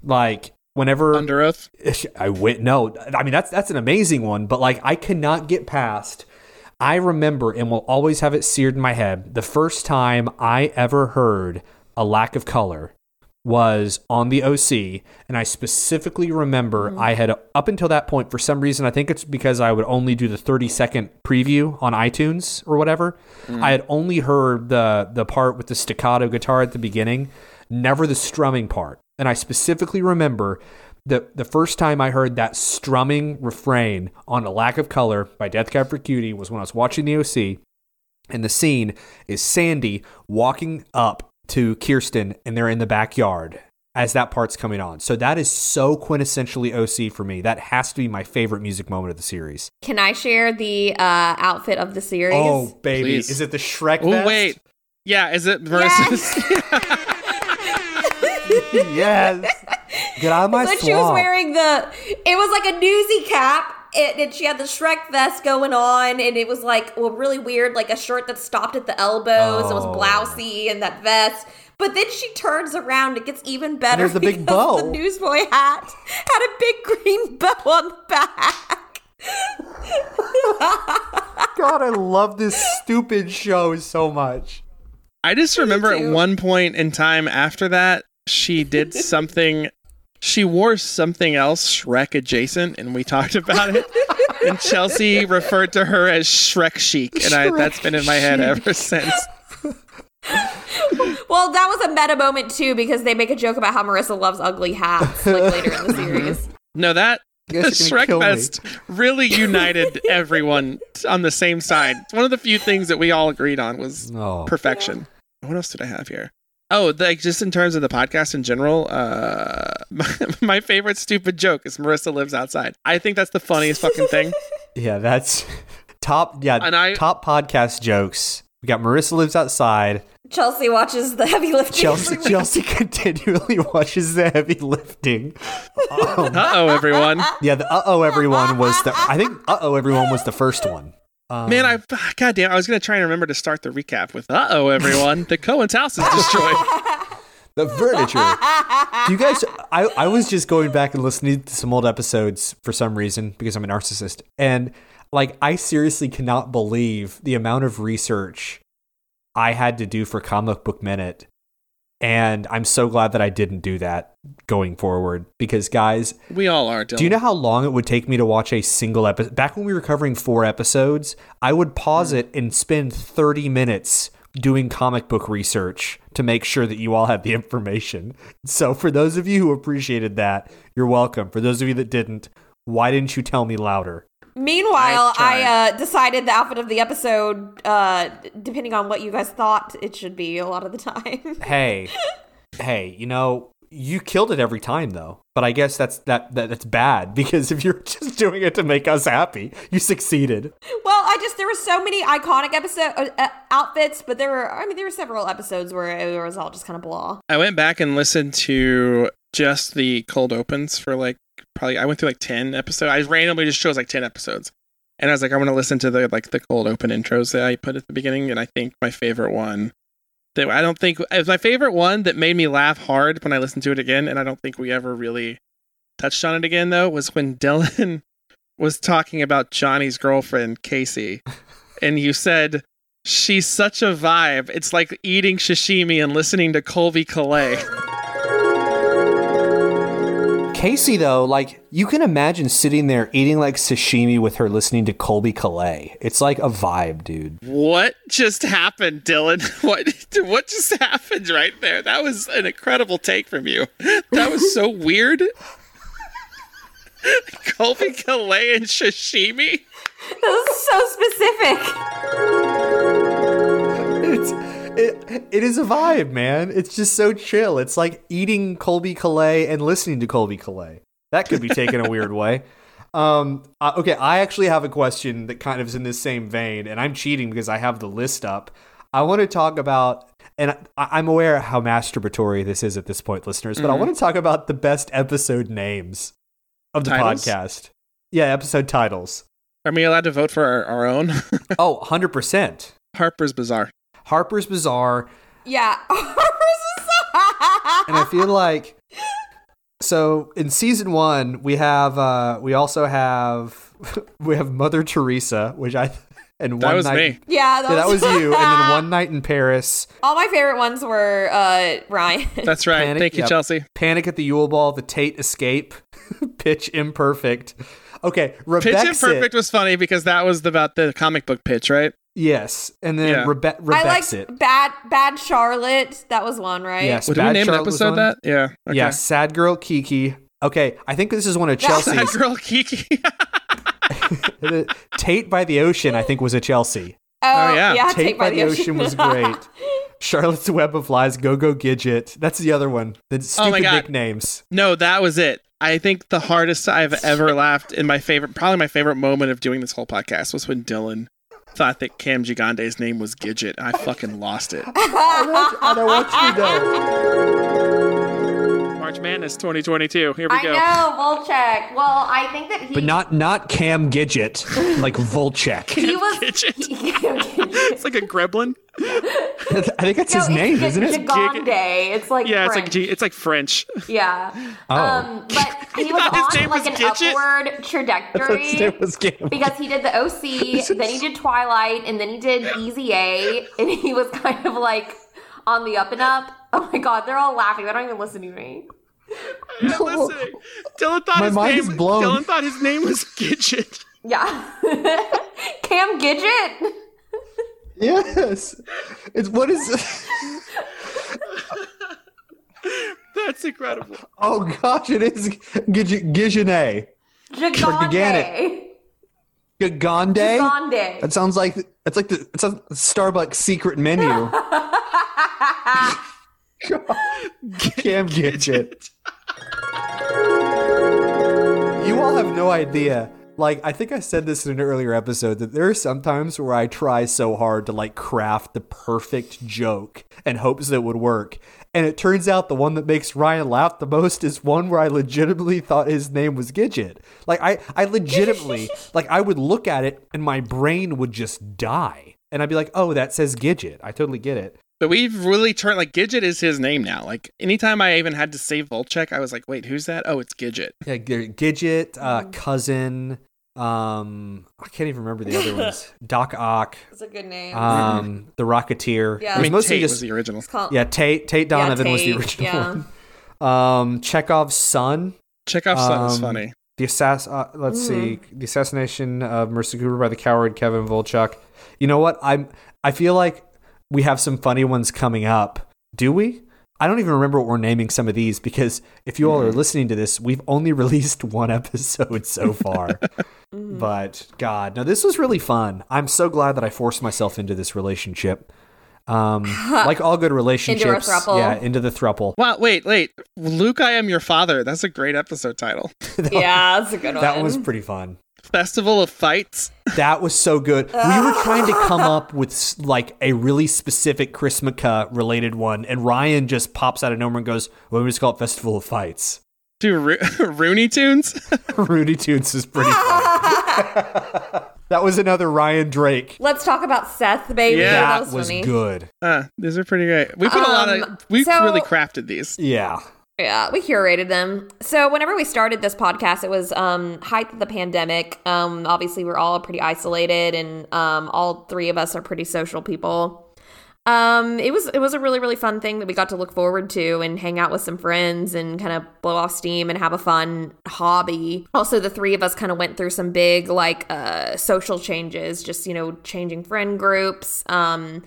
like whenever Under Oath. I went no, I mean that's that's an amazing one, but like I cannot get past. I remember and will always have it seared in my head. The first time I ever heard a lack of color was on the OC, and I specifically remember mm-hmm. I had up until that point for some reason I think it's because I would only do the 30 second preview on iTunes or whatever. Mm. I had only heard the the part with the staccato guitar at the beginning, never the strumming part. And I specifically remember the the first time I heard that strumming refrain on "A Lack of Color" by Death Cab for Cutie was when I was watching the OC, and the scene is Sandy walking up to Kirsten, and they're in the backyard as that part's coming on. So that is so quintessentially OC for me. That has to be my favorite music moment of the series. Can I share the uh, outfit of the series? Oh baby, Please. is it the Shrek? Oh vest? wait, yeah. Is it versus? yes. Get out of my so swamp. she was wearing the. It was like a newsy cap. And, and she had the Shrek vest going on, and it was like well, really weird, like a shirt that stopped at the elbows. It was Oh. blousy and that vest. But then she turns around. It gets even better. there's a big bow. The newsboy hat had a big green bow on the back. God, I love this stupid show so much. I just remember at one point in time after that, she did something. She wore something else Shrek adjacent, and we talked about it. and Chelsea referred to her as Shrek Chic, and I, that's been in my head ever since. Well, that was a meta moment too because they make a joke about how Marissa loves ugly hats like later in the series. No, that You guys are gonna Shrek. Fest really united everyone on the same side. It's one of the few things that we all agreed on was Oh. perfection. What else did I have here? Oh, like just in terms of the podcast in general, uh, my, my favorite stupid joke is Marissa lives outside. I think that's the funniest fucking thing. Yeah, that's top. Yeah, And I- top podcast jokes. We got Marissa lives outside. Chelsea watches the heavy lifting. Chelsea. Chelsea continually watches the heavy lifting. Um, Uh oh, everyone. yeah, the uh oh everyone was the. I think uh oh everyone was the first one. Um, Man, I god damn, I was gonna try and remember to start the recap with uh oh, everyone. The Cohen's house is destroyed. the furniture. Do you guys? I I was just going back and listening to some old episodes for some reason because I'm a narcissist, and like I seriously cannot believe the amount of research I had to do for Comic Book Minute, and I'm so glad that I didn't do that going forward because guys, We all are. Dylan. do you know how long it would take me to watch a single episode? Back when we were covering four episodes, I would pause it and spend 30 minutes doing comic book research to make sure that you all had the information. So, for those of you who appreciated that, you're welcome. For those of you that didn't, why didn't you tell me louder? Meanwhile, I. I uh, decided the outfit of the episode, uh, depending on what you guys thought it should be, a lot of the time. Hey, hey, you know, you killed it every time though. But I guess that's that, that that's bad because if you're just doing it to make us happy, you succeeded. well, I just there were so many iconic episode uh, uh, outfits, but there were I mean there were several episodes where it was all just kind of blah. I went back and listened to just the cold opens for like probably I went through like ten episodes. I randomly just chose like ten episodes. And I was like, I'm gonna listen to the like the cold open intros that I put at the beginning, and I think my favorite one that I don't think it was my favorite one that made me laugh hard when I listened to it again, and I don't think we ever really touched on it again though, was when Dylan was talking about Johnny's girlfriend, Casey, and you said she's such a vibe. It's like eating sashimi and listening to Colbie Caillat. Casey, though, like you can imagine sitting there eating like sashimi with her listening to Colbie Caillat. It's like a vibe, dude. What just happened, Dylan? What what just happened right there? That was an incredible take from you. That was so weird. Colbie Caillat and sashimi. That was so specific. It's it, it is a vibe, man. It's just so chill. It's like eating Colbie Caillat and listening to Colbie Caillat. That could be taken a weird way. Um, uh, okay, I actually have a question that kind of is in this same vein, and I'm cheating because I have the list up. I want to talk about, and I, I'm aware how masturbatory this is at this point, listeners, but I want to talk about the best episode names of the Titles? podcast. Yeah, episode titles. Are we allowed to vote for our, our own? Oh, 100%. Harper's Bazaar. Harper's Bazaar, Yeah. and I feel like So in season one, we have uh, we also have we have Mother Teresa, which I and That one was night. me. Yeah, Yeah, that was you, and then one night in Paris. All my favorite ones were uh, Ryan. That's right. Panic, Thank you, yep. Chelsea. Panic at the Yule Ball, the Tate escape, pitch imperfect. Okay, Pitch Imperfect was funny because that was about the comic book pitch, right? Yes, and then Yeah. Rebe- I Rebecca's liked it. Bad Bad Charlotte. That was one, right? Yes, Well, did we name Charlotte an was episode that? Yeah. Okay. Yeah, Sad Girl Kiki. Okay, I think this is one of Chelsea's. Sad girl Kiki. Tate by the Ocean, I think, was a Chelsea. Oh, Oh, yeah. yeah. Tate by the Ocean was great. Charlotte's Web of Lies, Go Go Gidget. That's the other one. The Oh stupid my God. nicknames. no, that was it. I think the hardest I've ever laughed in my favorite, probably my favorite moment of doing this whole podcast was when Dylan thought that Cam Gigandet's name was Gidget. I fucking lost it. I know what you know. March Madness 2022. Here we I go. know, Volchok. Well, I think that he But not not Cam Gidget, like Volchok. he was Gidget. it's like a gremlin. I think that's his No, name, it's isn't it? Gigandet. It's like Yeah, it's like French. G- it's like French. yeah. Oh. Um, but he was his on name like was an Gidget? upward trajectory. His name was Cam. because he did the OC, then he did Twilight, and then he did Easy A, and he was kind of like on the up and up. Oh my god, they're all laughing. They don't even listen to me. I'm not listening. Dylan thought My his mind name. is blown. Dylan thought his name was Gidget. Yeah. Cam Gidget? Yes. It's what is That's incredible. Oh gosh, it is Gidget Gijane. Gigandet. Gigandet? Gigandet. That sounds like it's like the it's a Starbucks secret menu. Cam Gidget. You have no idea. Like, I think I said this in an earlier episode that there are some times where I try so hard to like craft the perfect joke and hopes that it would work. And it turns out the one that makes Ryan laugh the most is one where I legitimately thought his name was Gidget. Like I, I legitimately like I would look at it and my brain would just die. And I'd be like, oh, that says Gidget. I totally get it. But we've really turned like Gidget is his name now. Like anytime I even had to say Volchok, I was like, wait, who's that? Oh, it's Gidget. Yeah, G- Gidget, uh, cousin. Um, I can't even remember the other ones. Doc Ock, That's a good name. um, the Rocketeer. Yeah. It I was mean, mostly Tate just was the original. Call- yeah. Tate Tate Donovan was the original yeah. one. Um, Chekhov's son. Chekhov's son is Um, funny. The assass. Uh, let's see. The assassination of Mercy Cooper by the coward Kevin Volchok. You know what? I'm. I feel like we have some funny ones coming up. Do we? I don't even remember what we're naming some of these because if you all are listening to this, we've only released one episode so far. But God, no, this was really fun. I'm so glad that I forced myself into this relationship. Um, like all good relationships, throuple. yeah, into the thruple. Wow, wait, wait. Luke, I am your father. That's a great episode title. yeah, that's a good one. That was pretty fun. Festival of Fights. That was so good. We were trying to come up with like a really specific Chrismukkah related one, and Ryan just pops out of nowhere and goes, "Well, we just call it Festival of Fights." Dude, Ro- Rooney Tunes. Rooney Tunes is pretty funny. that was another Ryan Drake. Let's talk about Seth, baby. Yeah. that That was, was good. uh, these are pretty great. We put a lot Um, of. We've so- really crafted these. Yeah. Yeah, we curated them. So whenever we started this podcast, it was um height of the pandemic. Um obviously we're all pretty isolated and um all three of us are pretty social people. Um it was it was a really really fun thing that we got to look forward to and hang out with some friends and kind of blow off steam and have a fun hobby. Also the three of us kind of went through some big like uh social changes, just you know, changing friend groups. Um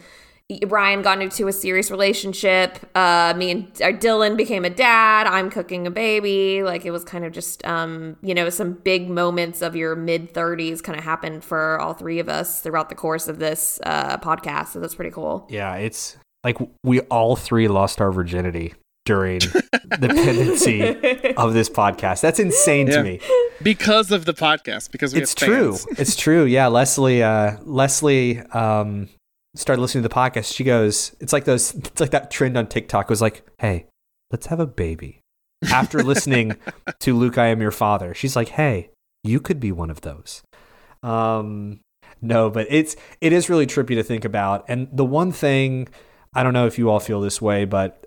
Ryan got into a serious relationship. Uh, me and uh, Dylan became a dad. I'm cooking a baby. Like it was kind of just, um, you know, some big moments of your mid 30s kind of happened for all three of us throughout the course of this uh, podcast. So that's pretty cool. Yeah, it's like we all three lost our virginity during the pendency of this podcast. That's insane Yeah. to me. Because of the podcast. Because we it's have true. It's true. Yeah, Leslie. Uh, Leslie um, started listening to the podcast. She goes, "It's like those. It's like that trend on TikTok. was like, hey, let's have a baby." After listening to Luke, I am your father. She's like, hey, you could be one of those. Um, no, but it's it is really trippy to think about. And the one thing I don't know if you all feel this way, but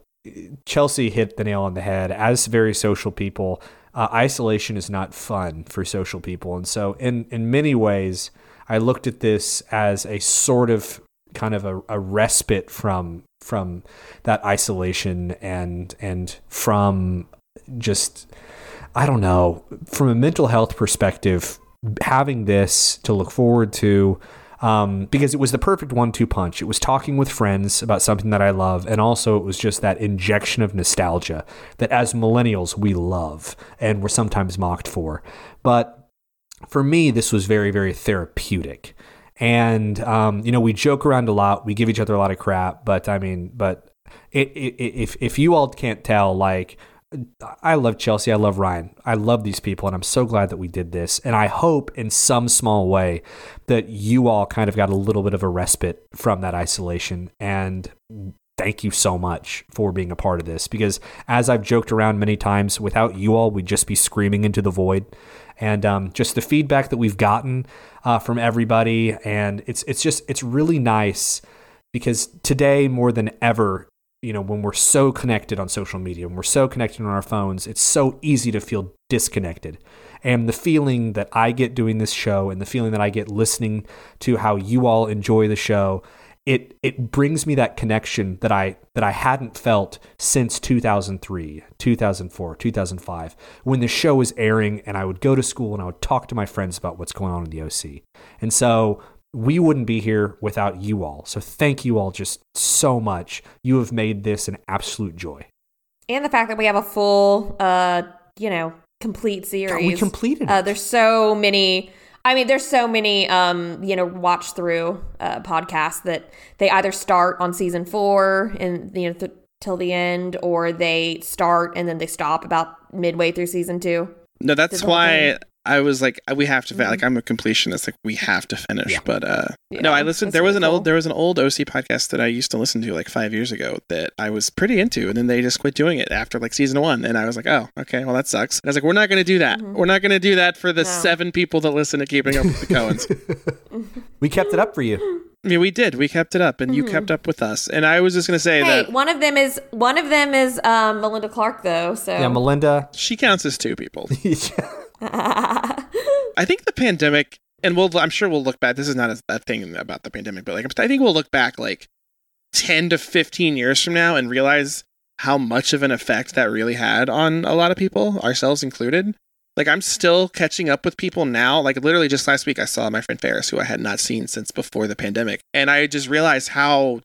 Chelsea hit the nail on the head. As very social people, uh, isolation is not fun for social people, and so in in many ways, I looked at this as a sort of kind of a, a respite from from that isolation and and from just I don't know from a mental health perspective, having this to look forward to. Um, because it was the perfect one-two punch. It was talking with friends about something that I love, and also it was just that injection of nostalgia that, as millennials, we love and we're sometimes mocked for. But for me, this was very, very therapeutic. And um, you know, we joke around a lot, we give each other a lot of crap, but I mean, but it, it, if if you all can't tell, like. I love Chelsea. I love Ryan. I love these people, and I'm so glad that we did this. And I hope, in some small way, that you all kind of got a little bit of a respite from that isolation. And thank you so much for being a part of this because as I've joked around many times, without you all, we'd just be screaming into the void. And um, just the feedback that we've gotten uh, from everybody, and it's it's just it's really nice because today more than ever, you know, when we're so connected on social media, when we're so connected on our phones, it's so easy to feel disconnected. And the feeling that I get doing this show, and the feeling that I get listening to how you all enjoy the show it it brings me that connection that I that I hadn't felt since 2003, 2004, 2005 when the show was airing and I would go to school and I would talk to my friends about what's going on in the OC. And so we wouldn't be here without you all. So thank you all just so much. You have made this an absolute joy. And the fact that we have a full, uh, you know, complete series. we completed Uh, it. there's so many. I mean, there's so many, um, you know, watch through uh, podcasts that they either start on season four and you know th- till the end, or they start and then they stop about midway through season two. No, that's why thing. I was like, we have to. fin Like, I'm a completionist. Like, we have to finish. Yeah. But uh, Yeah, no, I listened. There was really an cool. old, there was an old OC podcast that I used to listen to like five years ago that I was pretty into, and then they just quit doing it after like season one, and I was like, oh, okay, well that sucks. And I was like, we're not going to do that. We're not going to do that for the Mm-hmm. No. seven people that listen to Keeping Up with the Cohens. We kept it up for you. I mean, we did. We kept it up, and you kept up with us. And I was just going to say Mm-hmm. Hey, that one of them is one of them is um, Melinda Clarke though. So Yeah, Melinda. she counts as two people. I think the pandemic, and we'll, I'm sure we'll look back. This is not a, thing about the pandemic, but like, I think we'll look back like 10 to 15 years from now and realize how much of an effect that really had on a lot of people, ourselves included. Like, I'm still catching up with people now. Like, literally just last week, I saw my friend Ferris, who I had not seen since before the pandemic. And I just realized how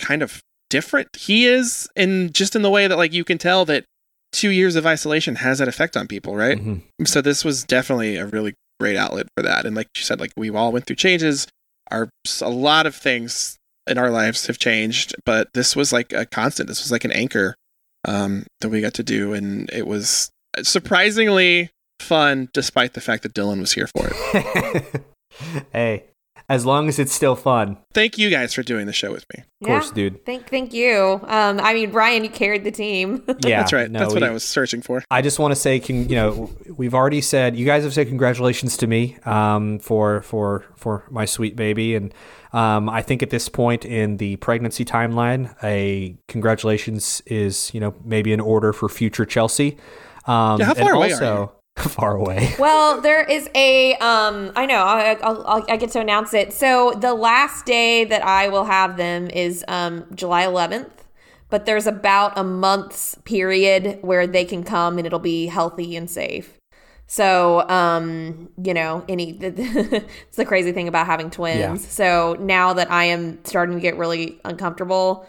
kind of different he is, and just in the way that, like, you can tell that two years of isolation has that effect on people, right? Mhm. so this was definitely a really great outlet for that. And like you said like we all went through changes. Our a lot of things in our lives have changed but this was like a constant. This was like an anchor um that we got to do. And it was surprisingly fun despite the fact that dylan was here for it. Hey, as long as it's still fun. thank you guys for doing the show with me Of course, Yeah. dude. Thank, thank you. Um, I mean, Brian, you carried the team. Yeah, that's right no, that's what i was searching for I just want to say, can, you know, we've already said you guys have said congratulations to me um, for for for my sweet baby, and um, I think at this point in the pregnancy timeline, a congratulations is you know maybe an order for future Chelsea. Um, Yeah, how and far away are also, Far away. Well, there is a um I know I I'll, I'll, I get to announce it. So the last day that I will have them is um July 11th, but there's about a month's period where they can come and it'll be healthy and safe. So, um, you know, any it's the crazy thing about having twins. Yeah. So now that I am starting to get really uncomfortable,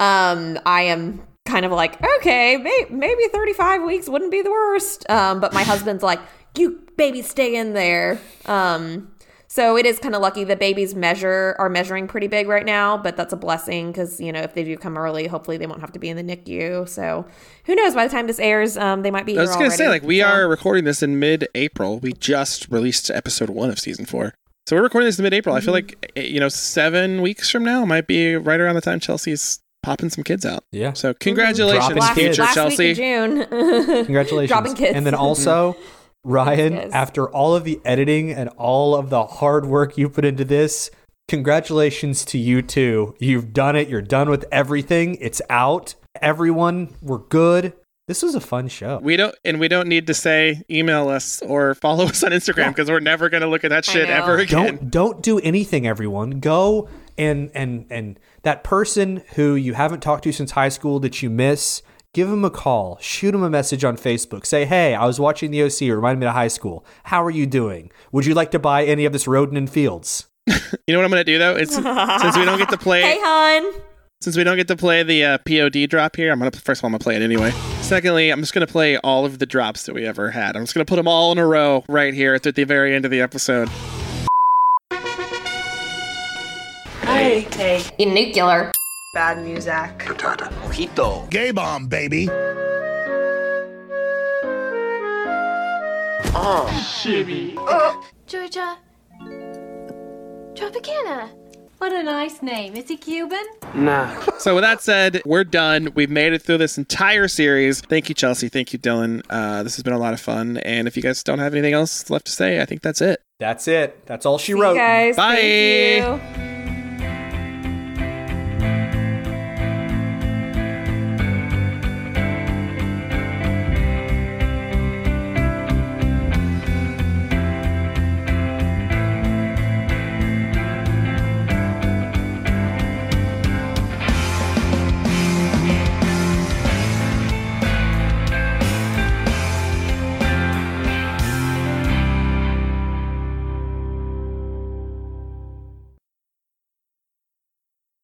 um, I am kind of like, okay, may- maybe 35 weeks wouldn't be the worst. Um, but my husband's like, you baby stay in there. Um, so it is kind of lucky the babies measure are measuring pretty big right now, but that's a blessing because you know if they do come early, hopefully they won't have to be in the NICU. So who knows? By the time this airs, um, they might be. I was gonna say, like, we So- are recording this in mid-April. We just released episode one of season four, so we're recording this in mid-April. I feel Mm-hmm. like eh, you know, seven weeks from now might be right around the time Chelsea's popping some kids out. Yeah. So mm-hmm. congratulations, Dropping last, future last Chelsea. week of June. Congratulations. Dropping kids. And then also, Ryan, after all of the editing and all of the hard work you put into this, congratulations to you too. You've done it. You're done with everything. It's out. everyone. We're good. This was a fun show. We don't, and we don't need to say email us or follow us on Instagram because we're never going to look at that shit ever again. don't don't do anything everyone go and and and that person who you haven't talked to since high school that you miss give them a call shoot them a message on facebook say hey i was watching the oc it reminded me of high school how are you doing would you like to buy any of this Rodan and Fields You know what I'm going to do though? It's since we don't get to play, Hey, hon. since we don't get to play the uh, POD drop here. I'm gonna first of all I'm gonna play it anyway. Secondly, I'm just gonna play all of the drops that we ever had. I'm just gonna put them all in a row right here at the very end of the episode. Hey, hey. You nuclear. Bad music. Katata. Ojito. Gay bomb, baby. Oh. Shibby. Uh. Georgia. Tropicana. What a nice name. Is he Cuban? Nah. so with that said, we're done. We've made it through this entire series. Thank you, Chelsea. Thank you, Dylan. Uh, this has been a lot of fun. And if you guys don't have anything else left to say, I think that's it. that's it that's all she See you wrote guys. Bye. Thank you.